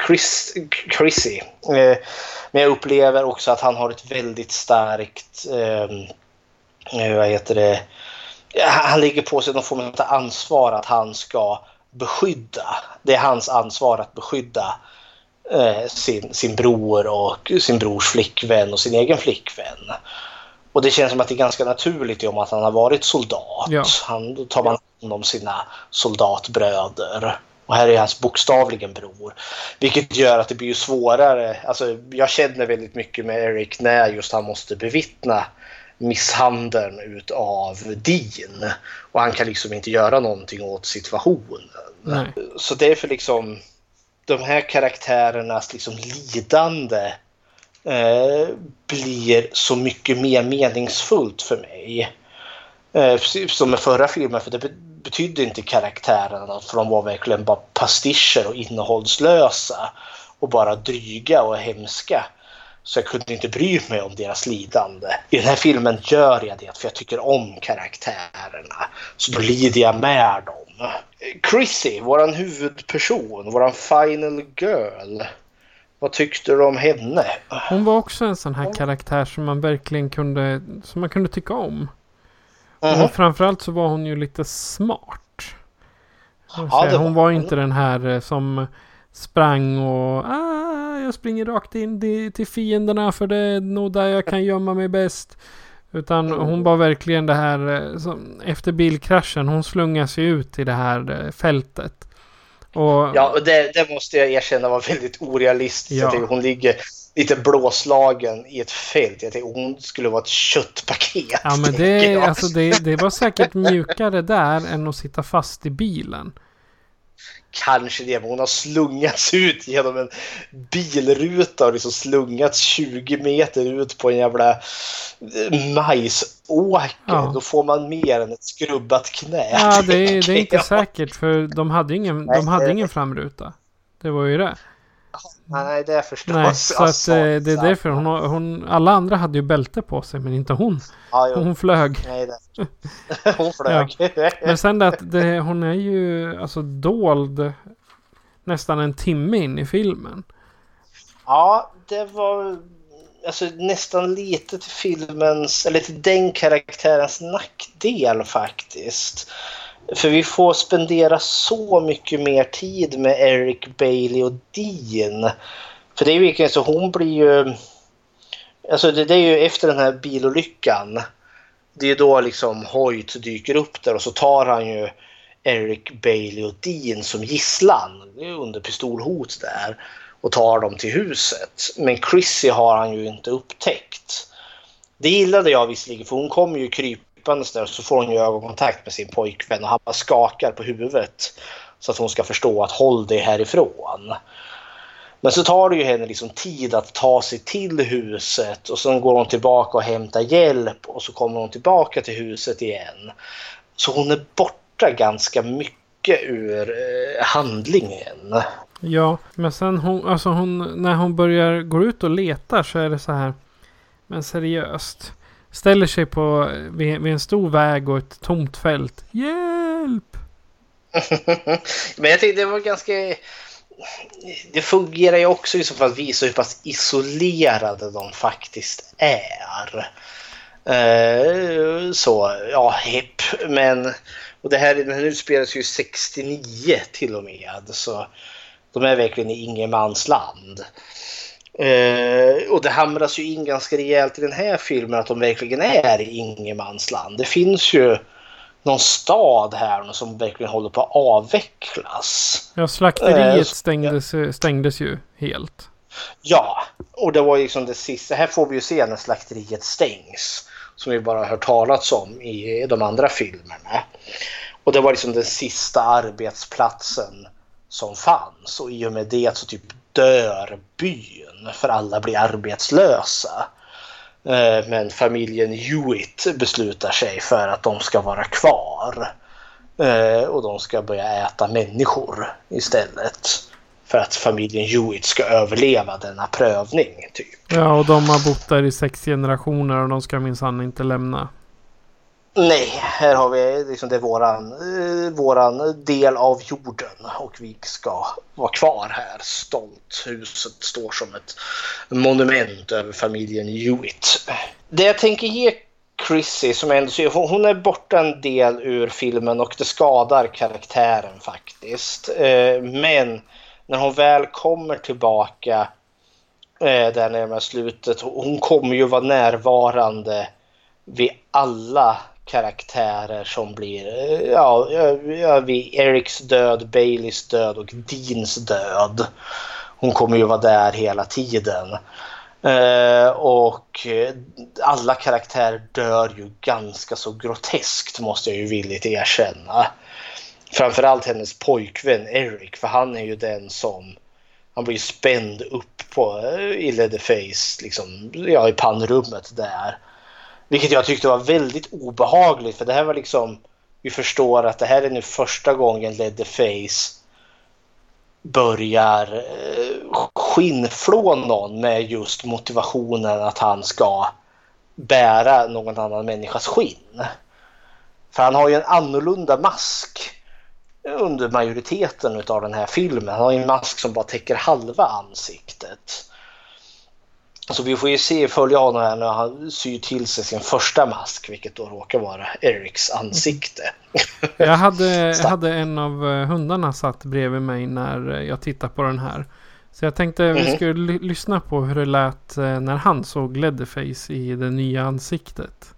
Chris, Chrissy. Eh, men jag upplever också att han har ett väldigt starkt, ehm, eh, vad heter det, han lägger på sig någon form av ansvar att han ska beskydda. Det är hans ansvar att beskydda eh, sin, sin bror och sin brors flickvän och sin egen flickvän. Och det känns som att det är ganska naturligt i och med att han har varit soldat. Ja. Han, då tar man hand om sina soldatbröder. Och här är hans bokstavligen bror. Vilket gör att det blir svårare. Alltså, jag känner väldigt mycket med Eric när just han måste bevittna misshandeln utav Dean. Och han kan liksom inte göra någonting åt situationen. Nej. Så därför liksom de här karaktärernas liksom lidande eh, blir så mycket mer meningsfullt för mig. Eh, som med förra filmen, för det betydde inte karaktärerna för de var verkligen bara pastischer och innehållslösa och bara dryga och hemska. Så jag kunde inte bry mig om deras lidande. I den här filmen gör jag det för jag tycker om karaktärerna. Så då lider jag med dem. Chrissy, våran huvudperson, våran final girl. Vad tyckte du om henne? Hon var också en sån här karaktär som man verkligen kunde, som man kunde tycka om. Mhm. Och framförallt så var hon ju lite smart. Ja, det hon var var inte den här eh, som sprang och ah, jag springer rakt in till, fienderna för det är nog där jag kan gömma mig bäst. Utan hon var verkligen det här, eh, som, efter bilkraschen, hon slungar sig ut i det här eh, fältet. Och, Ja, och det, det måste jag erkänna var väldigt orealistiskt. Ja. Hon ligger lite blåslagen i ett fält. Jag tänkte hon skulle vara ett köttpaket. Ja men det, alltså, det, det var säkert mjukare där än att sitta fast i bilen. Kanske det, men hon har slungats ut genom en bilruta och liksom slungats 20 meter ut på en jävla eh, majsåker. Ja. Då får man mer än ett skrubbat knä. Ja det, är- det är inte jag. säkert för de hade, ingen, de hade ingen framruta. Det var ju det. Nej, det förstås. Nej, så att eh, det är därför hon, hon... Alla andra hade ju bälte på sig men inte hon. Ja. Hon flög. Nej, det... Hon flög. Men sen det att det, hon är ju alltså dold nästan en timme in i filmen. Ja, det var alltså, nästan lite till filmens, eller till den karaktärens nackdel faktiskt. För vi får spendera så mycket mer tid med Eric Bailey och Dean. För det är ju verkligen så, hon blir ju... Alltså det, det är ju efter den här bilolyckan. Det är då liksom Hoyt dyker upp där och så tar han ju Eric Bailey och Dean som gisslan Det är under pistolhot där och tar dem till huset. Men Chrissy har han ju inte upptäckt. Det gillade jag visserligen för hon kommer ju krypa krypandes där så får hon ju ögonkontakt med sin pojkvän och han bara skakar på huvudet så att hon ska förstå att håll dig härifrån. Men så tar det ju henne liksom tid att ta sig till huset och sen går hon tillbaka och hämtar hjälp och så kommer hon tillbaka till huset igen. Så hon är borta ganska mycket ur eh, handlingen. Ja, men sen hon, alltså hon, när hon börjar gå ut och letar så är det så här. Men seriöst. Ställer sig på, vid, vid en stor väg och ett tomt fält. Hjälp! Men jag tyckte det var ganska... Det fungerar ju också i så fall att visa hur pass isolerade de faktiskt är. Eh, så, ja, hipp. Men... Och det här den här utspelas ju 69 till och med. Så de är verkligen i ingenmansland. Eh, och det hamras ju in ganska rejält i den här filmen att de verkligen är i ingenmansland. Det finns ju någon stad här som verkligen håller på att avvecklas. Ja, slakteriet Eh, stängdes, stängdes ju helt. Ja, och det var ju liksom det sista. Här får vi ju se när slakteriet stängs. Som vi bara har hört talats om i de andra filmerna. Och det var liksom den sista arbetsplatsen som fanns. Och i och med det så typ dör byn för alla blir arbetslösa. Eh, men familjen Hewitt beslutar sig för att de ska vara kvar. Eh, och de ska börja äta människor istället. För att familjen Hewitt ska överleva denna prövning. Typ. Ja, och de har bott där i sex generationer och de ska minsann inte lämna. Nej, här har vi liksom det är våran, eh, våran del av jorden och vi ska vara kvar här stolt. Huset står som ett monument över familjen Hewitt. Det jag tänker ge Chrissy som ändå hon är borta en del ur filmen och det skadar karaktären faktiskt. Eh, men när hon väl kommer tillbaka eh, där närmare slutet, hon kommer ju vara närvarande vid alla karaktärer som blir, eh, ja, vid Erics död, Baileys död och Deans död. Hon kommer ju vara där hela tiden. Eh, och eh, alla karaktärer dör ju ganska så groteskt måste jag ju villigt erkänna. Framförallt hennes pojkvän Eric för han är ju den som han blir spänd upp på i Leatherface, liksom, ja, i pannrummet där. Vilket jag tyckte var väldigt obehagligt för det här var liksom, vi förstår att det här är nu första gången Leatherface börjar eh, skinnflå någon med just motivationen att han ska bära någon annan människas skinn. För han har ju en annorlunda mask under majoriteten av den här filmen. Han har ju en mask som bara täcker halva ansiktet. Så vi får ju se, följa honom här när han syr till sig sin första mask, vilket då råkar vara Erics ansikte. Jag hade, jag hade en av eh, hundarna satt bredvid mig när eh, jag tittade på den här. Så jag tänkte vi Mhm. skulle ly- lyssna på hur det lät eh, när han såg Leatherface i det nya ansiktet.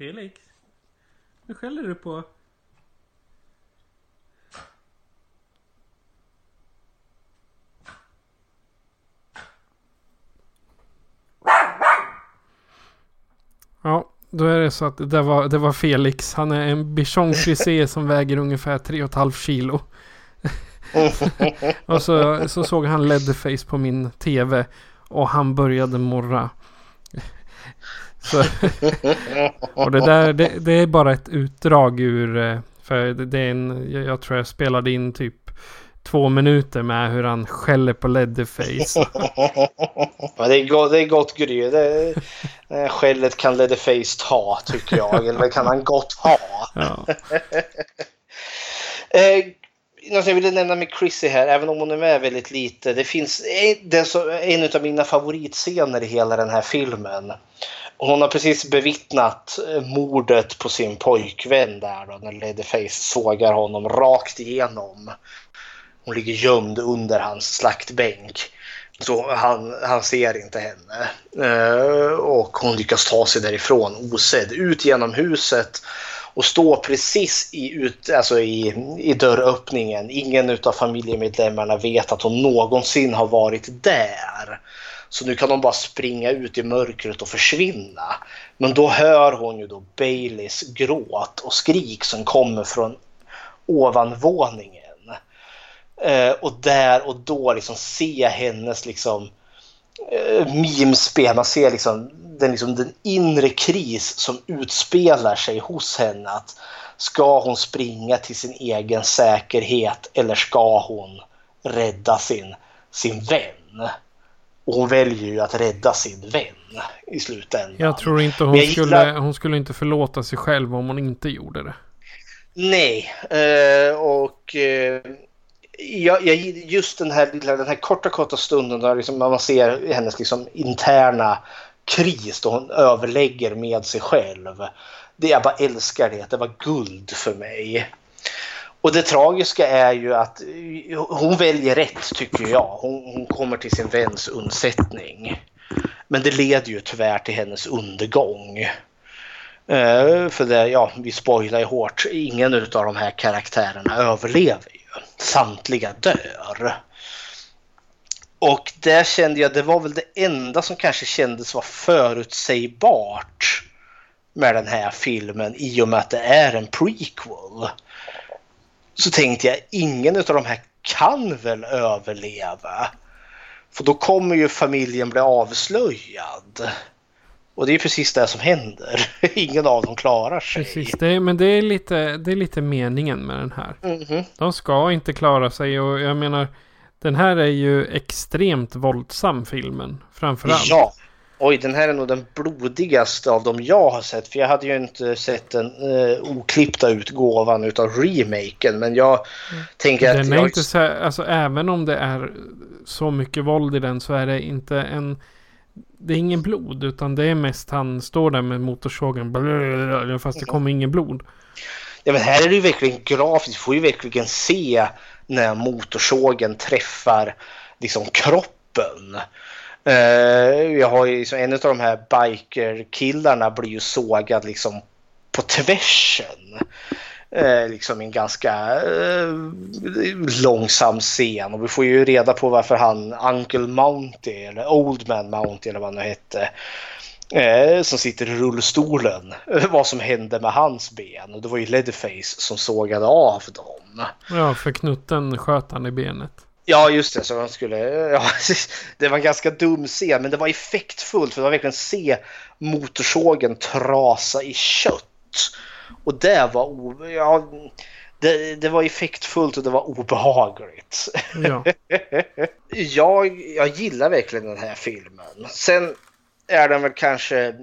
Felix? Vad skäller du på? Ja, då är det så att det var, det var Felix. Han är en bichon frisé som väger ungefär 3,5 kilo. och så, så såg han Leatherface på min tv. Och han började morra. Så, och det där, det, det är bara ett utdrag ur... eh, För det, är en, jag, jag tror jag spelade in typ två minuter med hur han skäller på Leatherface. Ja, det, är gott, det är gott gry. Det, det skället kan Leatherface ta tycker jag. Eller det kan han gott ha. Ja. Eh, jag ville nämna med Chrissy här, även om hon är med väldigt lite. Det finns en, en av mina favoritscener i hela den här filmen. Hon har precis bevittnat eh, mordet på sin pojkvän där då, när Leatherface sågar honom rakt igenom. Hon ligger gömd under hans slaktbänk. Så han, han ser inte henne. Eh, och hon lyckas ta sig därifrån osedd. Ut genom huset och stå precis i, ut, alltså i, i dörröppningen. Ingen av familjemedlemmarna vet att hon någonsin har varit där. Så nu kan de bara springa ut i mörkret och försvinna. Men då hör hon ju då Baileys gråt och skrik som kommer från ovanvåningen. Eh, och där och då liksom se hennes liksom eh, mimspel. Man ser liksom den, liksom den inre kris som utspelar sig hos henne. Att ska hon springa till sin egen säkerhet eller ska hon rädda sin, sin vän? Och hon väljer ju att rädda sin vän i slutändan. Jag tror inte hon jag skulle, gillar- hon skulle inte förlåta sig själv om hon inte gjorde det. Nej, eh, och eh, jag, jag, just den här, den här korta, korta stunden där liksom man ser hennes liksom interna kris då hon överlägger med sig själv. Det, jag bara älskar det, det var guld för mig. Och det tragiska är ju att eh, hon väljer rätt tycker jag. Hon, hon kommer till sin väns undsättning. Men det leder ju tyvärr till hennes undergång. Uh, för det, ja, vi spoilar ju hårt. Ingen av de här karaktärerna överlever ju. Samtliga dör. Och där kände jag, det var väl det enda som kanske kändes var förutsägbart med den här filmen i och med att det är en prequel. Så tänkte jag, ingen av de här kan väl överleva? För då kommer ju familjen bli avslöjad. Och det är precis det som händer. Ingen av dem klarar sig. Precis, det är, men det är, lite, det är lite meningen med den här. Mhm. De ska inte klara sig och jag menar den här är ju extremt våldsam filmen. Framförallt. Ja. Oj, den här är nog den blodigaste av dem jag har sett. För jag hade ju inte sett den eh, oklippta utgåvan utav remaken. Men jag tänker att... Den är jag... inte så här, alltså även om det är så mycket våld i den så är det inte en... Det är ingen blod utan det är mest han står där med motorsågen blablabla, fast det kommer ingen blod. Ja, men här är det ju verkligen grafiskt. Vi får ju verkligen se när motorsågen träffar liksom kroppen. Eh, jag har ju liksom, en av de här bikerkillarna blir ju sågad liksom på tvärsen. Eh, liksom en ganska eh, långsam scen och vi får ju reda på varför han Uncle Mounty eller Old Man Mounty eller vad han nu hette eh, som sitter i rullstolen vad som hände med hans ben och det var ju Leatherface som sågade av dem. Ja, för knutten sköt han i benet. Ja, just det. Så man skulle, ja, det var en ganska dum scen, men det var effektfullt. För det var verkligen se motorsågen trasa i kött. Och det var, ja, det, det var effektfullt och det var obehagligt. Ja. jag, jag gillar verkligen den här filmen. Sen är den väl kanske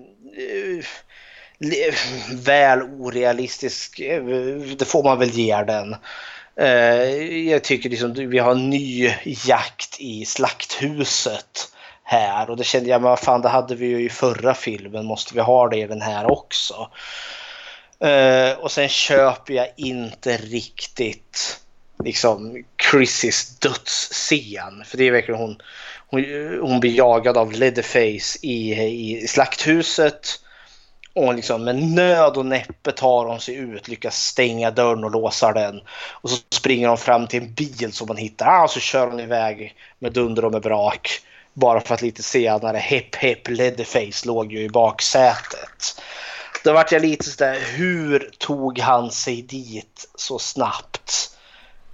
le- väl orealistisk. eh, Det får man väl ge den. Eh, jag tycker liksom vi har en ny jakt i slakthuset här och det kände jag, men vad fan det hade vi ju i förra filmen, måste vi ha det i den här också? Eh, och sen köper jag inte riktigt liksom Chrissys dödsscen. För det är verkligen hon, hon, hon blir jagad av Leatherface i, i slakthuset. Och liksom med nöd och näppe tar de sig ut, lyckas stänga dörren och låsa den. Och så springer de fram till en bil som man hittar. Ah, så kör de iväg med dunder och med brak. Bara för att lite senare, hepp hepp Leatherface låg ju i baksätet. Då vart jag lite sådär, hur tog han sig dit så snabbt?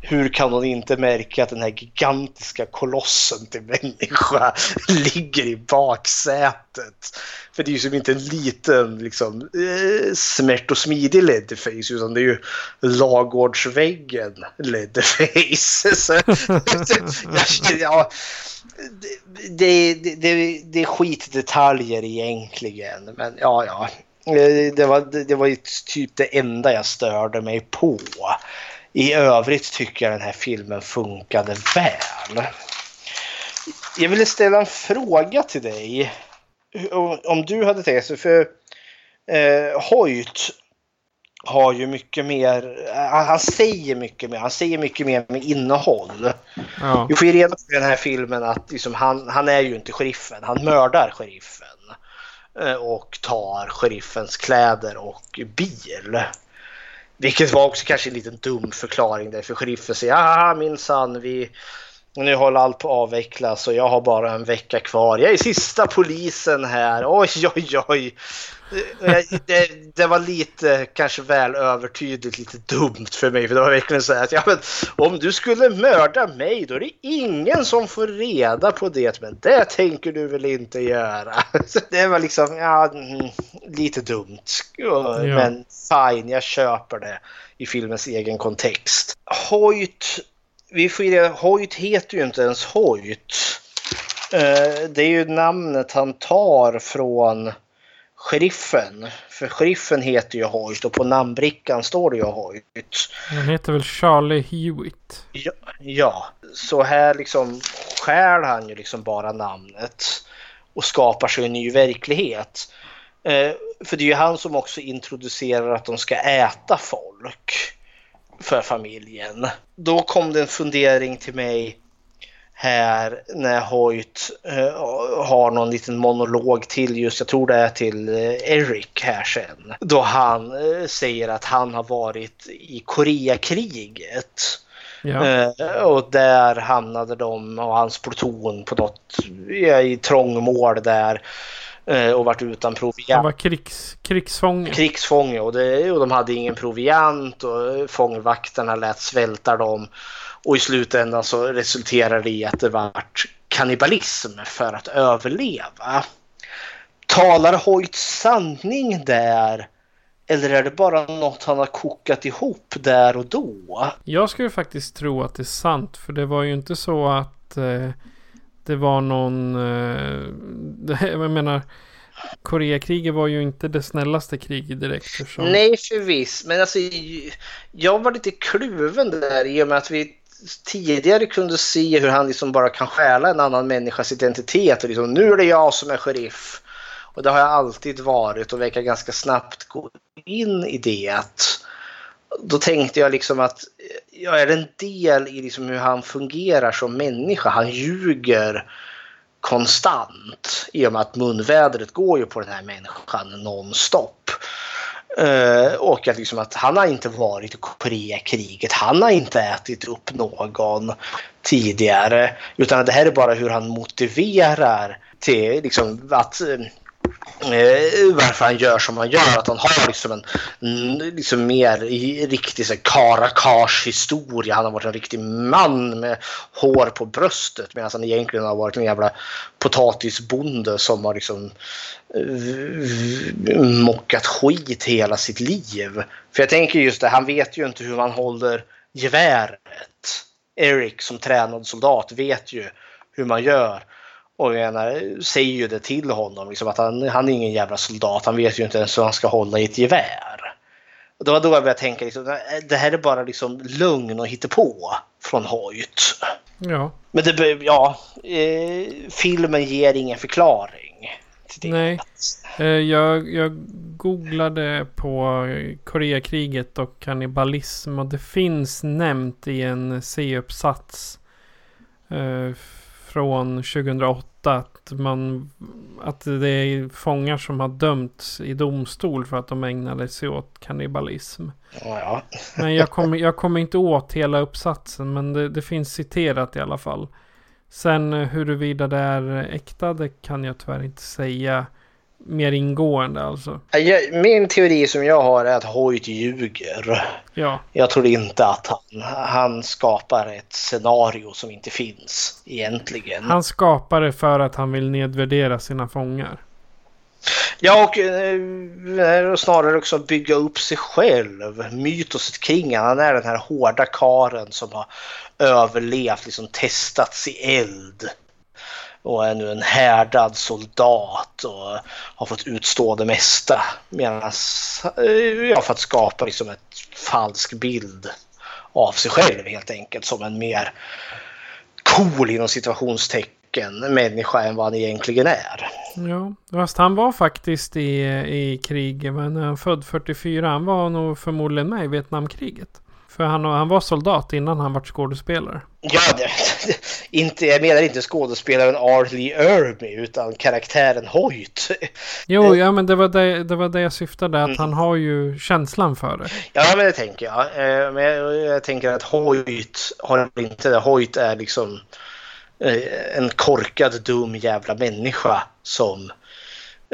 Hur kan hon inte märka att den här gigantiska kolossen till människa ligger i baksätet? För det är ju som inte en liten liksom, eh, smärt och smidig Leatherface utan det är ju lagårdsväggen Leatherface. Så, jag, ja, det, det, det, det är skitdetaljer egentligen. Men ja, ja. Eh, det var, det var ju typ det enda jag störde mig på. I övrigt tycker jag den här filmen funkade väl. Jag ville ställa en fråga till dig. Om- du hade tänkt sig, för eh, Hoyt har ju mycket mer, han han säger mycket mer, han säger mycket mer med innehåll. Ja. Vi får ju reda på i den här filmen att liksom han, han är ju inte sheriffen, han mördar sheriffen. Eh, Och tar sheriffens kläder och bil. Vilket var också kanske en liten dum förklaring där för sheriffen säger ah minsann vi nu håller allt på att avvecklas och jag har bara en vecka kvar. Jag är sista polisen här. Oj, oj, oj. Det, det var lite kanske väl övertydligt, lite dumt för mig. För det var verkligen så här att ja, men, om du skulle mörda mig då är det ingen som får reda på det. Men det tänker du väl inte göra? Så det var liksom ja, mm, lite dumt. Men fine, jag köper det i filmens egen kontext. Hoyt, vi får Hoyt heter ju inte ens Hoyt. Eh, Det är ju namnet han tar från sheriffen. För sheriffen heter ju Hoyt och på namnbrickan står det ju Hoyt. Han heter väl Charlie Hewitt. Ja, ja, så här liksom skär han ju liksom bara namnet och skapar sig en ny verklighet. Eh, för det är ju han som också introducerar att de ska äta folk för familjen. Då kom det en fundering till mig här när Hoyt eh, har någon liten monolog till just, jag tror det är till eh, Eric här sen. Då han eh, säger att han har varit i Koreakriget. Ja. Och där hamnade de och hans pluton på något i trångmål där. Och vart utan Han proviant. var krigs, krigsfånge. Krigsfånge och, det, och de hade ingen proviant och fångvakterna lät svälta dem. Och i slutändan så resulterade det i att det vart kannibalism för att överleva. Talar Hoyt sanning där? Eller är det bara något han har kokat ihop där och då? Jag skulle faktiskt tro att det är sant. För det var ju inte så att eh, det var någon... Eh, jag menar, Koreakriget var ju inte det snällaste kriget direkt. Eftersom, Nej förvisso, men alltså jag var lite kluven där i och med att vi tidigare kunde se hur han liksom bara kan stjäla en annan människas identitet och liksom nu är det jag som är sheriff. Och det har jag alltid varit och verkar ganska snabbt gå in i det. Då tänkte jag liksom att jag är en del i liksom hur han fungerar som människa. Han ljuger konstant i och med att munvädret går ju på den här människan nonstop. Uh, och att, liksom att han har inte varit i Koreakriget. Han har inte ätit upp någon tidigare. Utan att det här är bara hur han motiverar till liksom, att eh, Eh, varför han gör som han gör. Att han har liksom en liksom mer riktig så Karakars historia. Han har varit en riktig man med hår på bröstet medan han egentligen har varit en jävla potatisbonde som har liksom eh, mockat skit hela sitt liv. För jag tänker just det, han vet ju inte hur man håller geväret. Eric som tränad soldat vet ju hur man gör. Och menar, säger ju det till honom, liksom att han, han är ingen jävla soldat. Han vet ju inte ens hur han ska hålla i ett gevär. Och det var då jag började tänka, liksom, det här är bara liksom lugn och hittepå från Hoyt. Ja. Men det, ja, eh, filmen ger ingen förklaring. Nej. Eh, jag, jag googlade på Koreakriget och kannibalism och det finns nämnt i en C-uppsats eh, från 2008 ofta att man att det är fångar som har dömts i domstol för att de ägnade sig åt kannibalism. Ja, ja. Men jag kommer, jag kommer inte åt hela uppsatsen men det, det finns citerat i alla fall. Sen eh, huruvida det är äkta det kan jag tyvärr inte säga mer ingående alltså. Min teori som jag har är att Hoyt ljuger. Ja, Jag tror inte att han, han skapar ett scenario som inte finns egentligen. han skapar det för att han vill nedvärdera sina fångar. Ja, och eh, snarare också bygga upp sig själv. Mytoset kring. Han är den här hårda karen som har överlevt, liksom testats i eld. Och är nu en härdad soldat och har fått utstå det mesta. Medans, eh, ja, för att skapa liksom ett falsk bild av sig själv helt enkelt. Som en mer cool inom situationstecken människa än vad han egentligen är. Ja, fast han var faktiskt i, i krig. Men han är född 44. Han var nog förmodligen med i Vietnamkriget. För han, han var soldat innan han var skådespelare. Ja, det, inte, jag menar inte skådespelaren Arlie Irby utan karaktären Hoyt. Jo, ja men det var det, det var det jag syftade. Att han har ju känslan för det. Ja, men det tänker jag. Eh, Men jag, jag tänker att Hoyt har inte det. Hoyt är liksom eh, en korkad, dum jävla människa som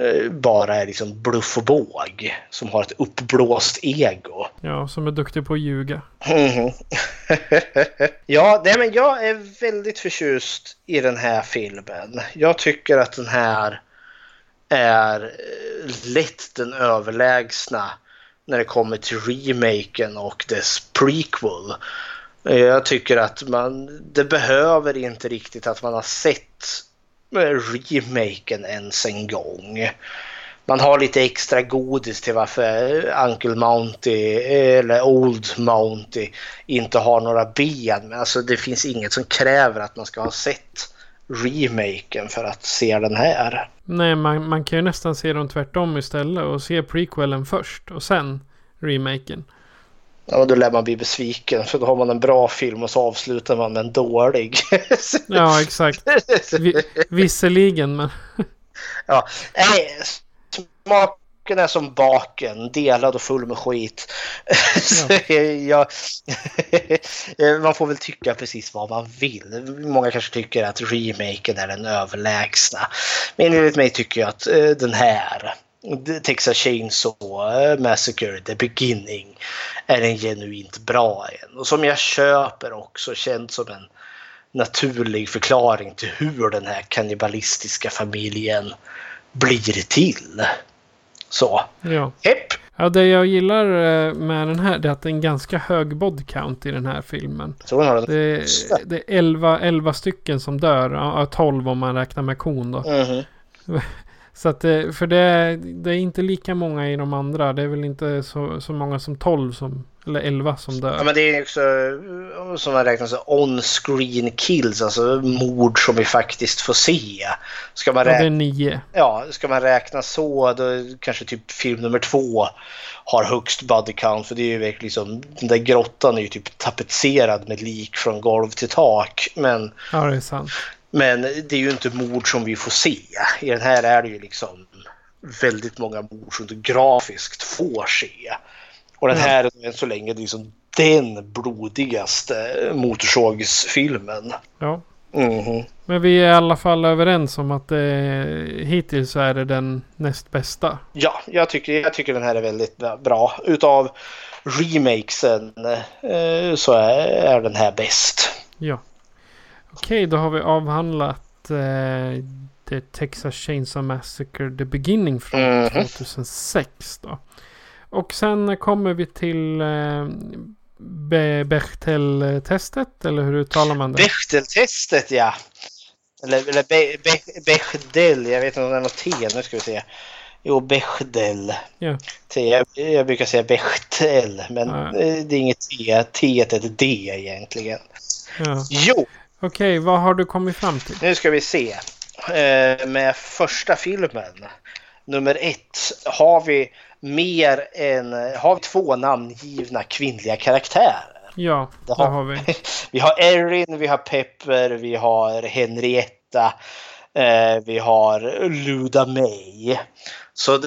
eh, bara är liksom bluff och båg. Som har ett uppblåst ego. Ja, som är duktig på att ljuga. Mhm. Ja, nej, men jag är väldigt förtjust i den här filmen. Jag tycker att den här är eh, lätt den överlägsna när det kommer till remaken och dess prequel. Eh, jag tycker att man, det behöver inte riktigt att man har sett eh, remaken ens en gång. Man har lite extra godis till varför Uncle Mounty eller Old Mounty inte har några ben. Men alltså det finns inget som kräver att man ska ha sett remaken för att se den här. Nej, man, man kan ju nästan se dem tvärtom istället. Och se prequelen först och sen remaken. Ja, då lär man bli besviken för då har man en bra film och så avslutar man med en dålig. Ja, exakt. Vi, visserligen, men... ja, nej, smaken är som baken, delad och full med skit. Så jag, man får väl tycka precis vad man vill. Många kanske tycker att remaken är den överlägsna. Men enligt mig tycker jag att eh, den här Texas Chainsaw eh, Massacre, The Beginning, är en genuint bra en. Och som jag köper också, känns som en naturlig förklaring till hur den här kannibalistiska familjen blir till. Så, Ja. hepp! Ja, det jag gillar eh, med den här är att det är en ganska hög body count i den här filmen. Det, det är 11, 11 stycken som dör. Ja, 12 om man räknar med kon då. Mhm. Så att det, för det, det är inte lika många i de andra. Det är väl inte så, så många som 12 som, eller 11 som dör. Ja, men det är också som man räknar så on-screen kills, alltså mord som vi faktiskt får se. Ska man, Ja, det är räkna, 9. ja, ska man räkna så, då kanske typ film nummer två har högst body count. För det är ju verkligen liksom, den där grottan är ju typ tapetserad med lik från golv till tak. Men, Ja, det är sant. men det är ju inte mord som vi får se. I den här är det ju liksom väldigt många mord som du grafiskt får se. Och den här är så länge liksom den blodigaste motorsågsfilmen. Ja. Mhm. Men vi är i alla fall överens om att det, hittills så är det den näst bästa. Ja, jag tycker, jag tycker den här är väldigt bra. Utav remakesen eh, så är, är den här bäst. Ja. Okej, då har vi avhandlat eh, The Texas Chainsaw Massacre The Beginning från Mhm. 2006 då. Och sen kommer vi till eh, Be- Bechtel-testet, eller hur uttalar man det? Bechteltestet ja. Eller, eller Be, Be, Bechdel, jag vet inte om det är något T. Nu ska vi se. Jo, Bechdel. Ja. T, jag, jag brukar säga Bechtel, men Ja. det är inget T. T är ett D egentligen. Ja. Jo, Okej, vad har du kommit fram till? nu ska vi se. Eh, med första filmen, nummer ett, har vi mer än har vi två namngivna kvinnliga karaktärer. Ja, Det har- har vi. Vi har Erin, vi har Pepper, vi har Henrietta. Eh, vi har Luda May. Så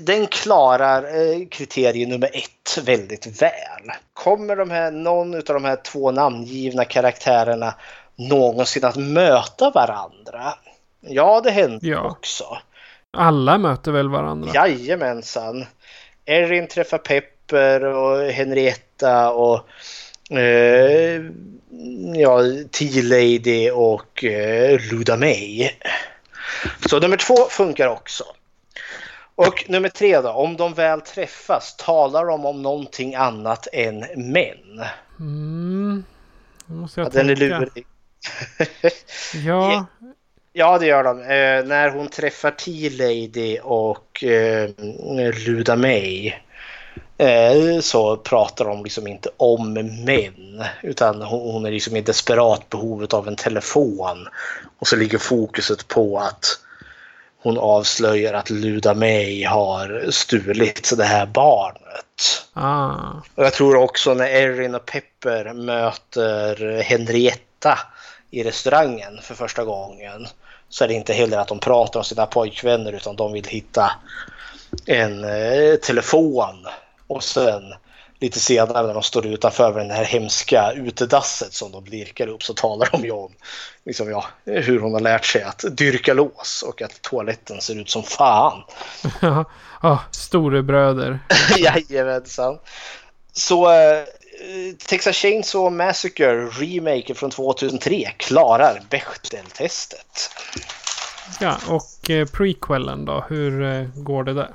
den klarar eh, kriterie nummer ett väldigt väl. Kommer de här, någon av de här två namngivna karaktärerna någonsin att möta varandra? Ja, det händer Ja. också. Alla möter väl varandra? Jajamensan. Erin träffar Pepper och Henrietta och eh, ja, T-Lady och eh, Luda May. Så nummer två funkar också. Och nummer tre då, om de väl träffas, talar de om någonting annat än män? Mm. Måste jag Ja, den är tänka. lurig. Ja, Ja, det gör de. Eh, när hon träffar T-Lady och eh, Luda May eh, så pratar de liksom inte om män utan hon, hon är liksom i desperat behovet av en telefon. Och så ligger fokuset på att hon avslöjar att Luda May har stulit det här barnet. ah. Och jag tror också när Erin och Pepper möter Henrietta i restaurangen för första gången så är det inte heller att de pratar om sina pojkvänner utan de vill hitta en eh, telefon och sen lite senare när de står utanför det här hemska utedasset som de lirkar upp så talar de ju om liksom, ja, hur hon har lärt sig att dyrka lås och att toaletten ser ut som fan. Ja, ah, storebröder. Jajamensan. Så eh, Texas Chainsaw Massacre remake från 2003 klarar Bechdel-testet. Ja, och eh, prequelen då? Hur eh, går det där?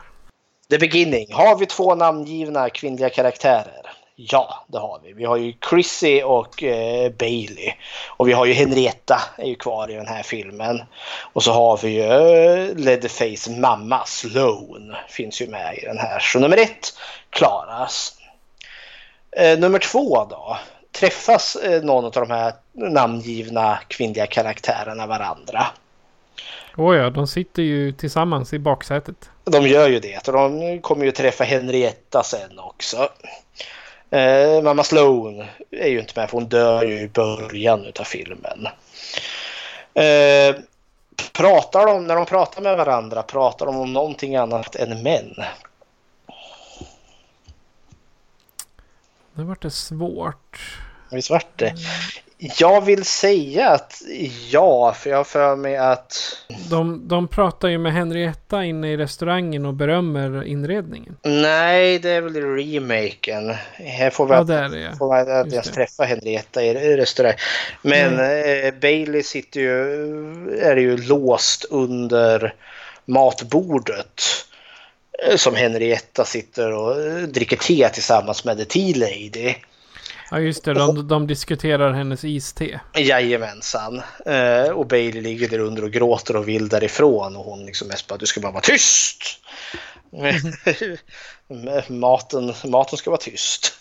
The Beginning. Har vi två namngivna kvinnliga karaktärer? Ja, det har vi. Vi har ju Chrissy och eh, Bailey. Och vi har ju Henrietta är ju kvar i den här filmen. Och så har vi ju eh, Leatherface mamma Sloan finns ju med i den här. Så nummer ett klaras. Eh, nummer två då. Träffas eh, någon av de här namngivna kvinnliga karaktärerna varandra? Oh ja, de sitter ju tillsammans i baksätet. De gör ju det och de kommer ju träffa Henrietta sen också. Eh, mamma Sloan är ju inte med för hon dör ju i början utav filmen. Eh, pratar de, när de pratar med varandra, pratar de om någonting annat än män? Nu vart det svårt. Visst vart det? Jag vill säga att ja, för jag har för mig att De, de pratar ju med Henrietta inne i restaurangen och berömmer inredningen. Nej, det är väl remaken. Här får vi Ja, att, det är det, ja. får vi att Just ens det. träffa Henrietta i i restaurang. Men eh, Bailey sitter ju, är ju låst under matbordet. Eh, Som Henrietta sitter och eh, dricker te tillsammans med The Tea Lady. Ja, just det. De, de diskuterar hennes iste. Jajamensan. Eh, och Bailey ligger där under och gråter och vill därifrån. Och hon liksom mest bara, du ska bara vara tyst. maten, maten ska vara tyst.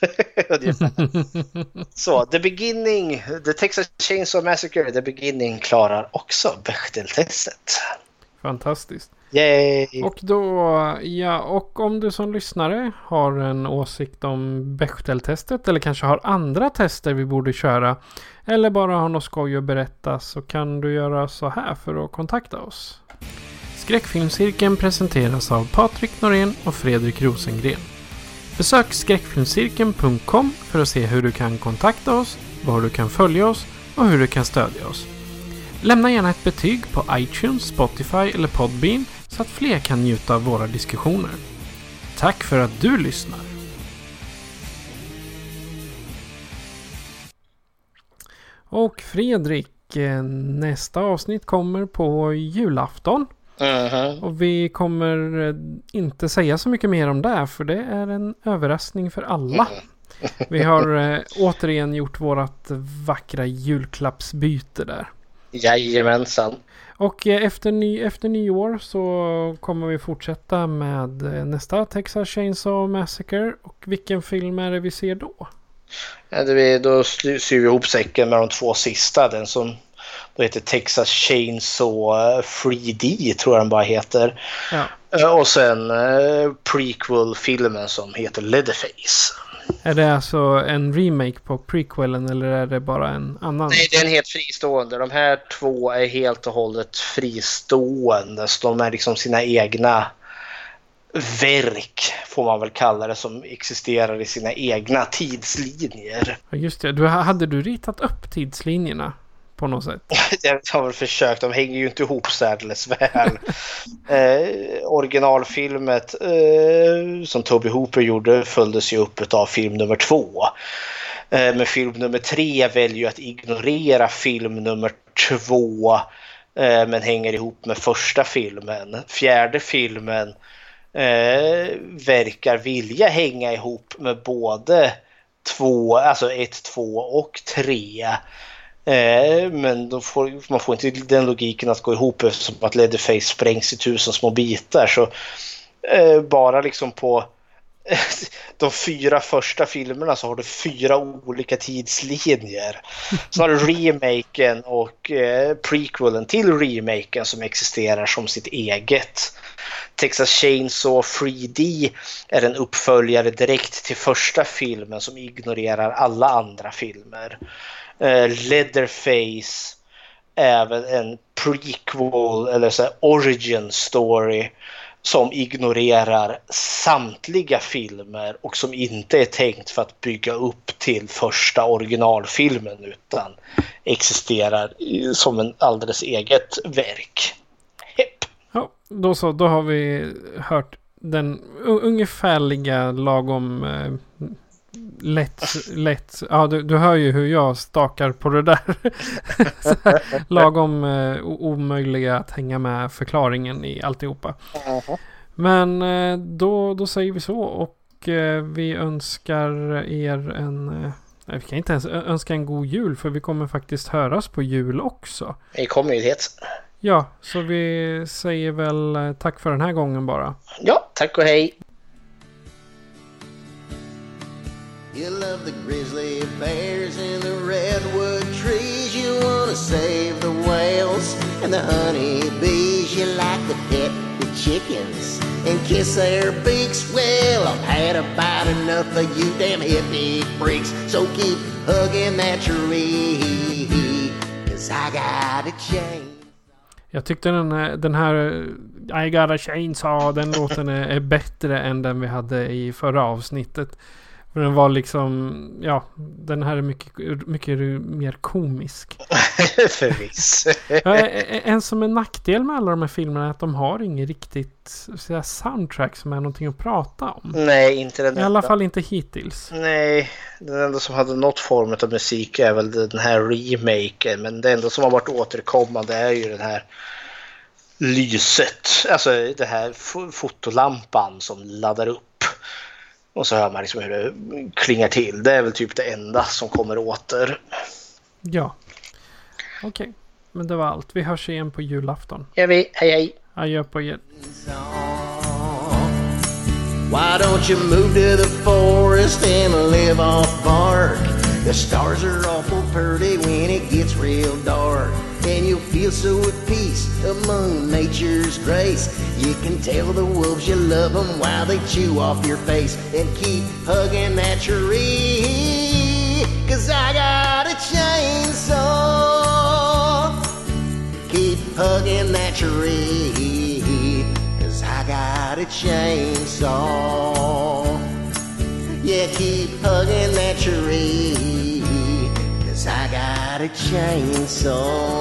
Så, The Beginning, The Texas Chainsaw Massacre, The Beginning klarar också Bechdel-testet. Fantastiskt. Yay! Och då, ja, och om du som lyssnare har en åsikt om Bechdel-testet eller kanske har andra tester vi borde köra eller bara har något skoj att berätta så kan du göra så här för att kontakta oss. Skräckfilmscirkeln presenteras av Patrik Norén och Fredrik Rosengren. Besök skräckfilmscirkeln.com för att se hur du kan kontakta oss, var du kan följa oss och hur du kan stödja oss. Lämna gärna ett betyg på iTunes, Spotify eller Podbean så att fler kan njuta av våra diskussioner. Tack för att du lyssnar! Och Fredrik, eh, nästa avsnitt kommer på julafton. Mhm. Och vi kommer eh, inte säga så mycket mer om det för det är en överraskning för alla. Vi har eh, återigen gjort vårat vackra julklappsbyte där. Jajamensan. Och eh, efter, ny, efter nyår så kommer vi fortsätta med eh, nästa Texas Chainsaw Massacre. Och vilken film är det vi ser då? Ja, det vi, då sy- syr vi ihop säcken med de två sista. Den som, Då heter Texas Chainsaw 3D tror jag den bara heter. Ja. Eh, Och sen eh, prequel-filmen som heter Leatherface. Är det alltså en remake på prequelen eller är det bara en annan? Nej, den är helt fristående. De här två är helt och hållet fristående. Så de är liksom sina egna verk, får man väl kalla det, som existerar i sina egna tidslinjer. Just det, du, hade du ritat upp tidslinjerna på något sätt? Jag har väl försökt, de hänger ju inte ihop särdeles väl. eh, originalfilmet eh, som Toby Hooper gjorde följdes ju upp av film nummer två. Eh, men film nummer tre väljer ju att ignorera film nummer två eh, men hänger ihop med första filmen. Fjärde filmen eh, verkar vilja hänga ihop med både två, alltså ett, två och tre. Eh, men då får, man får inte den logiken att gå ihop eftersom att Leatherface sprängs i tusen små bitar. Så eh, bara liksom på de fyra första filmerna så har du fyra olika tidslinjer. Så har du remaken och eh, prequelen till remaken som existerar som sitt eget. Texas Chainsaw 3D är en uppföljare direkt till första filmen som ignorerar alla andra filmer. Eh, Leatherface även en prequel eller så här origin story som ignorerar samtliga filmer och som inte är tänkt för att bygga upp till första originalfilmen utan existerar som en alldeles eget verk. Hepp. Ja, då så, då har vi hört den ungefärliga lagom eh, lätt, lätt. Ja, du, du hör ju hur jag stakar på det där. Här, lagom eh, omöjliga att hänga med förklaringen i alltihopa. Men eh, då, då säger vi så och eh, vi önskar er en... Eh, nej, vi kan inte ens önska en god jul för vi kommer faktiskt höras på jul också. Vi kommer ju hit. Ja, så vi säger väl eh, tack för den här gången bara. Ja, tack och hej. You love the grizzly bears and the redwood trees. You wanna save the whales and the honeybees. You like to pet the chickens and kiss their beaks. Well, I've had about enough of you damn hippie freaks. So keep hugging that tree. Cause I got a chain. Jag tyckte den, här- den här I got a chainsaw, den låten är, är bättre än den vi hade i förra avsnittet. För den var liksom, ja, den här är mycket, mycket mer komisk. Förvisso. En som är nackdel med alla de här filmerna är att de har inget riktigt säga, soundtrack som är någonting att prata om. Nej, inte den I alla fall inte hittills. Nej, den enda som hade något form av musik är väl den här remaken. Men det enda som har varit återkommande är ju den här lyset. Alltså det här fo- fotolampan som laddar upp. Och så hör man liksom hur det klingar till. Det är väl typ det enda som kommer åter. Ja. Okej, men det var allt. Vi hörs igen på julafton. Ja, vi. Hej hej. Adjö på er. Why don't you move to the forest and live off bark? The stars are awful pretty when it gets real dark. And you'll feel so peace among nature's grace. You can tell the wolves you love them while they chew off your face. And keep hugging that tree. Cause I got a chainsaw. Keep hugging that tree. Cause I got a chainsaw. Yeah, keep hugging that tree. Cause I got a chainsaw.